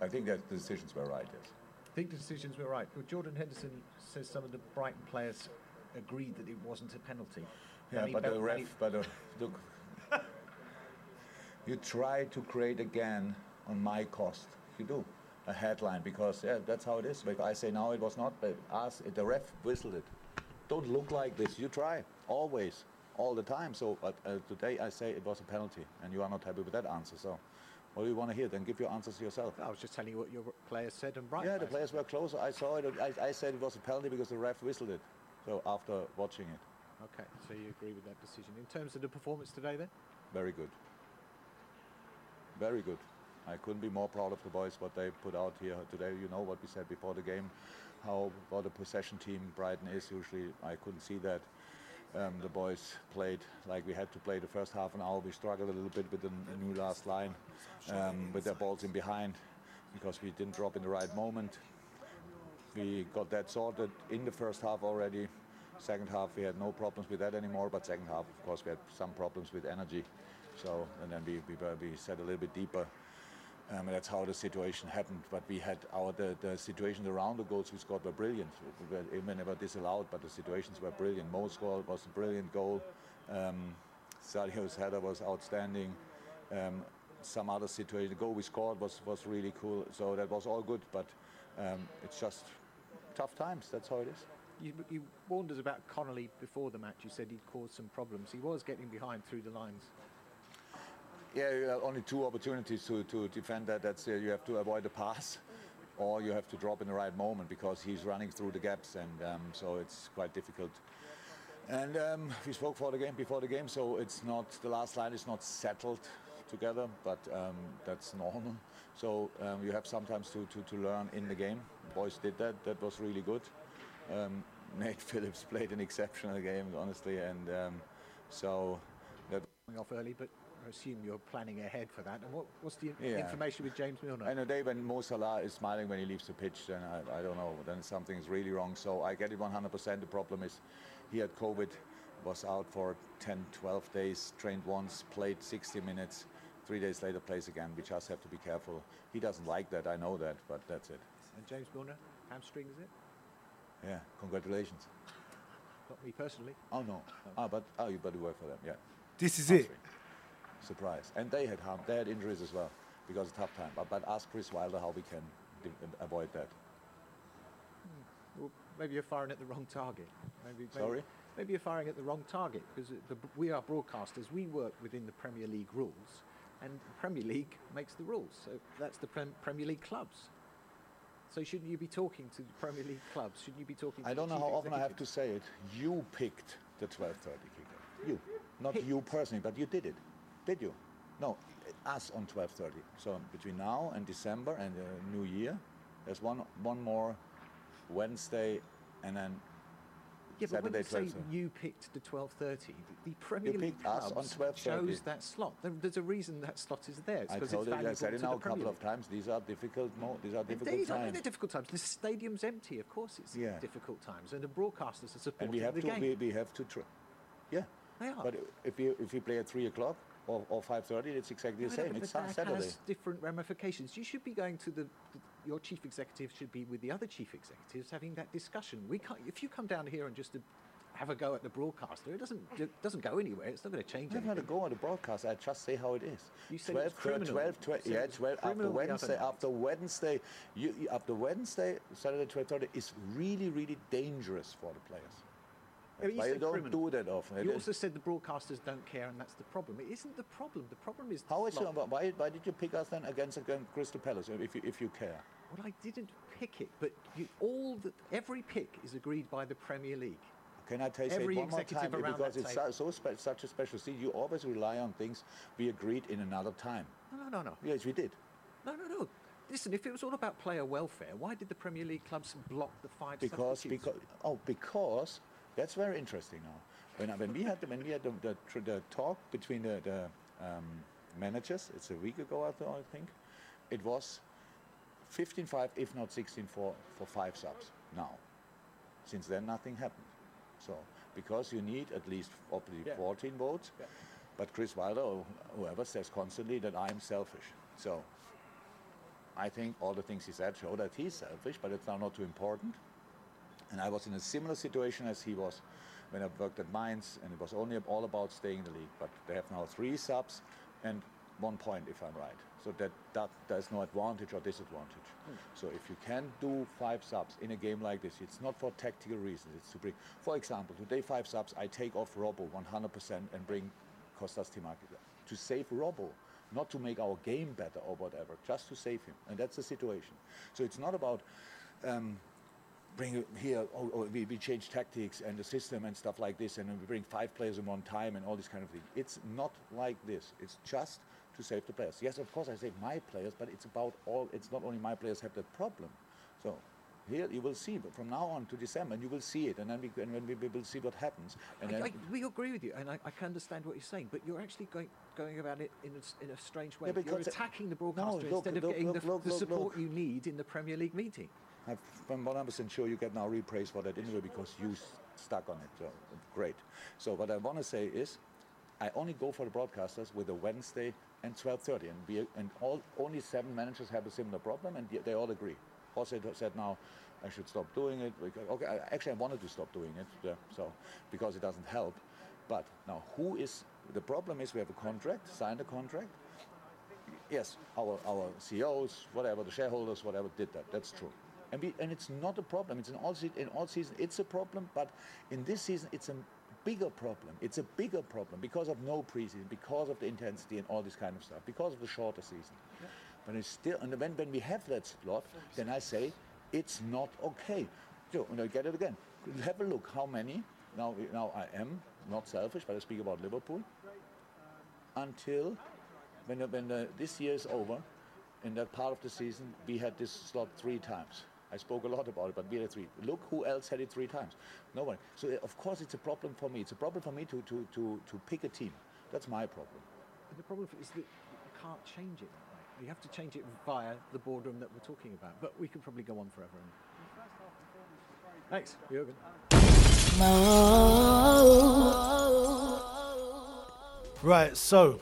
Speaker 6: I think that the decisions were right, yes.
Speaker 8: I think the decisions were right. Well, Jordan Henderson says some of the Brighton players agreed that it wasn't a penalty.
Speaker 6: Yeah, but the ref, but uh, look, you try to create again on my cost. You do a headline because yeah, that's how it is. If I say now it was not, but ask the ref whistled it. Don't look like this. You try always, all the time. So, but uh, today I say it was a penalty, and you are not happy with that answer. So, what do you want to hear? Then give your answers yourself.
Speaker 8: I was just telling you what your players said and Brighton.
Speaker 6: Yeah, the players were closer. I saw it. I, I said it was a penalty because the ref whistled it. So after watching it,
Speaker 8: Okay, so you agree with that decision. In terms of the performance today, then?
Speaker 6: Very good. Very good. I couldn't be more proud of the boys what they put out here today. You know what we said before the game, how what a possession team Brighton is. Usually, I couldn't see that. Um, the boys played like we had to play the first half an hour. We struggled a little bit with the new last line, um, with their balls in behind, because we didn't drop in the right moment. We got that sorted in the first half already. Second half, we had no problems with that anymore. But second half, of course, we had some problems with energy. So, and then we we, we set a little bit deeper. Um, that's how the situation happened. But we had our the, the situations around the goals we scored were brilliant. We were even never disallowed, but the situations were brilliant. Mo goal was a brilliant goal. Um, Sadio's header was outstanding. Um, some other situation, the goal we scored was was really cool. So that was all good. But um, it's just tough times. That's how it is.
Speaker 8: You, you warned us about Connolly before the match. You said he'd caused some problems. He was getting behind through the lines.
Speaker 6: Yeah, only two opportunities to, to defend that. That's uh, you have to avoid the pass, or you have to drop in the right moment because he's running through the gaps, and um, so it's quite difficult. And um, we spoke for the game before the game, so it's not the last line is not settled together, but um, that's normal. So um, you have sometimes to, to, to learn in the game. Boys did that. That was really good. Um, Nate Phillips played an exceptional game, honestly, and um, so that
Speaker 8: Coming off early, but I assume you're planning ahead for that. And what, what's the
Speaker 6: Yeah.
Speaker 8: information with James Milner?
Speaker 6: I know Dave when Mo Salah is smiling when he leaves the pitch, then I, I don't know, then something's really wrong. So I get it 100%. The problem is he had COVID, was out for 10, 12 days, trained once, played 60 minutes, three days later plays again. We just have to be careful. He doesn't like that, I know that, but that's it.
Speaker 8: And James Milner, hamstring is it?
Speaker 6: Yeah, congratulations.
Speaker 8: Not me personally.
Speaker 6: Oh no, ah, but oh, you better work for them. Yeah,
Speaker 3: This is it.
Speaker 6: Surprise. And they had harm, they had injuries as well because of tough time. But, but ask Chris Wilder how we can di- um, avoid that. Hmm.
Speaker 8: Well, maybe you're firing at the wrong target. Maybe, maybe,
Speaker 6: Sorry?
Speaker 8: Maybe you're firing at the wrong target because the, we are broadcasters. We work within the Premier League rules, and the Premier League makes the rules. So that's the prem, Premier League clubs. So shouldn't you be talking to the Premier League clubs? Shouldn't you be talking? to
Speaker 6: I don't know how often I have to say it. You picked the 12:30 kicker. You, not you personally, but you did it. Did you? No, us on 12:30. So between now and December and the New Year, there's one one more Wednesday, and then
Speaker 8: Yeah, but when
Speaker 6: Saturday
Speaker 8: you say
Speaker 6: 12:30.
Speaker 8: you picked the 12:30, the Premier
Speaker 6: You
Speaker 8: League
Speaker 6: picked us on
Speaker 8: clubs chose that slot. There's a reason that slot is there. It's
Speaker 6: I told
Speaker 8: it's
Speaker 6: you, I said it now a couple of times. These are difficult. Mo- these are difficult
Speaker 8: Indeed, I mean,
Speaker 6: times.
Speaker 8: they're difficult times. The stadium's empty, of course. It's
Speaker 6: Yeah.
Speaker 8: difficult times, and the broadcasters are supporting
Speaker 6: and we have
Speaker 8: the
Speaker 6: to.
Speaker 8: game.
Speaker 6: We, we have to. Tr- yeah.
Speaker 8: They are.
Speaker 6: But if you if you play at three o'clock or, or five thirty, it's exactly the
Speaker 8: No,
Speaker 6: same. It's
Speaker 8: that
Speaker 6: Saturday.
Speaker 8: has different ramifications. You should be going to the, the your chief executive should be with the other chief executives having that discussion. We can't. If you come down here and just to have a go at the broadcaster, it doesn't it doesn't go anywhere. It's not going to change
Speaker 6: not
Speaker 8: anything.
Speaker 6: to go on the broadcast. I just say how it is.
Speaker 8: You said it was
Speaker 6: 12, 12, 12, yeah, 12 after
Speaker 8: criminal the other
Speaker 6: Wednesday. After Wednesday, you, after Wednesday, Saturday, twelve thirty is really, really dangerous for the players.
Speaker 8: But
Speaker 6: don't
Speaker 8: criminal.
Speaker 6: do that often?
Speaker 8: You
Speaker 6: It
Speaker 8: also
Speaker 6: is-
Speaker 8: said the broadcasters don't care, and that's the problem. It isn't the problem. The problem is the
Speaker 6: How is it? Why, why did you pick us then against, against Crystal Palace? If you, if you care.
Speaker 8: Well, I didn't pick it, but you, all the, every pick is agreed by the Premier League.
Speaker 6: Can I tell you
Speaker 8: Every
Speaker 6: one more time? Because it's
Speaker 8: table.
Speaker 6: so, such a special seat. You always rely on things we agreed in another time.
Speaker 8: No, no, no, no.
Speaker 6: Yes, we did.
Speaker 8: No, no, no. Listen, if it was all about player welfare, why did the Premier League clubs block the five
Speaker 6: because because oh because that's very interesting now. When when we had the, when we had the, the, the talk between the, the um, managers, it's a week ago I, think, it was 15-5, if not 16 for for five subs. Now, since then nothing happened. So because you need at least obviously
Speaker 8: Yeah.
Speaker 6: 14 votes,
Speaker 8: Yeah.
Speaker 6: but Chris Wilder or whoever says constantly that I'm selfish. So I think all the things he said show that he's selfish, but it's now not too important. And I was in a similar situation as he was when I worked at Mainz, and it was only all about staying in the league. But they have now three subs and one point, if I'm right. So that, that there's no advantage or disadvantage. So if you can do five subs in a game like this, it's not for tactical reasons. It's to bring, for example, today five subs, I take off Robbo 100% and bring Kostas Tsimikas to save Robbo, not to make our game better or whatever, just to save him. And that's the situation. So it's not about um, bring it here, oh, oh, we, we change tactics and the system and stuff like this, and then we bring five players in one time and all this kind of thing. It's not like this. It's just to save the players. Yes, of course I save my players, but it's about all, it's not only my players have that problem. So here you will see, but from now on to December, and you will see it, and then we, and then we, we will see what happens. And
Speaker 8: I,
Speaker 6: then,
Speaker 8: I, we agree with you, and I, I can understand what you're saying, but you're actually going, going about it in a, in a strange way.
Speaker 6: Yeah,
Speaker 8: you're attacking the
Speaker 6: No,
Speaker 8: broadcaster
Speaker 6: look,
Speaker 8: instead of
Speaker 6: look,
Speaker 8: getting
Speaker 6: look,
Speaker 8: the, the support you need in the Premier League meeting.
Speaker 6: I'm 100% sure you get now repraise for that interview because you stuck on it. So great. So what I want to say is, I only go for the broadcasters with a Wednesday and 12:30, and we and all only seven managers have a similar problem, and they all agree. Jose said now I should stop doing it. Because, okay, actually I wanted to stop doing it, yeah, so because it doesn't help. But now who is the problem? Is we have a contract, signed a contract. Yes, our, our CEOs, whatever, the shareholders, whatever, did that. That's true. And, we, and it's not a problem. It's an all, in all seasons, it's a problem, but in this season, it's a bigger problem. It's a bigger problem because of no preseason, because of the intensity and all this kind of stuff, because of the shorter season. But it's still, and when, when we have that slot, then I say it's not okay. So, and I get it again. Have a look how many. Now, now I am not selfish, but I speak about Liverpool. Until when, when the, this year is over, in that part of the season, we had this slot three times. I spoke a lot about it, but we had it three. Look who else had it three times. No one. So uh, of course it's a problem for me. It's a problem for me to, to, to, to pick a team. That's my problem.
Speaker 8: And the problem is that you can't change it that way. You have to change it via the boardroom that we're talking about. But we could probably go on forever. Thanks, Jürgen.
Speaker 3: Right, so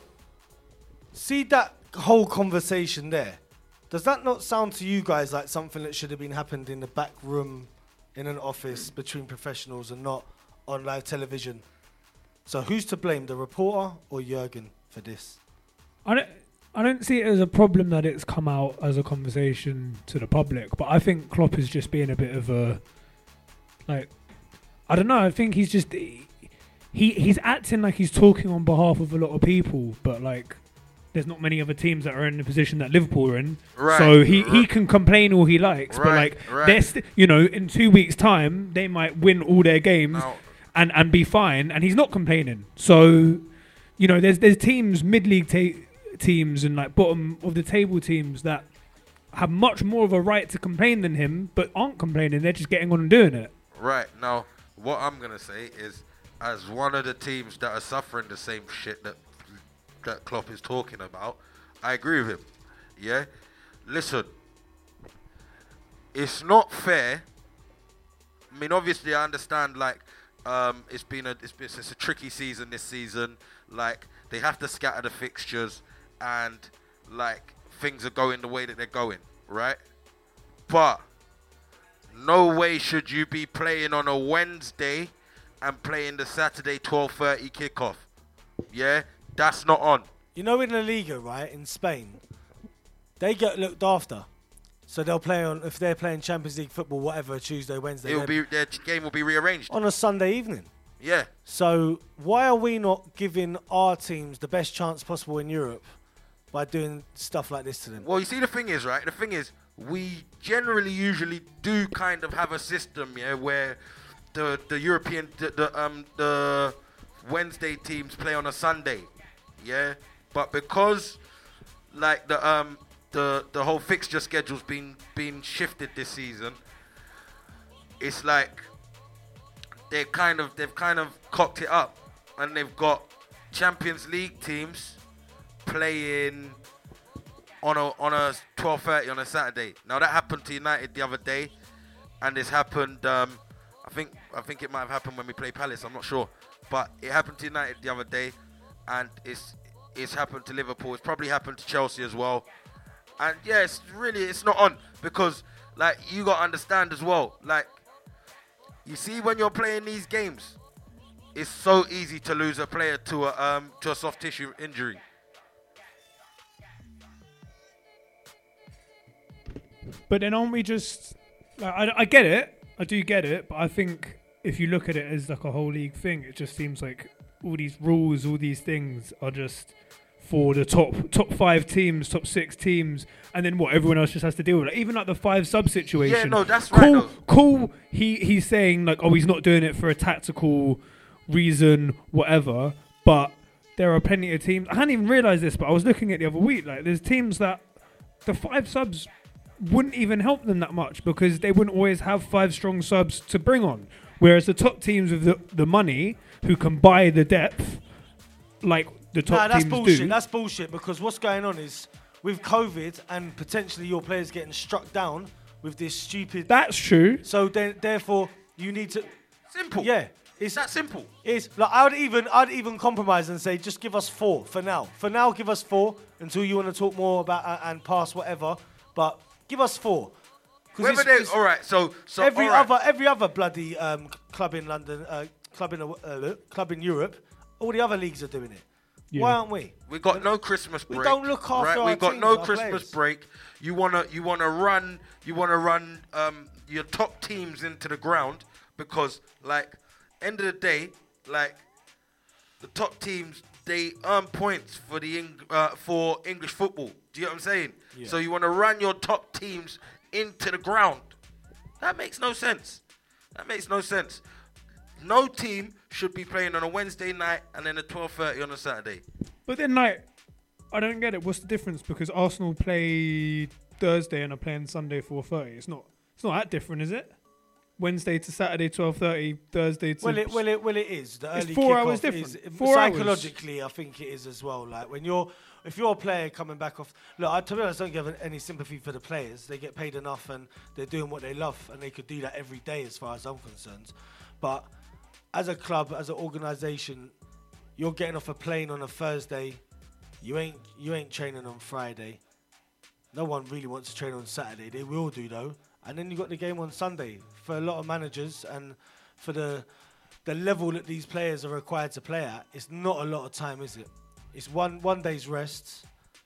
Speaker 3: see that whole conversation there. Does that not sound to you guys like something that should have been happened in the back room in an office between professionals and not on live television? So who's to blame, the reporter or Jurgen for this?
Speaker 4: I don't. I don't see it as a problem that it's come out as a conversation to the public, but I think Klopp is just being a bit of a like I don't know. I think he's just he he's acting like he's talking on behalf of a lot of people, but like there's not many other teams that are in the position that Liverpool are in.
Speaker 2: Right,
Speaker 4: So he, he can complain all he likes, but like
Speaker 2: right.
Speaker 4: they're st- you know in two weeks' time they might win all their games and and be fine, and he's not complaining. So you know there's there's teams mid league ta- teams and like bottom of the table teams that have much more of a right to complain than him, but aren't complaining. They're just getting on and doing it.
Speaker 2: Right now, what I'm gonna say is, as one of the teams that are suffering the same shit that that Klopp is talking about, I agree with him. Yeah, listen, it's not fair. I mean, obviously, I understand. Like, um, it's been a it's been it's a tricky season this season. Like, they have to scatter the fixtures, and like things are going the way that they're going, right? But no way should you be playing on a Wednesday and playing the Saturday 12:30 kickoff. Yeah, that's not on.
Speaker 3: You know, in La Liga, right, in Spain, they get looked after. So they'll play on if they're playing Champions League football, whatever Tuesday, Wednesday,
Speaker 2: It'll be their game will be rearranged.
Speaker 3: on a Sunday evening.
Speaker 2: Yeah,
Speaker 3: So why are we not giving our teams the best chance possible in Europe by doing stuff like this to them?
Speaker 2: Well, you see, the thing is, right? The thing is, we generally usually do kind of have a system, yeah, where the the European the, the um the Wednesday teams play on a Sunday, yeah. But because like the um the the whole fixture schedule's been been shifted this season, it's like they kind of they've kind of cocked it up, and they've got Champions League teams playing on a on a 12:30 on a Saturday. Now that happened to United the other day, and this happened. Um, I think I think it might have happened when we play Palace. I'm not sure, but it happened to United the other day, and it's it's happened to Liverpool. It's probably happened to Chelsea as well. And yeah, it's really it's not on because like you got to understand as well. Like you see when you're playing these games, it's so easy to lose a player to a um to a soft tissue injury.
Speaker 4: But then aren't we just? I, I get it. I do get it. But I think if you look at it as like a whole league thing, it just seems like all these rules, all these things are just for the top top five teams, top six teams, and then what everyone else just has to deal with. Like, even like the five sub situation.
Speaker 2: Yeah, no, that's right,
Speaker 4: cool.
Speaker 2: though.
Speaker 4: Cool. He he's saying like, oh, he's not doing it for a tactical reason, whatever. But there are plenty of teams. I hadn't even realised this, but I was looking at the other week. Like, there's teams that the five subs wouldn't even help them that much because they wouldn't always have five strong subs to bring on. Whereas the top teams with the, the money who can buy the depth, like the top teams.
Speaker 3: Nah, that's
Speaker 4: teams
Speaker 3: bullshit.
Speaker 4: do.
Speaker 3: That's bullshit because what's going on is with COVID and potentially your players getting struck down with this stupid.
Speaker 4: That's true.
Speaker 3: So then, therefore, you need to.
Speaker 2: Simple.
Speaker 3: Yeah, it's
Speaker 2: that simple.
Speaker 3: It's like I'd even I'd even compromise and say just give us four for now. For now, give us four until you want to talk more about uh, and pass whatever. But give us four. 'Cause
Speaker 2: Whether
Speaker 3: it's-
Speaker 2: they
Speaker 3: it's-
Speaker 2: all right, so so
Speaker 3: every
Speaker 2: all right.
Speaker 3: other every other bloody um, club in London, uh, club in uh, club in Europe, all the other leagues are doing it. Why aren't we?
Speaker 2: We got no Christmas break.
Speaker 3: We
Speaker 2: break.
Speaker 3: don't look after
Speaker 2: right?
Speaker 3: our
Speaker 2: We got
Speaker 3: teams,
Speaker 2: no Christmas
Speaker 3: players.
Speaker 2: break. You wanna you wanna run you wanna run um, your top teams into the ground because like end of the day like the top teams they earn points for the Eng- uh, for English football. Do you know what I'm saying?
Speaker 3: Yeah.
Speaker 2: So you want to run your top teams into the ground. That makes no sense. That makes no sense. No team should be playing on a Wednesday night and then a 12:30 on a Saturday.
Speaker 4: But then, like, I don't get it. What's the difference? Because Arsenal play Thursday and are playing Sunday 4:30. It's not. It's not that different, is it? Wednesday to Saturday 12:30. Thursday to.
Speaker 3: Well, it well it well it is. The
Speaker 4: It's
Speaker 3: early
Speaker 4: four
Speaker 3: kickoff
Speaker 4: hours different.
Speaker 3: Is,
Speaker 4: Four hours.
Speaker 3: psychologically, I think it is as well. Like when you're if you're a player coming back off. Look, I, to be honest, I don't give any sympathy for the players. They get paid enough and they're doing what they love, and they could do that every day, as far as I'm concerned. But as a club, as an organisation, you're getting off a plane on a Thursday. You ain't you ain't training on Friday. No one really wants to train on Saturday. They will do though. And then you've got the game on Sunday for a lot of managers and for the the level that these players are required to play at. It's not a lot of time, is it? It's one one day's rest,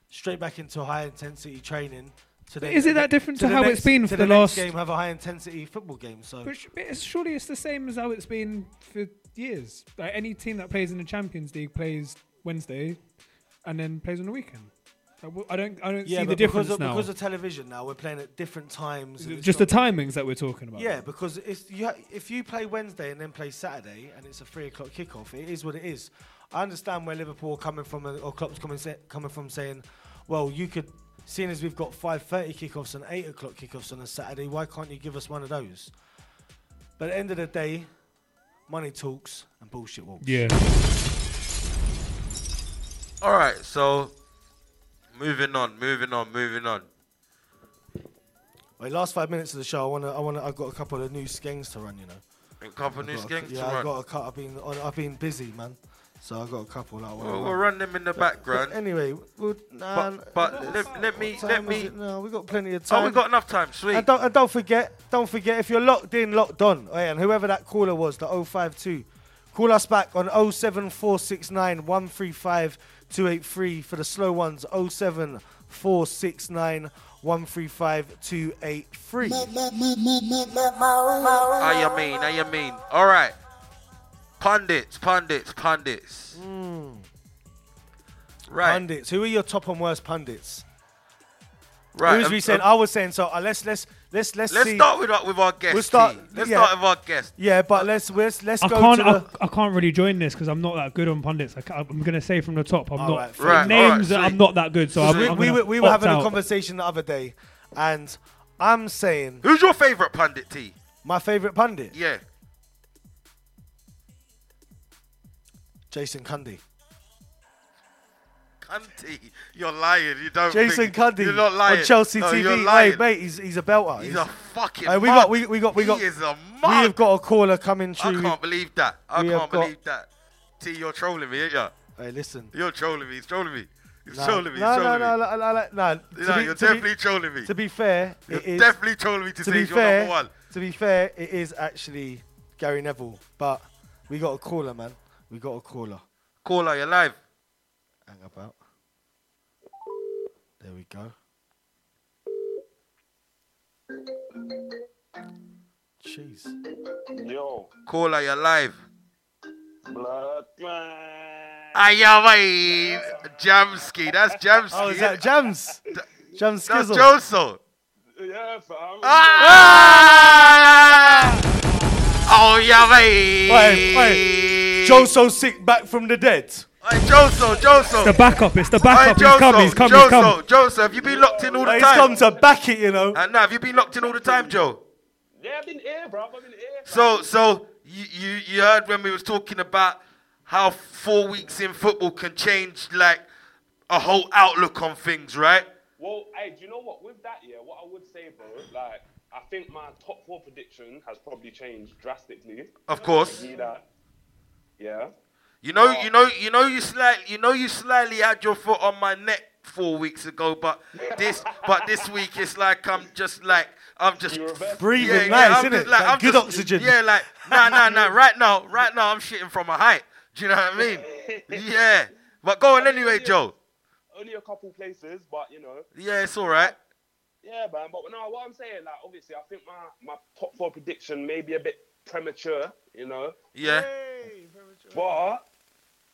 Speaker 3: straight back into high intensity training. To
Speaker 4: But is it that different to how
Speaker 3: next,
Speaker 4: it's been for
Speaker 3: the,
Speaker 4: the last-
Speaker 3: game? Have a high intensity football game. So
Speaker 4: But it's, surely it's the same as how it's been for years. Like any team that plays in the Champions League plays Wednesday, and then plays on the weekend. I don't. I don't
Speaker 3: yeah,
Speaker 4: see the difference
Speaker 3: because of,
Speaker 4: now.
Speaker 3: because of television now, we're playing at different times.
Speaker 4: Is
Speaker 3: and
Speaker 4: it
Speaker 3: it's
Speaker 4: just the timings that we're talking about.
Speaker 3: Yeah, because it's you ha- if you play Wednesday and then play Saturday and it's a three o'clock kickoff, it is what it is. I understand where Liverpool are coming from uh, or Klopp's coming sa- coming from saying, well, you could, seeing as we've got five thirty kickoffs and eight o'clock kickoffs on a Saturday, why can't you give us one of those? But at the end of the day, money talks, and bullshit walks.
Speaker 4: Yeah.
Speaker 2: All right, so moving on, moving on, moving on.
Speaker 3: Wait, last five minutes of the show, I wanna, I wanna, I've got a couple of new skanks to run. You know.
Speaker 2: A couple new
Speaker 3: I've got a-
Speaker 2: skanks
Speaker 3: Yeah,
Speaker 2: to
Speaker 3: I've got a cut. I've been, I've been busy, man. So I've got a couple that I
Speaker 2: We'll,
Speaker 3: run.
Speaker 2: we'll run them in the background.
Speaker 3: Anyway, we'll, nah,
Speaker 2: But, but let, let me
Speaker 3: what
Speaker 2: let me.
Speaker 3: it now? we got plenty of time.
Speaker 2: Oh, we got enough time. Sweet.
Speaker 3: And don't, and don't forget, don't forget, if you're locked in, locked on, oh, yeah, and whoever that caller was, the 052, call us back on 07469 135 283 for the slow ones, 07469 135 283.
Speaker 2: How you mean? How you mean? All right. Pundits, pundits, pundits. Right.
Speaker 3: Pundits. Who are your top and worst pundits?
Speaker 2: Right.
Speaker 3: Who's
Speaker 2: um,
Speaker 3: we saying?
Speaker 2: um,
Speaker 3: I was saying. So uh, let's let's let's let's
Speaker 2: Let's
Speaker 3: see.
Speaker 2: start with our- with our guest.
Speaker 3: We'll start.
Speaker 2: T. Let's
Speaker 3: yeah.
Speaker 2: start with our guest.
Speaker 3: Yeah, but let's let's let's
Speaker 4: I
Speaker 3: go
Speaker 4: can't.
Speaker 3: to the.
Speaker 4: I, I can't really join this because I'm not that good on pundits. I am going to say from the top, I'm
Speaker 3: All
Speaker 4: not.
Speaker 3: right,
Speaker 4: for
Speaker 3: fair enough.
Speaker 4: names,
Speaker 2: All right,
Speaker 4: I'm not that good. So I'm,
Speaker 3: we,
Speaker 4: I'm
Speaker 3: we, were, we were
Speaker 4: opt
Speaker 3: having a conversation the other day, and I'm saying
Speaker 2: Who's your favorite pundit, T?
Speaker 3: my favorite pundit,
Speaker 2: Yeah.
Speaker 3: Jason Cundy.
Speaker 2: Cunty. You're lying. You don't.
Speaker 3: Jason
Speaker 2: think,
Speaker 3: Cundy
Speaker 2: You're not lying.
Speaker 3: on Chelsea
Speaker 2: no,
Speaker 3: TV.
Speaker 2: You're
Speaker 3: Hey, mate, he's he's a belter.
Speaker 2: He's
Speaker 3: He's-
Speaker 2: a fucking.
Speaker 3: Hey, we
Speaker 2: mug.
Speaker 3: got we, we got we got
Speaker 2: He is a
Speaker 3: we have got a caller coming through.
Speaker 2: I can't believe that. I
Speaker 3: we
Speaker 2: can't
Speaker 3: have got-
Speaker 2: believe that. T, you're trolling me, ain't you?
Speaker 3: Hey, listen.
Speaker 2: You're trolling me. He's trolling me. He's
Speaker 3: Nah,
Speaker 2: trolling me.
Speaker 3: No, no,
Speaker 2: trolling
Speaker 3: no,
Speaker 2: me.
Speaker 3: no, no, no, no.
Speaker 2: No,
Speaker 3: be-
Speaker 2: you're
Speaker 3: to be-
Speaker 2: definitely trolling me.
Speaker 3: To be fair,
Speaker 2: You're
Speaker 3: it is
Speaker 2: definitely trolling me to,
Speaker 3: to
Speaker 2: say
Speaker 3: be
Speaker 2: he's your
Speaker 3: fair,
Speaker 2: number one.
Speaker 3: to be fair, it is actually Gary Neville. But we got a caller, man. We got a caller.
Speaker 2: Caller, you're live.
Speaker 3: Hang about. There we go. Jeez.
Speaker 10: Yo,
Speaker 2: Caller, you're live.
Speaker 10: blood.
Speaker 2: Aye, mate. Jamski. That's Jamski.
Speaker 3: Oh, is that Jams? Jams
Speaker 2: That's
Speaker 3: Skizzle.
Speaker 2: Joso.
Speaker 10: Yeah, fam.
Speaker 2: Ah! Oh, yeah, mate.
Speaker 3: Wait, wait. Joe so sick back from the dead.
Speaker 2: Hey, Joso, Joso.
Speaker 4: The backup. It's the
Speaker 2: Hey,
Speaker 4: backup. he's come. He's come.
Speaker 2: Joso,
Speaker 4: He's come.
Speaker 2: Joso, have you been locked in all the
Speaker 3: He's
Speaker 2: time?
Speaker 3: come to back it, you know.
Speaker 2: Uh, no, have you been locked in all the time, Joe?
Speaker 10: Yeah, I've been here, bro. I've been here.
Speaker 2: So, so you, you you heard when we was talking about how four weeks in football can change like a whole outlook on things, right?
Speaker 10: Well, hey, do you know what? With that, yeah, what I would say, bro, like, I think my top four prediction has probably changed drastically.
Speaker 2: Of course.
Speaker 10: See that? Yeah.
Speaker 2: You know, you know, you know, you slightly, you know, you slightly had your foot on my neck four weeks ago, but this, but this week it's like I'm just like I'm just
Speaker 3: Breathing
Speaker 2: yeah,
Speaker 3: nice,
Speaker 2: yeah, I'm
Speaker 3: innit?
Speaker 2: just like
Speaker 3: That
Speaker 2: I'm
Speaker 3: good
Speaker 2: just,
Speaker 3: oxygen.
Speaker 2: Yeah, like nah, nah, nah. Right now, right now, I'm shitting from a height. Do you know what I mean? Yeah. But go on anyway, Joe.
Speaker 10: Only a couple places, but you know.
Speaker 2: Yeah, it's all right.
Speaker 10: Yeah, man. But no, what I'm saying, like, obviously, I think my my top four prediction may be a bit premature, you know.
Speaker 2: Yeah.
Speaker 10: But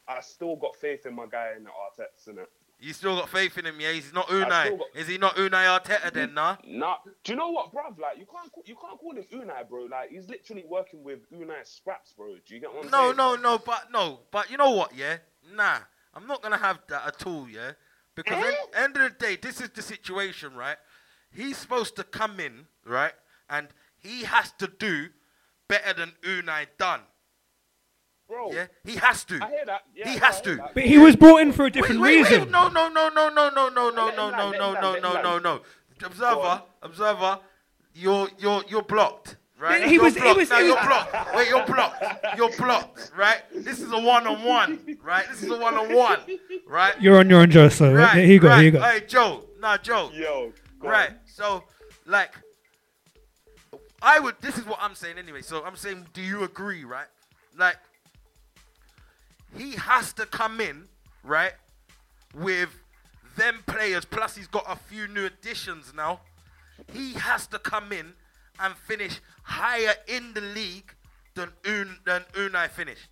Speaker 10: I still got faith in my guy in the Arteta, innit?
Speaker 2: You still got faith in him, yeah? He's not Unai.
Speaker 10: got-
Speaker 2: Is he not Unai Arteta then, nah?
Speaker 10: Nah, do you know what, bruv? Like, you can't call, you can't call him Unai, bro. Like, he's literally working with Unai scraps, bro. Do you get what I'm
Speaker 2: No,
Speaker 10: saying?
Speaker 2: no, no, but no, but you know what, yeah? Nah, I'm not gonna have that at all, yeah? Because
Speaker 10: Eh?
Speaker 2: end, end of the day, this is the situation, right? He's supposed to come in, right? And he has to do better than Unai done.
Speaker 10: Bro,
Speaker 2: Yeah, he has to.
Speaker 10: I hear that. Yeah,
Speaker 2: he has
Speaker 10: hear
Speaker 2: to.
Speaker 10: that.
Speaker 4: But he was brought in for a different
Speaker 2: wait, wait,
Speaker 4: reason.
Speaker 2: Wait, no, no, no, no, no, no, no, no, no, no, no, no, no, no, no. Observer, observer, you're you're you're blocked. Right?
Speaker 4: He
Speaker 2: you're
Speaker 4: was- he was-
Speaker 2: No,
Speaker 4: he
Speaker 2: you're blocked. Wait, you're blocked. You're blocked. Right? This is a one-on-one. Right? This is a one-on-one. Right?
Speaker 4: You're on your own, Joe. So
Speaker 2: Right.
Speaker 4: here you go.
Speaker 2: Right.
Speaker 4: Here you go.
Speaker 2: Hey, Joe. Nah, Joe.
Speaker 10: Yo,
Speaker 2: Right.
Speaker 10: on.
Speaker 2: So, like, I would. This is what I'm saying anyway. So I'm saying, do you agree? Right? Like, he has to come in, right, with them players. Plus, he's got a few new additions now. He has to come in and finish higher in the league than Un, than Unai finished.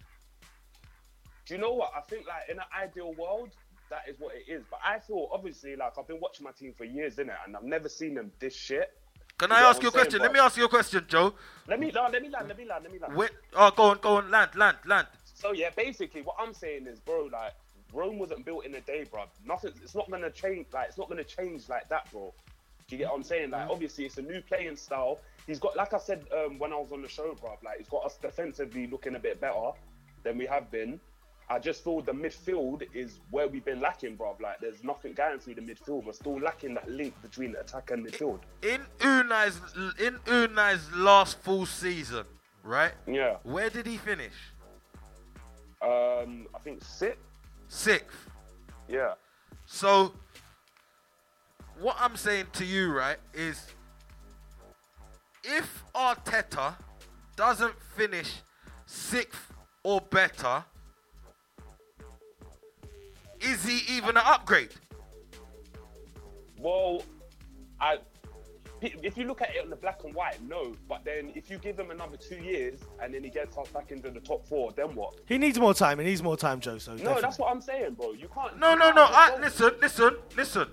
Speaker 10: Do you know what? I think like in an ideal world, that is what it is. But I feel obviously like I've been watching my team for years, innit? And I've never seen them this shit.
Speaker 2: Can I ask you a
Speaker 10: saying,
Speaker 2: question? Let me ask you a question, Joe.
Speaker 10: Let me no, let me land, let me land, let me land.
Speaker 2: When, oh, go on, go on, land, land, land.
Speaker 10: So yeah, basically what I'm saying is, bro, like Rome wasn't built in a day, bro. Nothing. It's not gonna change. Like it's not gonna change like that, bro. Do you get what I'm saying? Like, obviously, it's a new playing style. He's got, like I said um, when I was on the show, bro. like he's got us defensively looking a bit better than we have been. I just feel the midfield is where we've been lacking, bruv. Like, there's nothing going through the midfield. We're still lacking that link between the attack and midfield.
Speaker 2: In Unai's in Unai's last full season, right?
Speaker 10: Yeah.
Speaker 2: Where did he finish?
Speaker 10: Um, I think sixth.
Speaker 2: Sixth.
Speaker 10: Yeah.
Speaker 2: So, what I'm saying to you, right, is if Arteta doesn't finish sixth or better, is he even an upgrade?
Speaker 10: Well, I if you look at it on the black and white, no. But then if you give him another two years and then he gets us back into the top four, then what?
Speaker 3: He needs more time. He needs more time, Joe. So
Speaker 10: No,
Speaker 3: definitely.
Speaker 10: that's what I'm saying, bro. You can't.
Speaker 2: No, no, no. I, listen, listen, listen.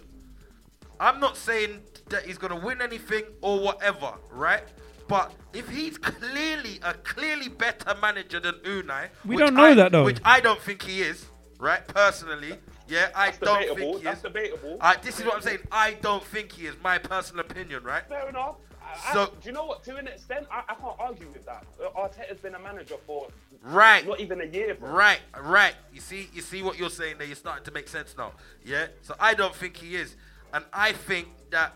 Speaker 2: I'm not saying that he's gonna win anything or whatever, right? But if he's clearly a clearly better manager than Unai,
Speaker 4: We don't know
Speaker 2: I-
Speaker 4: that, though.
Speaker 2: Which I don't think he is, right? Personally, yeah, I
Speaker 10: That's
Speaker 2: don't
Speaker 10: debatable.
Speaker 2: think he
Speaker 10: That's
Speaker 2: is.
Speaker 10: debatable.
Speaker 2: I, this is what I'm saying. I don't think he is. My personal opinion, right?
Speaker 10: Fair enough. I, I-
Speaker 2: So-
Speaker 10: do you know what? To an extent, I, I can't argue with that. Arteta's been a manager for
Speaker 2: Right.
Speaker 10: not even a year, bro.
Speaker 2: Right, right. You see, you see what you're saying there. You're starting to make sense now. Yeah. So I don't think he is, and I think that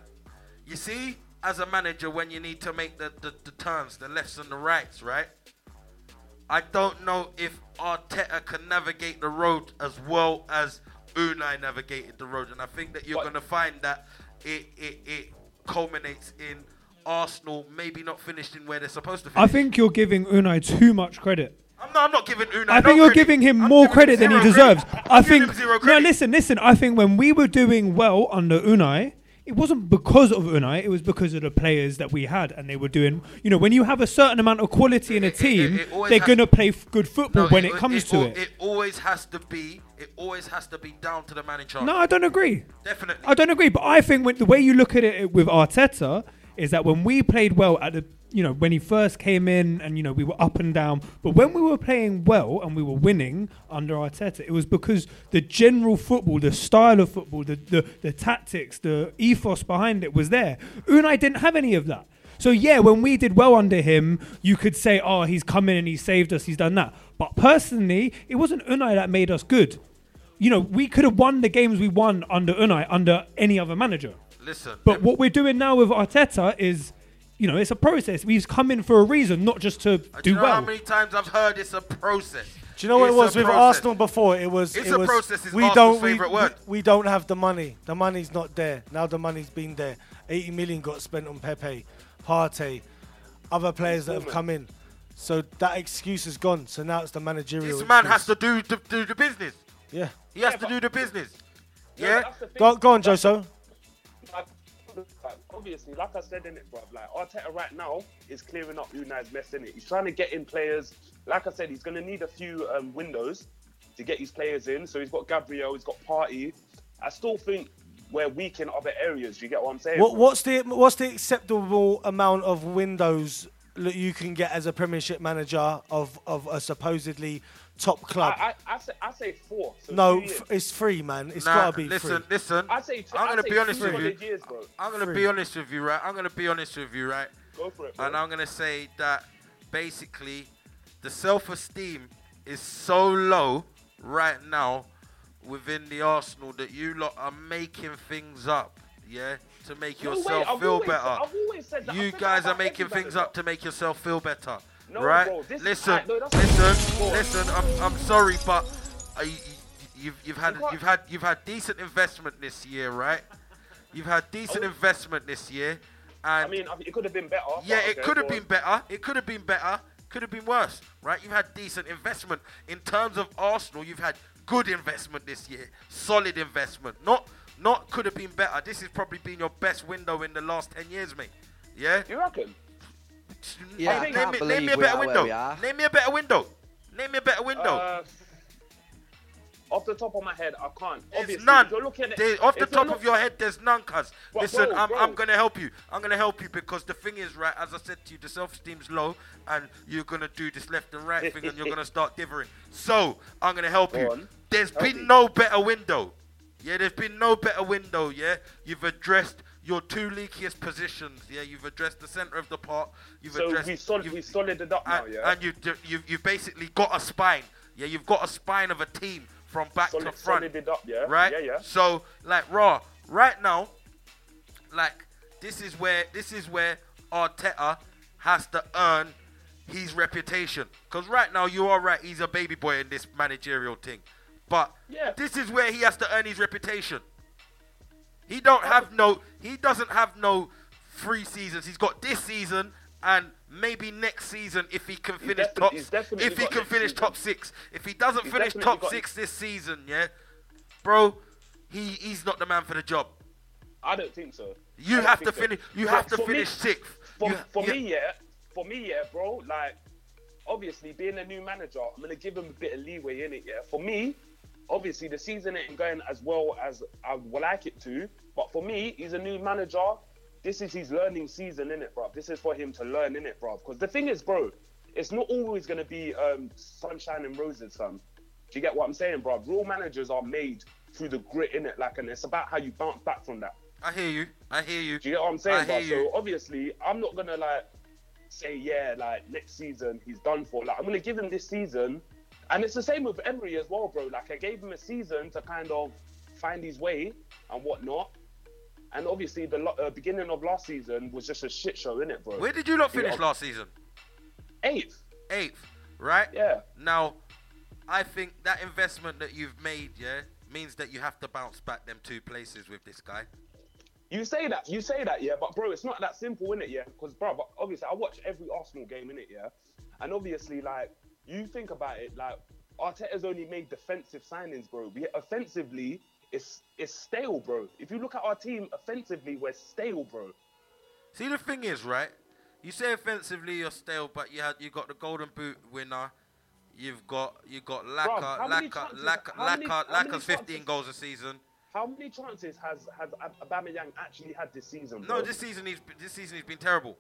Speaker 2: you see, as a manager, when you need to make the the, the turns, the lefts and the rights, right? I don't know if Arteta can navigate the road as well as Unai navigated the road, and I think that you're going to find that it, it it culminates in Arsenal maybe not finishing where they're supposed to finish.
Speaker 4: I think you're giving Unai too much credit.
Speaker 2: I'm not, I'm not giving Unai.
Speaker 4: I
Speaker 2: no
Speaker 4: think you're
Speaker 2: credit.
Speaker 4: giving him
Speaker 2: I'm
Speaker 4: more
Speaker 2: giving
Speaker 4: credit than he deserves.
Speaker 2: credit.
Speaker 4: I
Speaker 2: I'm giving
Speaker 4: think.
Speaker 2: zero
Speaker 4: No,
Speaker 2: credit.
Speaker 4: listen, listen. I think when we were doing well under Unai, it wasn't because of Unai. It was because of the players that we had, and they were doing. You know, when you have a certain amount of quality in a
Speaker 2: It- it-
Speaker 4: team,
Speaker 2: it
Speaker 4: they're gonna play f- good football
Speaker 2: No,
Speaker 4: when it, comes to
Speaker 2: al-
Speaker 4: it.
Speaker 2: It always has to be. It always has to be down to the manager.
Speaker 4: No, I don't agree.
Speaker 2: Definitely.
Speaker 4: I don't agree. But I think when, the way you look at it with Arteta is that when we played well at the, you know, when he first came in and, you know, we were up and down. But when we were playing well and we were winning under Arteta, it was because the general football, the style of football, the, the, the tactics, the ethos behind it was there. Unai didn't have any of that. So yeah, when we did well under him, you could say, "Oh, he's come in and he saved us. He's done that." But personally, it wasn't Unai that made us good. You know, we could have won the games we won under Unai under any other manager.
Speaker 2: Listen,
Speaker 4: But what we're doing now with Arteta is, you know, it's a process. We've come in for a reason, not just to uh,
Speaker 2: do
Speaker 4: do
Speaker 2: you know how many times I've heard it's a process?
Speaker 3: Do you know what
Speaker 2: It's
Speaker 3: it was with
Speaker 2: process.
Speaker 3: Arsenal before? It was.
Speaker 2: It's
Speaker 3: it
Speaker 2: a process is
Speaker 3: we
Speaker 2: Arsenal's
Speaker 3: don't. We,
Speaker 2: favourite word.
Speaker 3: we, we don't have the money. The money's not there. Now the money's been there. 80 million got spent on Pepe, Partey, other players that have come in. So that excuse is gone. So now it's the managerial.
Speaker 2: This man
Speaker 3: excuse.
Speaker 2: has to do the, do the business.
Speaker 3: Yeah.
Speaker 2: He has to do the business.
Speaker 10: Yeah,
Speaker 2: Yeah.
Speaker 10: the.
Speaker 3: Go, go on, Joso.
Speaker 10: Obviously, like I said in it, bro, like Arteta right now is clearing up Unai's mess in it. He's trying to get in players. Like I said, he's going to need a few um, windows to get his players in. So he's got Gabriel, he's got Partey. I still think we're weak in other areas. Do You get what I'm saying?
Speaker 3: What, what's the what's the acceptable amount of windows you can get as a Premiership manager of of a supposedly top club?
Speaker 10: I, I, I say I say four. So
Speaker 3: no, f- it's free, man. It's
Speaker 2: Nah,
Speaker 3: gotta be
Speaker 2: listen,
Speaker 3: free.
Speaker 2: listen.
Speaker 10: I say
Speaker 2: I'm gonna
Speaker 10: say
Speaker 2: be honest with you.
Speaker 10: Years.
Speaker 2: I'm gonna
Speaker 3: Free.
Speaker 2: be honest with you, right? I'm gonna be honest with you, right?
Speaker 10: Go for it. Bro.
Speaker 2: And I'm gonna say that basically the self-esteem is so low right now within the Arsenal that you lot are making things up, yeah, to make
Speaker 10: No
Speaker 2: yourself
Speaker 10: I've
Speaker 2: feel
Speaker 10: always-
Speaker 2: better.
Speaker 10: I've always said that. I've
Speaker 2: You guys are making things up to make yourself feel better,
Speaker 10: No,
Speaker 2: right?
Speaker 10: bro, this-
Speaker 2: listen,
Speaker 10: no,
Speaker 2: listen,
Speaker 10: Bro.
Speaker 2: listen. I'm, I'm sorry, but uh, you, you've you've had
Speaker 10: you
Speaker 2: you've had you've had decent investment this year, right? You've had decent
Speaker 10: Oh.
Speaker 2: investment this year, and
Speaker 10: I mean, it could have been better.
Speaker 2: yeah, it
Speaker 10: okay,
Speaker 2: could have been better. It could have been better. Could have been worse, right? You've had decent investment in terms of Arsenal. You've had good investment this year, solid investment. Not not could have been better. This has probably been your best window in the last ten years, mate. Yeah.
Speaker 10: You reckon?
Speaker 5: Yeah, I
Speaker 2: name, me, name me a better window. Name me a better window. Name me a better window.
Speaker 10: Uh, off the top of my head, I can't.
Speaker 2: There's
Speaker 10: Obviously,
Speaker 2: none.
Speaker 10: you're looking at
Speaker 2: There- off the top
Speaker 10: look-
Speaker 2: of your head, there's none, cuz. Listen,
Speaker 10: bro,
Speaker 2: I'm,
Speaker 10: bro.
Speaker 2: I'm going to help you. I'm going to help you because the thing is, right, as I said to you, the self esteem's low and you're going to do this left and right thing and you're going to start dithering. So, I'm going to help
Speaker 10: Go
Speaker 2: you.
Speaker 10: on.
Speaker 2: There's
Speaker 10: Help
Speaker 2: been
Speaker 10: me.
Speaker 2: no better window. Yeah, there's been no better window, yeah? You've addressed your two leakiest positions. Yeah, you've addressed the center of the park. You've
Speaker 10: So
Speaker 2: addressed.
Speaker 10: we sol-
Speaker 2: you've-
Speaker 10: we solid it up now,
Speaker 2: and,
Speaker 10: yeah.
Speaker 2: and you've, you've you've basically got a spine. Yeah, you've got a spine of a team from back to front.
Speaker 10: solid up, yeah.
Speaker 2: Right.
Speaker 10: Yeah, yeah.
Speaker 2: So like raw right now, like this is where this is where Arteta has to earn his reputation. Because right now you are right, he's a baby boy in this managerial thing. But
Speaker 10: Yeah.
Speaker 2: this is where he has to earn his reputation. He don't have no he doesn't have no three seasons. He's got this season and maybe next season if he can finish top if he can finish
Speaker 10: season.
Speaker 2: top six. If he doesn't
Speaker 10: He's
Speaker 2: finish top six this season, yeah, bro, he he's not the man for the job.
Speaker 10: I don't think so.
Speaker 2: You have to
Speaker 10: think so.
Speaker 2: finish. You have to finish sixth.
Speaker 10: For,
Speaker 2: You-
Speaker 10: for
Speaker 2: you-
Speaker 10: me, yeah. For me, yeah, bro. Like, obviously, being a new manager, I'm gonna give him a bit of leeway in it. Yeah. For me, obviously, the season ain't going as well as I would like it to. But for me, he's a new manager. This is his learning season, in it, bro. This is for him to learn, in it, bro. Because the thing is, bro, it's not always gonna be um, sunshine and roses, son. Do you get what I'm saying, bro? Real managers are made through the grit, in it, like, and it's about how you bounce back from that.
Speaker 2: I hear you. I hear you.
Speaker 10: Do you get what I'm
Speaker 2: I
Speaker 10: saying?
Speaker 2: hear
Speaker 10: bruv?
Speaker 2: you.
Speaker 10: So obviously, I'm not gonna like say yeah, like next season he's done for. Like I'm gonna give him this season, and it's the same with Emery as well, bro. Like I gave him a season to kind of find his way and whatnot. And obviously, the lo- uh, beginning of last season was just a shit show, innit, bro?
Speaker 2: Where did you not finish
Speaker 10: get-
Speaker 2: last season?
Speaker 10: Eighth.
Speaker 2: Eighth, right?
Speaker 10: Yeah.
Speaker 2: Now, I think that investment that you've made, yeah, means that you have to bounce back them two places with this guy.
Speaker 10: You say that, you say that, yeah, but bro, it's not that simple, innit, yeah? Because, bro, obviously, I watch every Arsenal game, innit, yeah? And obviously, like, you think about it, like, Arteta's only made defensive signings, bro. We offensively, it's it's stale, bro. If you look at our team offensively, we're stale, bro.
Speaker 2: See, the thing is, right? You say offensively you're stale, but you had you got the Golden Boot winner. You've got you got
Speaker 10: Laca,
Speaker 2: Laca,
Speaker 10: Laca, Laca,
Speaker 2: Laca's 15 goals a season.
Speaker 10: How many chances has has Aubameyang actually had this season?
Speaker 2: No, this season he's this season he's been terrible.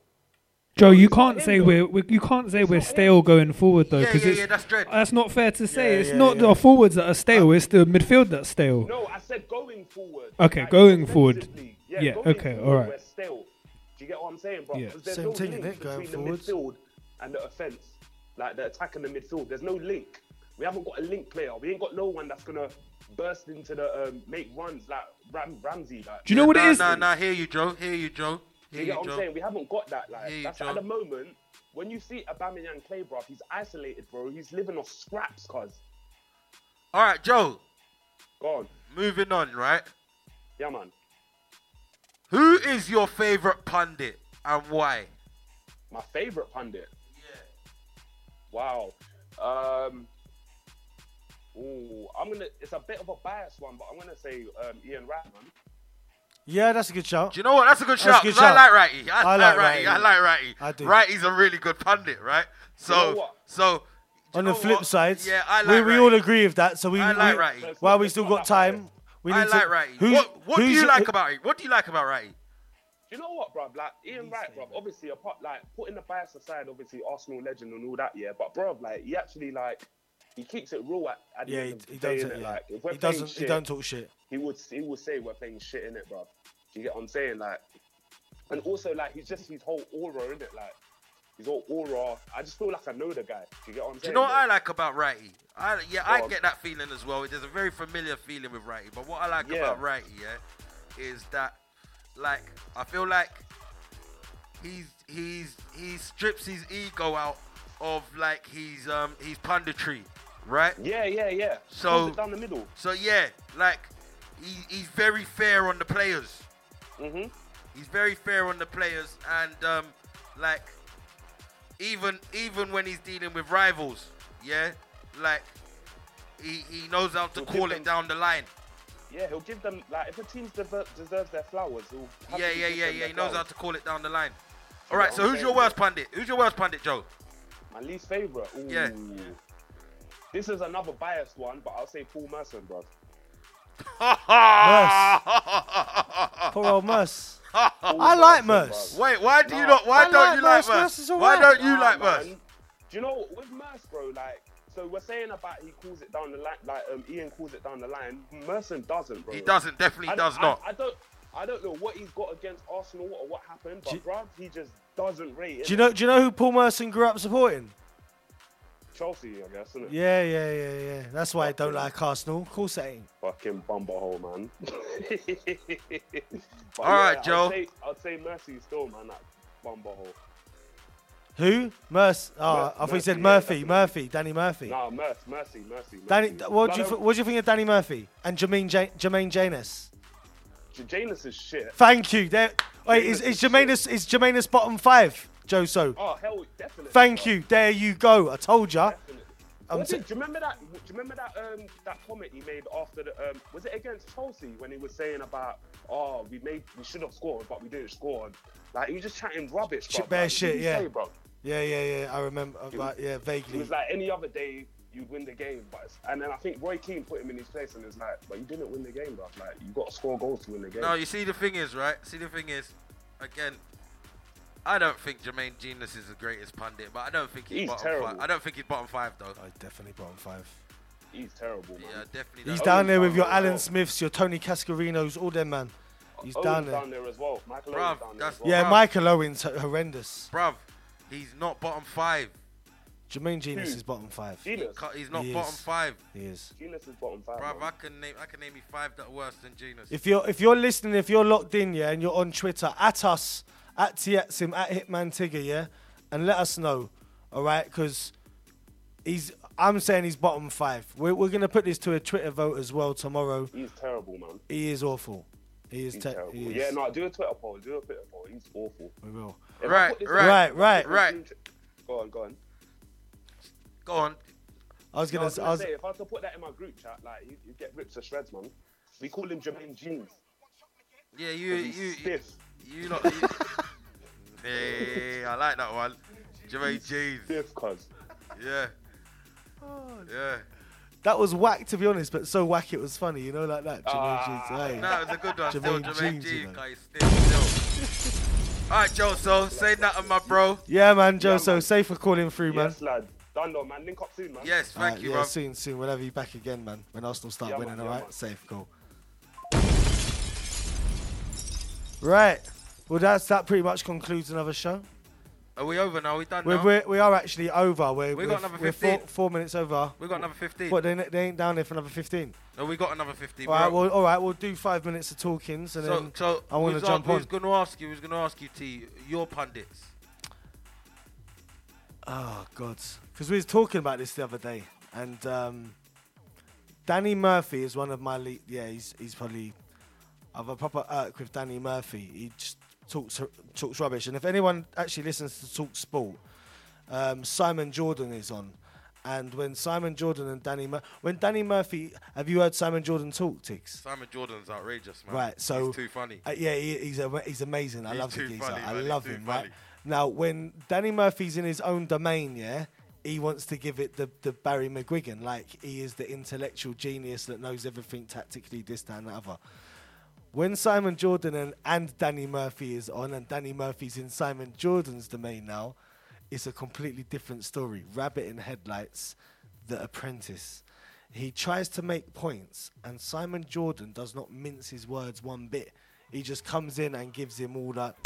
Speaker 4: Joe, you can't say we're we, you can't say we're stale going forward though because
Speaker 2: yeah,
Speaker 4: it's
Speaker 2: yeah, that's
Speaker 4: that's not fair to say.
Speaker 3: Yeah,
Speaker 4: it's
Speaker 3: yeah,
Speaker 4: not
Speaker 3: yeah.
Speaker 4: the forwards that are stale. It's the midfield that's stale.
Speaker 10: No, I said going forward.
Speaker 4: Okay, going forward.
Speaker 10: Yeah,
Speaker 4: Yeah,
Speaker 10: going
Speaker 4: okay,
Speaker 10: forward,
Speaker 4: alright.
Speaker 10: We're still. Do you get what I'm saying, bro?
Speaker 4: Yeah.
Speaker 10: 'Cause there's
Speaker 3: Same
Speaker 10: no
Speaker 3: thing,
Speaker 10: link
Speaker 3: innit, going
Speaker 10: between
Speaker 3: forwards.
Speaker 10: the midfield and the offense, like the attack and the midfield. There's no link. We haven't got a link player. We ain't got no one that's gonna burst into the um, make runs like Ram- Ramsey. Like,
Speaker 4: Do you know what it is?
Speaker 2: nah. Nah, nah, hear you, Joe. Hear you, Joe.
Speaker 10: Do
Speaker 2: Hear
Speaker 10: you
Speaker 2: you,
Speaker 10: get what I'm
Speaker 2: Joe.
Speaker 10: saying? We haven't got that. Like
Speaker 2: Hear you,
Speaker 10: that's
Speaker 2: Joe.
Speaker 10: at the moment. When you see Aubameyang play, bro, he's isolated, bro. He's living off scraps, cuz.
Speaker 2: All right, Joe.
Speaker 10: Go on.
Speaker 2: Moving on, right?
Speaker 10: Yeah, man.
Speaker 2: Who is your favorite pundit and why?
Speaker 10: My favorite pundit. Yeah. Wow. Um. Ooh, I'm gonna. It's a bit of a biased one, but I'm gonna say um, Ian Wright, man.
Speaker 3: Yeah, that's a good shout.
Speaker 2: Do you know what? That's a good
Speaker 3: That's
Speaker 2: shout.
Speaker 3: a good
Speaker 2: 'cause I like Righty. I,
Speaker 3: I
Speaker 2: like
Speaker 3: like
Speaker 2: Righty. I like Righty.
Speaker 3: I do.
Speaker 2: Righty's a really good pundit, right? So,
Speaker 10: know what?
Speaker 2: so.
Speaker 3: On the flip
Speaker 2: what?
Speaker 3: side,
Speaker 2: yeah, I
Speaker 3: we,
Speaker 2: like
Speaker 3: we
Speaker 2: Righty.
Speaker 3: all agree with that. So we,
Speaker 2: I like
Speaker 3: we-
Speaker 2: Righty.
Speaker 10: So
Speaker 3: while we still got time,
Speaker 10: biased.
Speaker 3: we
Speaker 2: I like
Speaker 3: to.
Speaker 2: Righty.
Speaker 3: who's-
Speaker 2: What, what do you
Speaker 3: your-
Speaker 2: like about Righty? What do you like about Righty?
Speaker 10: Do you know what, bruv? Like Ian Wright, bruv. Obviously, apart like putting the bias aside, obviously Arsenal legend and all that, yeah. But bruv, like he actually like he keeps it real at, at
Speaker 3: Yeah, he, he does it.
Speaker 10: innit?
Speaker 3: Yeah.
Speaker 10: Like if we're
Speaker 3: He doesn't. He don't talk shit.
Speaker 10: he would he would say we're playing shit in it, bruv. You get what I'm saying? Like, and also like he's just his whole aura in it, like his whole aura. I just feel like I know the guy. Do you get what I'm saying?
Speaker 2: Do you know what? I like about Righty? I, yeah, I
Speaker 10: on.
Speaker 2: get that feeling as well. There's a very familiar feeling with Righty. But what I like
Speaker 10: Yeah.
Speaker 2: about Righty, yeah, is that, like, I feel like he's he's he strips his ego out of like his um his punditry, right?
Speaker 10: Yeah, yeah, yeah.
Speaker 2: So-
Speaker 10: down the middle.
Speaker 2: So yeah, like he, he's very fair on the players.
Speaker 10: Mhm.
Speaker 2: He's very fair on the players, and um, like even even when he's dealing with rivals, yeah, like he, he knows how to
Speaker 10: He'll
Speaker 2: call it
Speaker 10: them-
Speaker 2: down the line.
Speaker 10: Yeah, he'll give them like if a team dever- deserves their flowers, he'll
Speaker 2: Yeah,
Speaker 10: happily
Speaker 2: yeah,
Speaker 10: give
Speaker 2: yeah,
Speaker 10: them
Speaker 2: yeah. He knows how to call it down the line. All right, so
Speaker 10: I'm
Speaker 2: who's your worst pundit? Who's your worst pundit, Joe?
Speaker 10: My least favorite. Ooh.
Speaker 2: Yeah.
Speaker 10: This is another biased one, but I'll say Paul Merson, bro.
Speaker 3: Poor old Mus. I like Mus.
Speaker 2: Wait, why do you not? Why
Speaker 3: I
Speaker 2: don't
Speaker 3: like
Speaker 2: you like
Speaker 3: Merce,
Speaker 2: Merce?
Speaker 3: Merce is
Speaker 2: Why
Speaker 3: alright.
Speaker 2: don't you
Speaker 10: Nah,
Speaker 2: like
Speaker 10: man.
Speaker 2: Merce?
Speaker 10: Do you know with Merce, bro? Like, so we're saying about he calls it down the line, like um, Ian calls it down the line. Merson doesn't, bro.
Speaker 2: He doesn't. Definitely
Speaker 10: I,
Speaker 2: does
Speaker 10: I-
Speaker 2: not.
Speaker 10: I, don't. I don't know what he's got against Arsenal or what happened, but
Speaker 3: Do
Speaker 10: bruv, he just doesn't rate.
Speaker 3: Do you know? Do you know who Paul Merson grew up supporting?
Speaker 10: Chelsea, I guess, isn't it?
Speaker 3: Yeah, yeah, yeah, yeah. That's why I don't like Arsenal. Of course, it ain't.
Speaker 10: Fucking bumblehole, man. But
Speaker 2: All right, Joe.
Speaker 10: I'd say, I'd say Mercy still, man, that bumblehole.
Speaker 3: Who? Merce. Oh,
Speaker 10: Mer-
Speaker 3: I thought you
Speaker 10: Murphy,
Speaker 3: said
Speaker 10: yeah,
Speaker 3: Murphy.
Speaker 10: definitely.
Speaker 3: Murphy. Danny Murphy.
Speaker 10: Nah, Mercy, Mercy, Mercy.
Speaker 3: Danny,
Speaker 10: Mercy.
Speaker 3: what do you what do you think of Danny Murphy and Jermaine J- Jermaine Jenas?
Speaker 10: J- Jenas is shit.
Speaker 3: Thank you. There. Wait, is is Jermaine is Jermaine bottom five? Joe So.
Speaker 10: Oh hell, definitely.
Speaker 3: Thank
Speaker 10: bruv.
Speaker 3: you. There you go. I told ya.
Speaker 10: Definitely.
Speaker 3: I'm
Speaker 10: What
Speaker 3: sa-
Speaker 10: did- do you remember that? Do you remember that um that comment he made after the um was it against Chelsea when he was saying about oh we made we should have scored but we didn't score like he was just chatting rubbish.
Speaker 3: Shit,
Speaker 10: bruv.
Speaker 3: bare
Speaker 10: Like,
Speaker 3: shit, yeah.
Speaker 10: say, bro?
Speaker 3: Yeah, yeah, yeah. I remember.
Speaker 10: It
Speaker 3: Right,
Speaker 10: was-
Speaker 3: yeah,
Speaker 10: It was like any other day you'd win the game, but it's, and then I think Roy Keane put him in his place and it's like, but you didn't win the game, bro. Like you got to score goals to win the game.
Speaker 2: No, you see the thing is right. See the thing is, again, I don't think Jermaine Jenas is the greatest pundit, but I don't think he's,
Speaker 10: He's
Speaker 2: bottom
Speaker 10: terrible.
Speaker 2: five. I don't think he's bottom five though.
Speaker 3: I definitely bottom five.
Speaker 10: He's terrible, man.
Speaker 2: Yeah, definitely.
Speaker 3: He's down there with your Alan
Speaker 10: well.
Speaker 3: Smiths, your Tony Cascarinos, all them man. He's
Speaker 10: Owen's
Speaker 3: down there.
Speaker 10: down there as well. Michael
Speaker 2: Bruv,
Speaker 10: Owen's down there
Speaker 2: that's-
Speaker 10: as well.
Speaker 3: Yeah,
Speaker 2: Bruv.
Speaker 3: Michael Owen's horrendous.
Speaker 2: Bruv, he's not bottom five.
Speaker 3: Jermaine
Speaker 10: Jenas
Speaker 3: is bottom five.
Speaker 10: Jenas.
Speaker 2: Cu- He's not
Speaker 3: He
Speaker 2: bottom five.
Speaker 3: He is.
Speaker 10: Jenas is bottom five.
Speaker 2: Bruv, I can name I can name you five that are worse than Jenas.
Speaker 3: If you're if you're listening, if you're locked in, yeah, and you're on Twitter, at us, at Tiatsim, at Hitman Tigger, yeah, and let us know, all right? Because he's, I'm saying he's bottom five. We're, we're gonna put this to a Twitter vote as well tomorrow.
Speaker 10: He's terrible, man.
Speaker 3: He is awful. He is.
Speaker 10: He's
Speaker 3: Te-
Speaker 10: terrible.
Speaker 3: he is.
Speaker 10: Yeah, no, do a Twitter poll. Do a Twitter poll. He's awful.
Speaker 3: We will.
Speaker 10: If I
Speaker 2: Right, right,
Speaker 3: Right, right.
Speaker 2: right.
Speaker 10: Go on, go on.
Speaker 2: Go on.
Speaker 3: I was
Speaker 10: No,
Speaker 3: gonna.
Speaker 10: was
Speaker 3: I
Speaker 10: gonna
Speaker 3: was,
Speaker 10: say, if I was to put that in my group chat, like you, you get ripped to shreds, man. We call him Jermaine Jeans.
Speaker 2: Yeah, you
Speaker 10: 'cause he's
Speaker 2: you you,
Speaker 10: stiff.
Speaker 2: You lot. You, hey, I like that one. Jermaine Jeans.
Speaker 10: Stiff, cuz.
Speaker 2: Yeah. Yeah.
Speaker 3: that was whack to be honest, but so whack it was funny. You know, like that. Jermaine
Speaker 10: Ah.
Speaker 3: Jeans, hey.
Speaker 2: No, it was a good one. Still,
Speaker 3: Jermaine
Speaker 2: Jermaine
Speaker 3: Jeans, you
Speaker 2: Jeans,
Speaker 3: know.
Speaker 2: guys. Still, still. All right, Joe. So say nothing, my bro.
Speaker 3: Yeah, man, Joe.
Speaker 10: Yeah,
Speaker 3: so
Speaker 10: man.
Speaker 3: safe for calling through, man.
Speaker 10: Yes, lad. Done though, man. Link up soon, man.
Speaker 2: Yes, thank
Speaker 3: Alright,
Speaker 2: you,
Speaker 3: yeah,
Speaker 2: bro.
Speaker 3: soon, soon. Whenever you back again, man. When Arsenal start
Speaker 10: Yeah,
Speaker 3: winning,
Speaker 10: man,
Speaker 3: all
Speaker 10: yeah,
Speaker 3: right?
Speaker 10: man.
Speaker 3: Safe, cool. Right. Well, that's that. Pretty much concludes another show.
Speaker 2: Are we over now? We done
Speaker 3: We're,
Speaker 2: now?
Speaker 3: we're, we are actually over. We're,
Speaker 2: We
Speaker 3: we're,
Speaker 2: got another
Speaker 3: we're four,
Speaker 2: 15.
Speaker 3: four minutes over.
Speaker 2: we got another 15.
Speaker 3: But they, they ain't down there for another 15.
Speaker 2: No, we got another 15.
Speaker 3: All right, well, all right, we'll do five minutes of talkings and
Speaker 2: so,
Speaker 3: then
Speaker 2: so
Speaker 3: I want to
Speaker 2: who's
Speaker 3: jump on.
Speaker 2: Who's going to ask you? Who's going to ask you, T? Your pundits.
Speaker 3: Oh God, because we was talking about this the other day, and um, Danny Murphy is one of my lead. Yeah, he's he's probably I've a proper irk with Danny Murphy. He just talks talks rubbish. And if anyone actually listens to Talk Sport, um, Simon Jordan is on. And when Simon Jordan and Danny Mur- when Danny Murphy, have you heard Simon Jordan talk, Tiggs?
Speaker 2: Simon Jordan's outrageous, man.
Speaker 3: Right, so
Speaker 2: He's too funny.
Speaker 3: Uh, yeah, he, he's a, he's amazing. I
Speaker 2: He's
Speaker 3: love the geezer.
Speaker 2: funny,
Speaker 3: I love him.
Speaker 2: funny.
Speaker 3: Right now, when Danny Murphy's in his own domain, yeah, he wants to give it the, the Barry McGuigan, like he is the intellectual genius that knows everything tactically, this, that, and the other. When Simon Jordan and, and Danny Murphy is on, and Danny Murphy's in Simon Jordan's domain now, it's a completely different story. Rabbit in headlights, The Apprentice. He tries to make points, and Simon Jordan does not mince his words one bit. He just comes in and gives him all that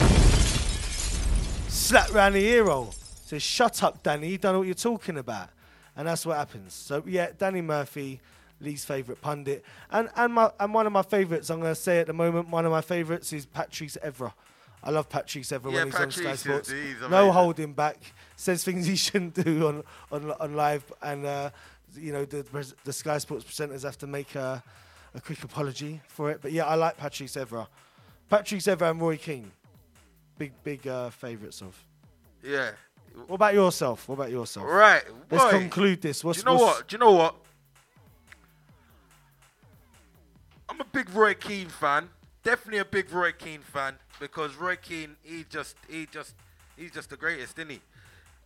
Speaker 3: slap round the ear roll. Says, "Shut up, Danny. You don't know what you're talking about," and that's what happens. So yeah, Danny Murphy, Lee's favourite pundit, and and my and one of my favourites. I'm going to say at the moment, one of my favourites is Patrice Evra. I love Patrice Evra
Speaker 2: Yeah,
Speaker 3: when he's on Sky Sports. No holding back. Says things he shouldn't do on on, on live, and uh, you know the the Sky Sports presenters have to make a, a quick apology for it. But yeah, I like Patrice Evra. Patrice Evra and Roy Keane, big big uh, favourites of.
Speaker 2: Yeah.
Speaker 3: What about yourself? What about yourself?
Speaker 2: Right.
Speaker 3: Let's conclude this. What's,
Speaker 2: Do you know what? Do you know what? I'm a big Roy Keane fan. Definitely a big Roy Keane fan because Roy Keane, he just, he just, he's just the greatest, isn't he?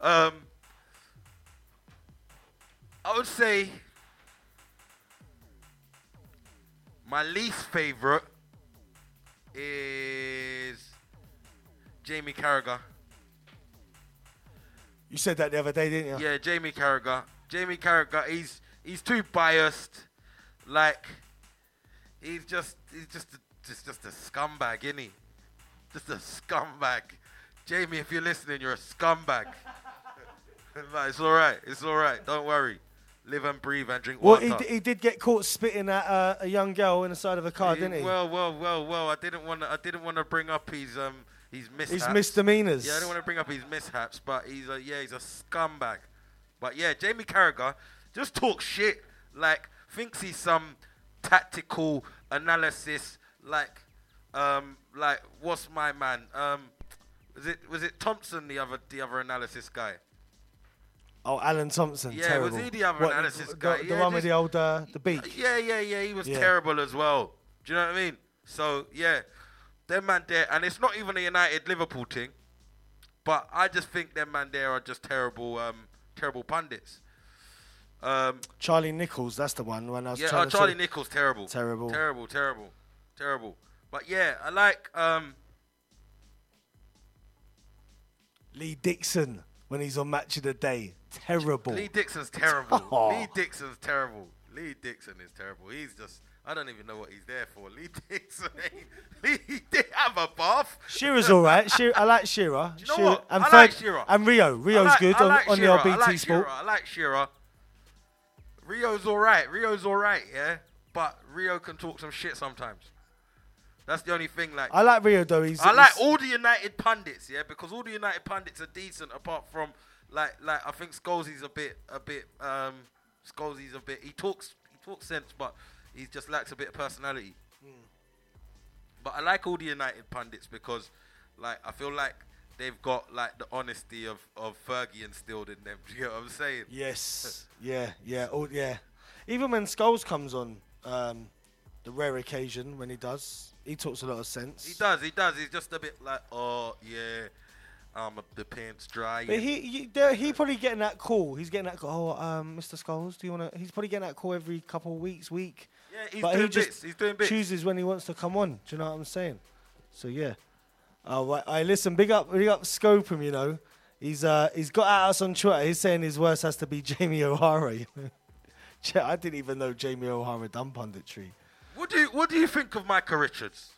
Speaker 2: Um, I would say my least favorite is Jamie Carragher.
Speaker 3: You said that the other day, didn't you?
Speaker 2: Yeah, Jamie Carragher. Jamie Carragher, he's he's too biased. Like he's just he's just just just a scumbag, isn't he? Just a scumbag. Jamie, if you're listening, you're a scumbag. like, it's all right. It's all right. Don't worry. Live and breathe and drink
Speaker 3: Well,
Speaker 2: water.
Speaker 3: Well, he, d- he did get caught spitting at uh, a young girl in the side of a car,
Speaker 2: He-
Speaker 3: didn't he?
Speaker 2: Well, well, well, well. I didn't want to. I didn't want to bring up his um his mishaps.
Speaker 3: His misdemeanors.
Speaker 2: Yeah, I don't want to bring up his mishaps, but he's a yeah, he's a scumbag. But yeah, Jamie Carragher just talks shit. Like thinks he's some tactical analysis. Like um like what's my man um was it was it Thompson the other the other analysis guy?
Speaker 3: Oh, Alan Thompson.
Speaker 2: Yeah, was he the other
Speaker 3: What,
Speaker 2: analysis
Speaker 3: the,
Speaker 2: guy?
Speaker 3: The,
Speaker 2: Yeah,
Speaker 3: one with the old uh, the beak.
Speaker 2: Yeah, yeah, yeah. He was
Speaker 3: Yeah.
Speaker 2: terrible as well. Do you know what I mean? So yeah, them man there, and it's not even a United Liverpool thing, but I just think them man there are just terrible, um, terrible pundits. Um,
Speaker 3: Charlie Nicholas, that's the one. When I was
Speaker 2: yeah, oh, Charlie Nicholas, terrible,
Speaker 3: Terrible.
Speaker 2: terrible, terrible, terrible. But yeah, I like um,
Speaker 3: Lee Dixon when he's on Match of the Day. Terrible.
Speaker 2: Lee Dixon's terrible.
Speaker 3: Oh.
Speaker 2: Lee Dixon's terrible. Lee Dixon is terrible. He's just. I don't even know what he's there for. Lee Dixon. Lee did have a bath.
Speaker 3: Shearer's all right. Shearer, I like Shearer.
Speaker 2: Do you know
Speaker 3: Shearer-
Speaker 2: what?
Speaker 3: And
Speaker 2: I like Shearer.
Speaker 3: And Rio. Rio's
Speaker 2: like,
Speaker 3: good on,
Speaker 2: like
Speaker 3: on the. LBT
Speaker 2: I like
Speaker 3: Sport.
Speaker 2: Shearer. I like Shearer. Rio's all right. Rio's all right, yeah. But Rio can talk some shit sometimes. That's the only thing. Like
Speaker 3: I like Rio though. He's,
Speaker 2: I like all the United pundits, yeah, because all the United pundits are decent. Apart from like, like I think Scholes's a bit, a bit, um, Scholes's a bit. He talks, he talks sense, but he just lacks a bit of personality. But I like all the United pundits because, like, I feel like they've got like the honesty of of Fergie instilled in them. Do you know what I'm saying?
Speaker 3: Yes. yeah. Yeah. Oh, yeah. Even when Scholes comes on, um, the rare occasion when he does, he talks a lot of sense.
Speaker 2: He does. He does. He's just a bit like, oh yeah, um, the pants dry.
Speaker 3: But he, he, he probably getting that call. He's getting that call. Oh, um, Mr. Scholes, do you want to? He's probably getting that call every couple of weeks, week.
Speaker 2: Yeah, he's
Speaker 3: but
Speaker 2: doing
Speaker 3: he just
Speaker 2: bits. He's doing bits.
Speaker 3: chooses when he wants to come on. Do you know what I'm saying? So yeah. Oh, right. I listen. Big up, big up, scope him. You know, he's uh, he's got at us on Twitter. He's saying his worst has to be Jamie O'Hara. you know. Ch- I didn't even know Jamie O'Hara done punditry.
Speaker 2: What do you What do you think of Micah Richards?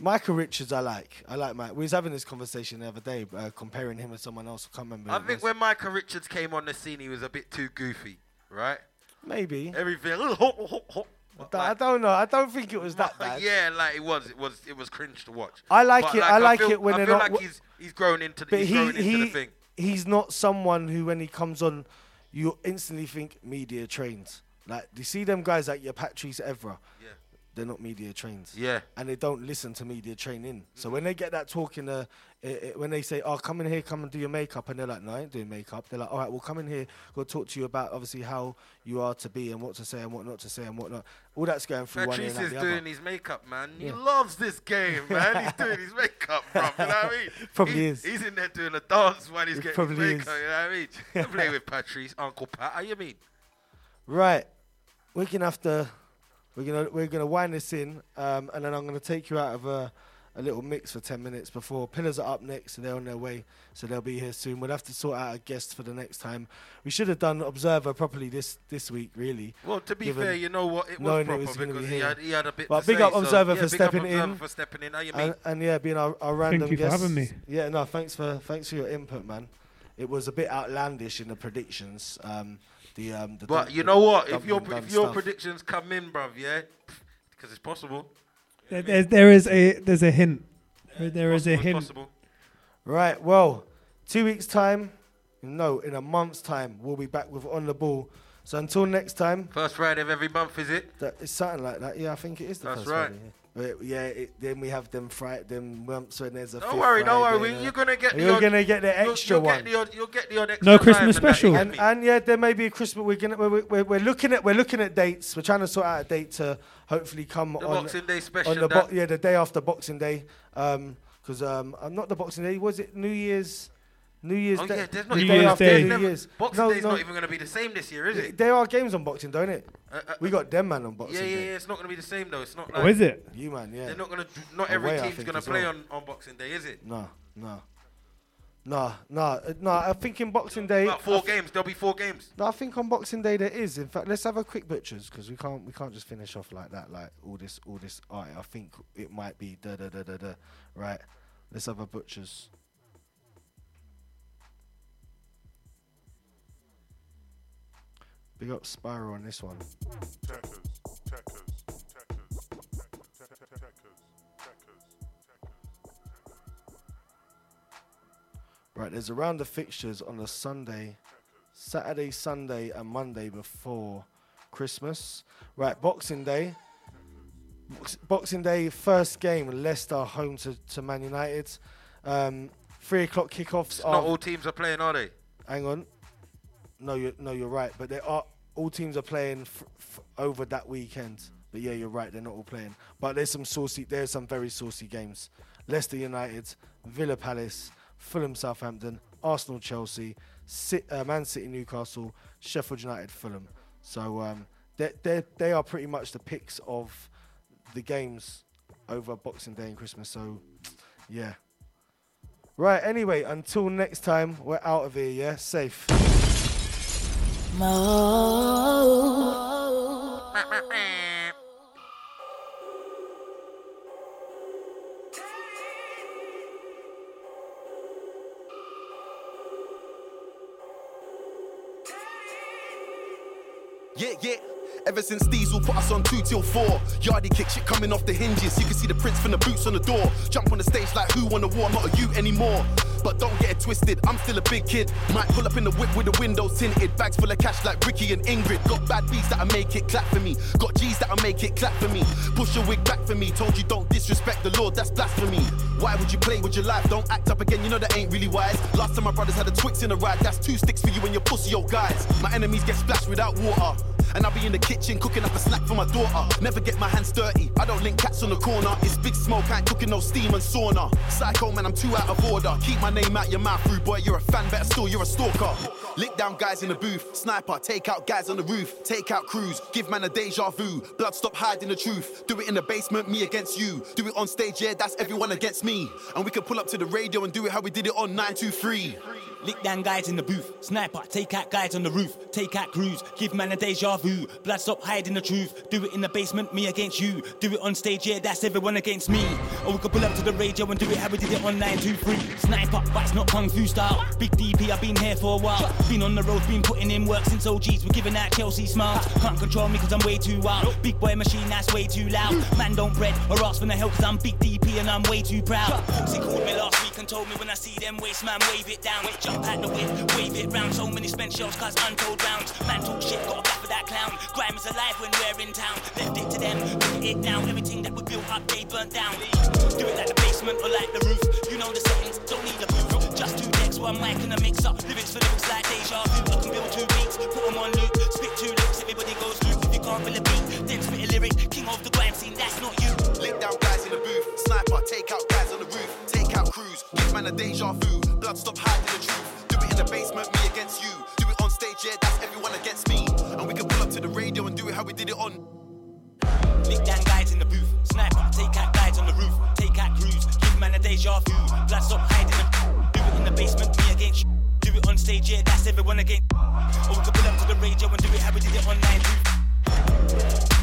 Speaker 3: Micah Richards, I like. I like Mike. We was having this conversation the other day, uh, comparing him with someone else. I can't remember.
Speaker 2: I think when Micah Richards came on the scene, he was a bit too goofy, right?
Speaker 3: maybe.
Speaker 2: Everything.
Speaker 3: I don't know. I don't think it was that bad.
Speaker 2: yeah, like it was. It was. It was cringe to watch.
Speaker 3: I like
Speaker 2: But,
Speaker 3: it- I like
Speaker 2: feel,
Speaker 3: it when
Speaker 2: I
Speaker 3: they're
Speaker 2: feel
Speaker 3: not
Speaker 2: like
Speaker 3: w-
Speaker 2: he's he's grown into.
Speaker 3: But
Speaker 2: he's
Speaker 3: he,
Speaker 2: grown into
Speaker 3: he
Speaker 2: the thing.
Speaker 3: he's not someone who, when he comes on, you instantly think media trains. Like, you see them guys like your Patrice Evra.
Speaker 2: Yeah.
Speaker 3: They're not media trained.
Speaker 2: Yeah.
Speaker 3: And they don't listen to media training. So when they get that talk in the, uh, uh, when they say, "Oh, come in here, come and do your makeup," and they're like, "No, I ain't doing makeup." They're like, "All right, well, come in here. We'll talk to you about obviously how you are to be and what to say and what not to say and what not." All that's going through one ear
Speaker 2: Patrice
Speaker 3: and out
Speaker 2: is doing
Speaker 3: other.
Speaker 2: his makeup, man. He loves this game, man. He's doing his makeup, bro. You know what I mean?
Speaker 3: Probably
Speaker 2: He-
Speaker 3: is.
Speaker 2: He's in there doing a dance while he's
Speaker 3: He
Speaker 2: getting his
Speaker 3: is.
Speaker 2: makeup. You know what I mean? Don't play with Patrice, Uncle Pat. How you mean?
Speaker 3: Right, we're gonna have to, we're gonna we're gonna wind this in, um, and then I'm gonna take you out of a, a little mix for ten minutes before Pillars are up next, and they're on their way, so they'll be here soon. We'll have to sort out a guest for the next time. We should have done Observer properly this this week, really.
Speaker 2: Well, to be fair, you know what? It was
Speaker 3: knowing
Speaker 2: proper
Speaker 3: it was
Speaker 2: because
Speaker 3: be
Speaker 2: he had, he had a bit
Speaker 3: But
Speaker 2: to
Speaker 3: big
Speaker 2: say,
Speaker 3: up
Speaker 2: so-
Speaker 3: Observer
Speaker 2: yeah,
Speaker 3: for
Speaker 2: big up
Speaker 3: stepping
Speaker 2: Observer
Speaker 3: in.
Speaker 2: for stepping in. How you mean?
Speaker 3: And, and yeah, being our, our random guest.
Speaker 4: Thank you for having me.
Speaker 3: Yeah, no, thanks for thanks for your input, man. It was a bit outlandish in the predictions. Um, the um, the
Speaker 2: But
Speaker 3: dun-
Speaker 2: you know what? If your if your
Speaker 3: stuff.
Speaker 2: predictions come in, bruv, yeah, because it's possible.
Speaker 4: There, there, there is a there's a hint. There, there is a hint.
Speaker 2: possible.
Speaker 3: Right, well, two weeks' time, no, in a month's time, we'll be back with On the Ball. So until next time,
Speaker 2: First Friday of every month, is it?
Speaker 3: that it's something like that. Yeah, I think it is the
Speaker 2: That's
Speaker 3: first
Speaker 2: right.
Speaker 3: Friday, yeah. But yeah, it, then we have them Friday, them months when there's a.
Speaker 2: Don't
Speaker 3: fifth
Speaker 2: worry, don't
Speaker 3: Friday
Speaker 2: worry.
Speaker 3: and
Speaker 2: You're gonna get. the
Speaker 3: You're
Speaker 2: odd-
Speaker 3: gonna get the
Speaker 2: you'll-
Speaker 3: extra
Speaker 2: you'll
Speaker 3: one.
Speaker 2: Get the odd, you'll get the odd extra
Speaker 4: No Christmas special.
Speaker 3: and, and yeah, there may be a Christmas. We're gonna we're, we're, we're looking at we're looking at dates. We're trying to sort out a date to hopefully come
Speaker 2: The
Speaker 3: on
Speaker 2: Boxing Day special.
Speaker 3: on the bo- yeah the day after Boxing Day. Um, because um, uh, not the Boxing Day. Was it New Year's? New Year's
Speaker 2: Oh
Speaker 3: Day.
Speaker 2: yeah, there's not
Speaker 4: New
Speaker 2: even
Speaker 3: day
Speaker 4: Year's
Speaker 3: after
Speaker 4: Day.
Speaker 3: New
Speaker 2: Never-
Speaker 3: Year's.
Speaker 2: Boxing
Speaker 3: no,
Speaker 2: Day's
Speaker 3: no,
Speaker 2: not even going to be the same this year, is it?
Speaker 3: There are games on Boxing, don't it?
Speaker 2: Uh, uh,
Speaker 3: We got them man on Boxing Day.
Speaker 2: yeah, yeah,
Speaker 3: Day.
Speaker 2: yeah. It's not going to be the same though. It's not
Speaker 4: Oh,
Speaker 2: like
Speaker 4: is it?
Speaker 3: You man, yeah.
Speaker 2: they're not going to. Not every
Speaker 3: Away,
Speaker 2: team's going to play
Speaker 3: well.
Speaker 2: on, on Boxing Day, is it?
Speaker 3: No, no. Nah, nah, uh, nah. I think in Boxing Day.
Speaker 2: About four
Speaker 3: I thi-
Speaker 2: games. There'll be four games.
Speaker 3: No, I think on Boxing Day there is. In fact, let's have a quick butchers because we can't we can't just finish off like that. Like all this all this. Alright, I think it might be da da da da da. Right, let's have a butchers. Big up Spiral on this one. Right, there's a round of fixtures on the Sunday, Saturday, Sunday, and Monday before Christmas. Right, Boxing Day. Boxing Day, first game, Leicester home to, to Man United. Um, three o'clock kickoffs.
Speaker 2: Not
Speaker 3: are-
Speaker 2: all teams are playing, are they?
Speaker 3: Hang on. No, you're no, you're right. But they are all teams are playing f- f- over that weekend. But yeah, you're right. They're not all playing. But there's some saucy. There's some very saucy games. Leicester United, Villa Palace, Fulham Southampton, Arsenal Chelsea, uh, Man City Newcastle, Sheffield United Fulham. So um, they they they are pretty much the picks of the games over Boxing Day and Christmas. So yeah. Right. Anyway, until next time, we're out of here. Yeah, safe.
Speaker 9: Yeah, Ever since Diesel put us on two till four, Yardie kick shit coming off the hinges. You can see the prints from the boots on the door. Jump on the stage like who won the war, not a you anymore. But don't get it twisted, I'm still a big kid. Might pull up in the whip with the windows tinted, bags full of cash like Ricky and Ingrid. Got bad beats that'll make it clap for me. Got G's that'll make it clap for me. Push your wig back for me. Told you don't disrespect the Lord, that's blasphemy. Why would you play with your life? Don't act up again, you know that ain't really wise. Last time my brothers had a Twix in a ride, that's two sticks for you and your pussy old guys. My enemies get splashed without water. And I'll be in the kitchen cooking up a snack for my daughter. Never get my hands dirty. I don't link cats on the corner. It's big smoke, I ain't cooking no steam and sauna. Psycho man, I'm too out of order. Keep my name out your mouth, rude boy. You're a fan, better still, you're a stalker. Lick down guys in the booth. Sniper, take out guys on the roof. Take out crews. Give man a deja vu. Blood stop hiding the truth. Do it in the basement, me against you. Do it on stage, yeah, that's everyone against me. And we can pull up to the radio and do it how we did it on 923.
Speaker 11: Lick down guys in the booth. Sniper, take out guys on the roof. Take out crews. Give man a deja vu. Blood stop hiding the truth. Do it in the basement, me against you. Do it on stage, yeah, that's everyone against me. Or we could pull up to the radio and do it how we did it on 923. Sniper, but it's not kung fu style. Big DP, I've been here for a while. Been on the road, been putting in work since OGs. We're giving out Chelsea smiles. Can't control me cause I'm way too wild. Big boy machine, that's way too loud. Man don't bread or ask for the help cause I'm big DP and I'm way too proud. Foxy called me last week and told me when I see them waste man, wave it down. Jump the whip, wave it round. So many spent shells cause untold rounds. Man talk shit, got a back for that clown. Grime is alive when we're in town. Left it to them, put it down. Everything that we built up, they burnt down. Do it like the basement or like the roof. You know the settings, don't need a booth. Just two decks, one mic and a mix mixer. Lyrics for lyrics like deja. I can build two beats, put them on loop. Spit two loops, everybody goes loop. If you can't feel a beat, then spit a lyric. King of the grime scene, that's not you.
Speaker 9: Lick down guys in the booth. Sniper, take out guys on the roof. Out crews. Give man a deja vu. Blood stop hiding the truth. Do it in the basement, me against you. Do it on stage, yeah, that's everyone against me. And we can pull up to the radio and do it how we did it on.
Speaker 11: Lick down guys in the booth. Sniper, take out guys on the roof. Take out crews. Give man a deja vu. Blood stop hiding the Do it in the basement, me against you. Do it on stage, yeah, that's everyone against. Or we could pull up to the radio and do it how we did it on 9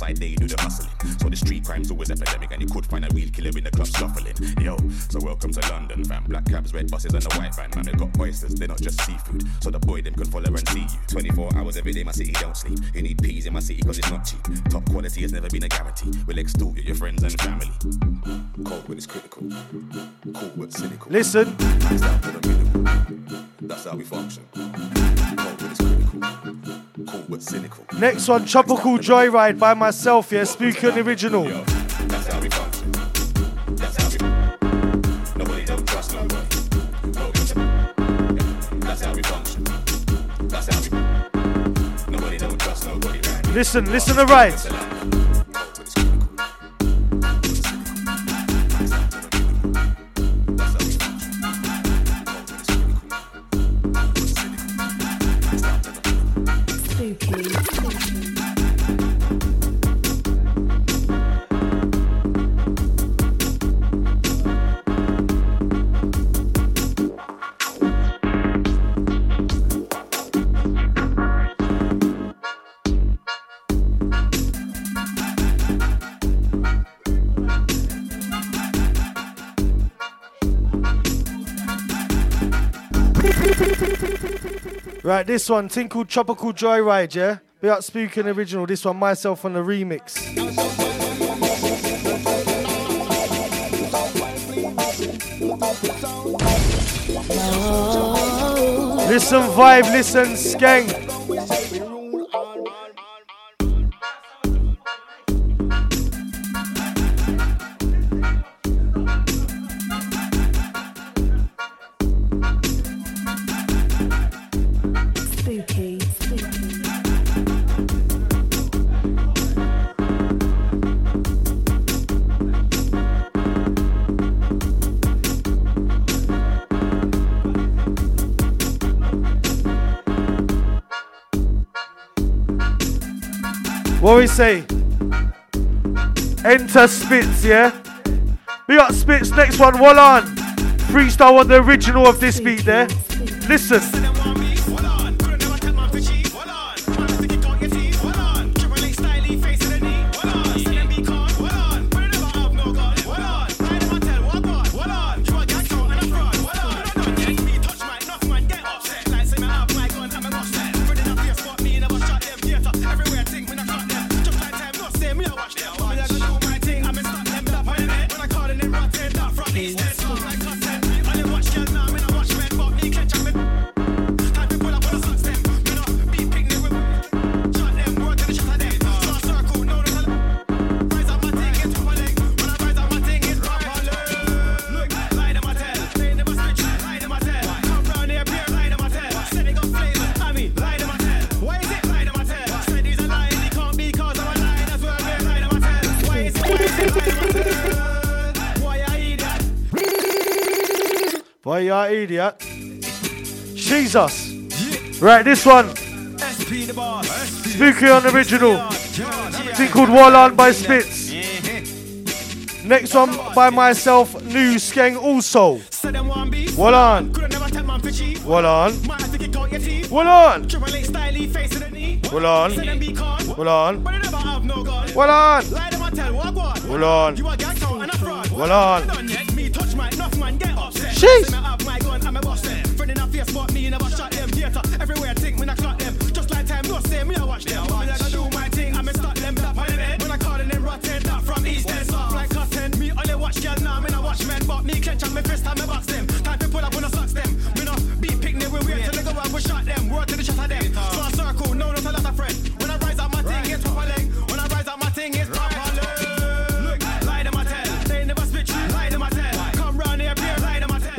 Speaker 12: Youngers on the roadside, they do the hustling. So the street crime's always epidemic, and you could find a real killer in the club shuffling. Yo, so welcome to London, fam. Black cabs, red buses, and the white van. Man, they got oysters, they're not just seafood. So the boy them can follow and see you. 24 hours every day, my city don't sleep. You need peas in my city cause it's not cheap. Top quality has never been a guarantee. We'll extort you, your friends and family. Cold when it's critical. Cool but cynical.
Speaker 13: Listen.
Speaker 12: Maxed out to the minimum. That's how we function.
Speaker 13: Next one, Tropical Joyride by myself, yeah, Spooky on the original.
Speaker 12: Listen, how we function.
Speaker 13: This one, called Tropical Joyride, yeah? We got original, this one, myself on the remix. Listen, vibe, listen, skank. What we say? Enter Spitz, yeah? We got Spitz, next one, Wall on. Freestyle on the original of this beat there. Listen. Idiot. Jesus. Right, this one. Spooky on original. Thing called Wall On by Spitz. Next one by myself, New Skeng also. Wall On. Wall On. Wall On. Wall On. Wall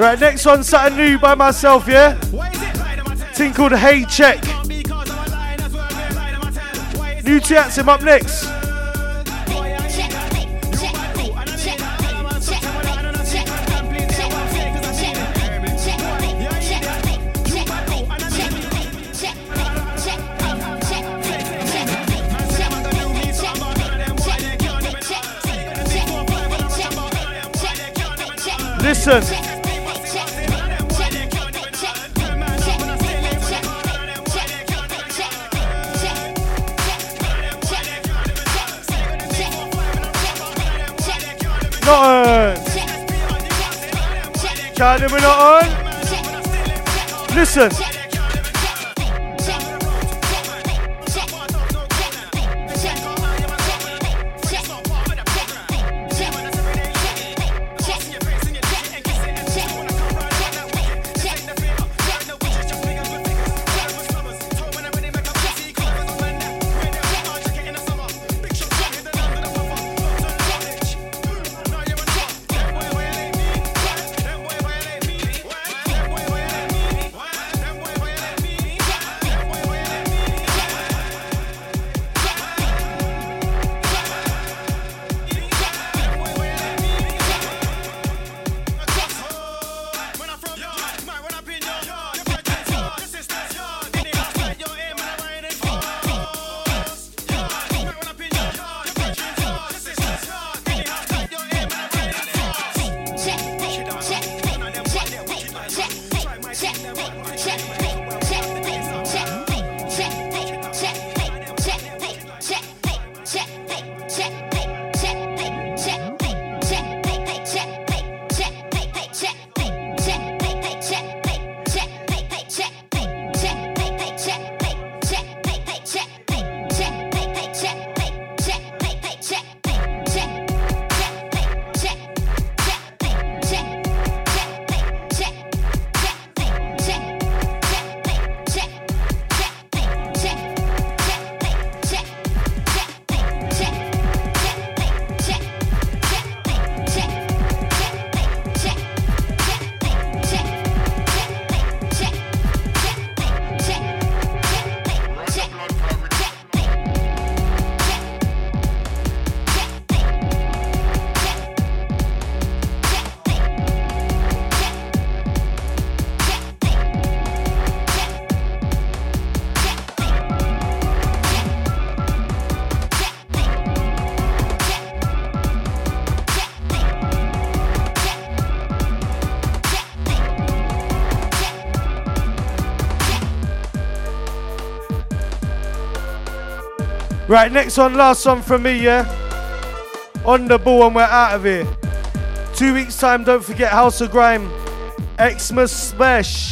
Speaker 13: Right, next one, something new by myself, yeah? Thing called Hey Check. New Tiaxim up next. check, check. Right, next one, last one from me, yeah? On the ball and we're out of here. Two weeks' time, don't forget House of Grime, Xmas Smash.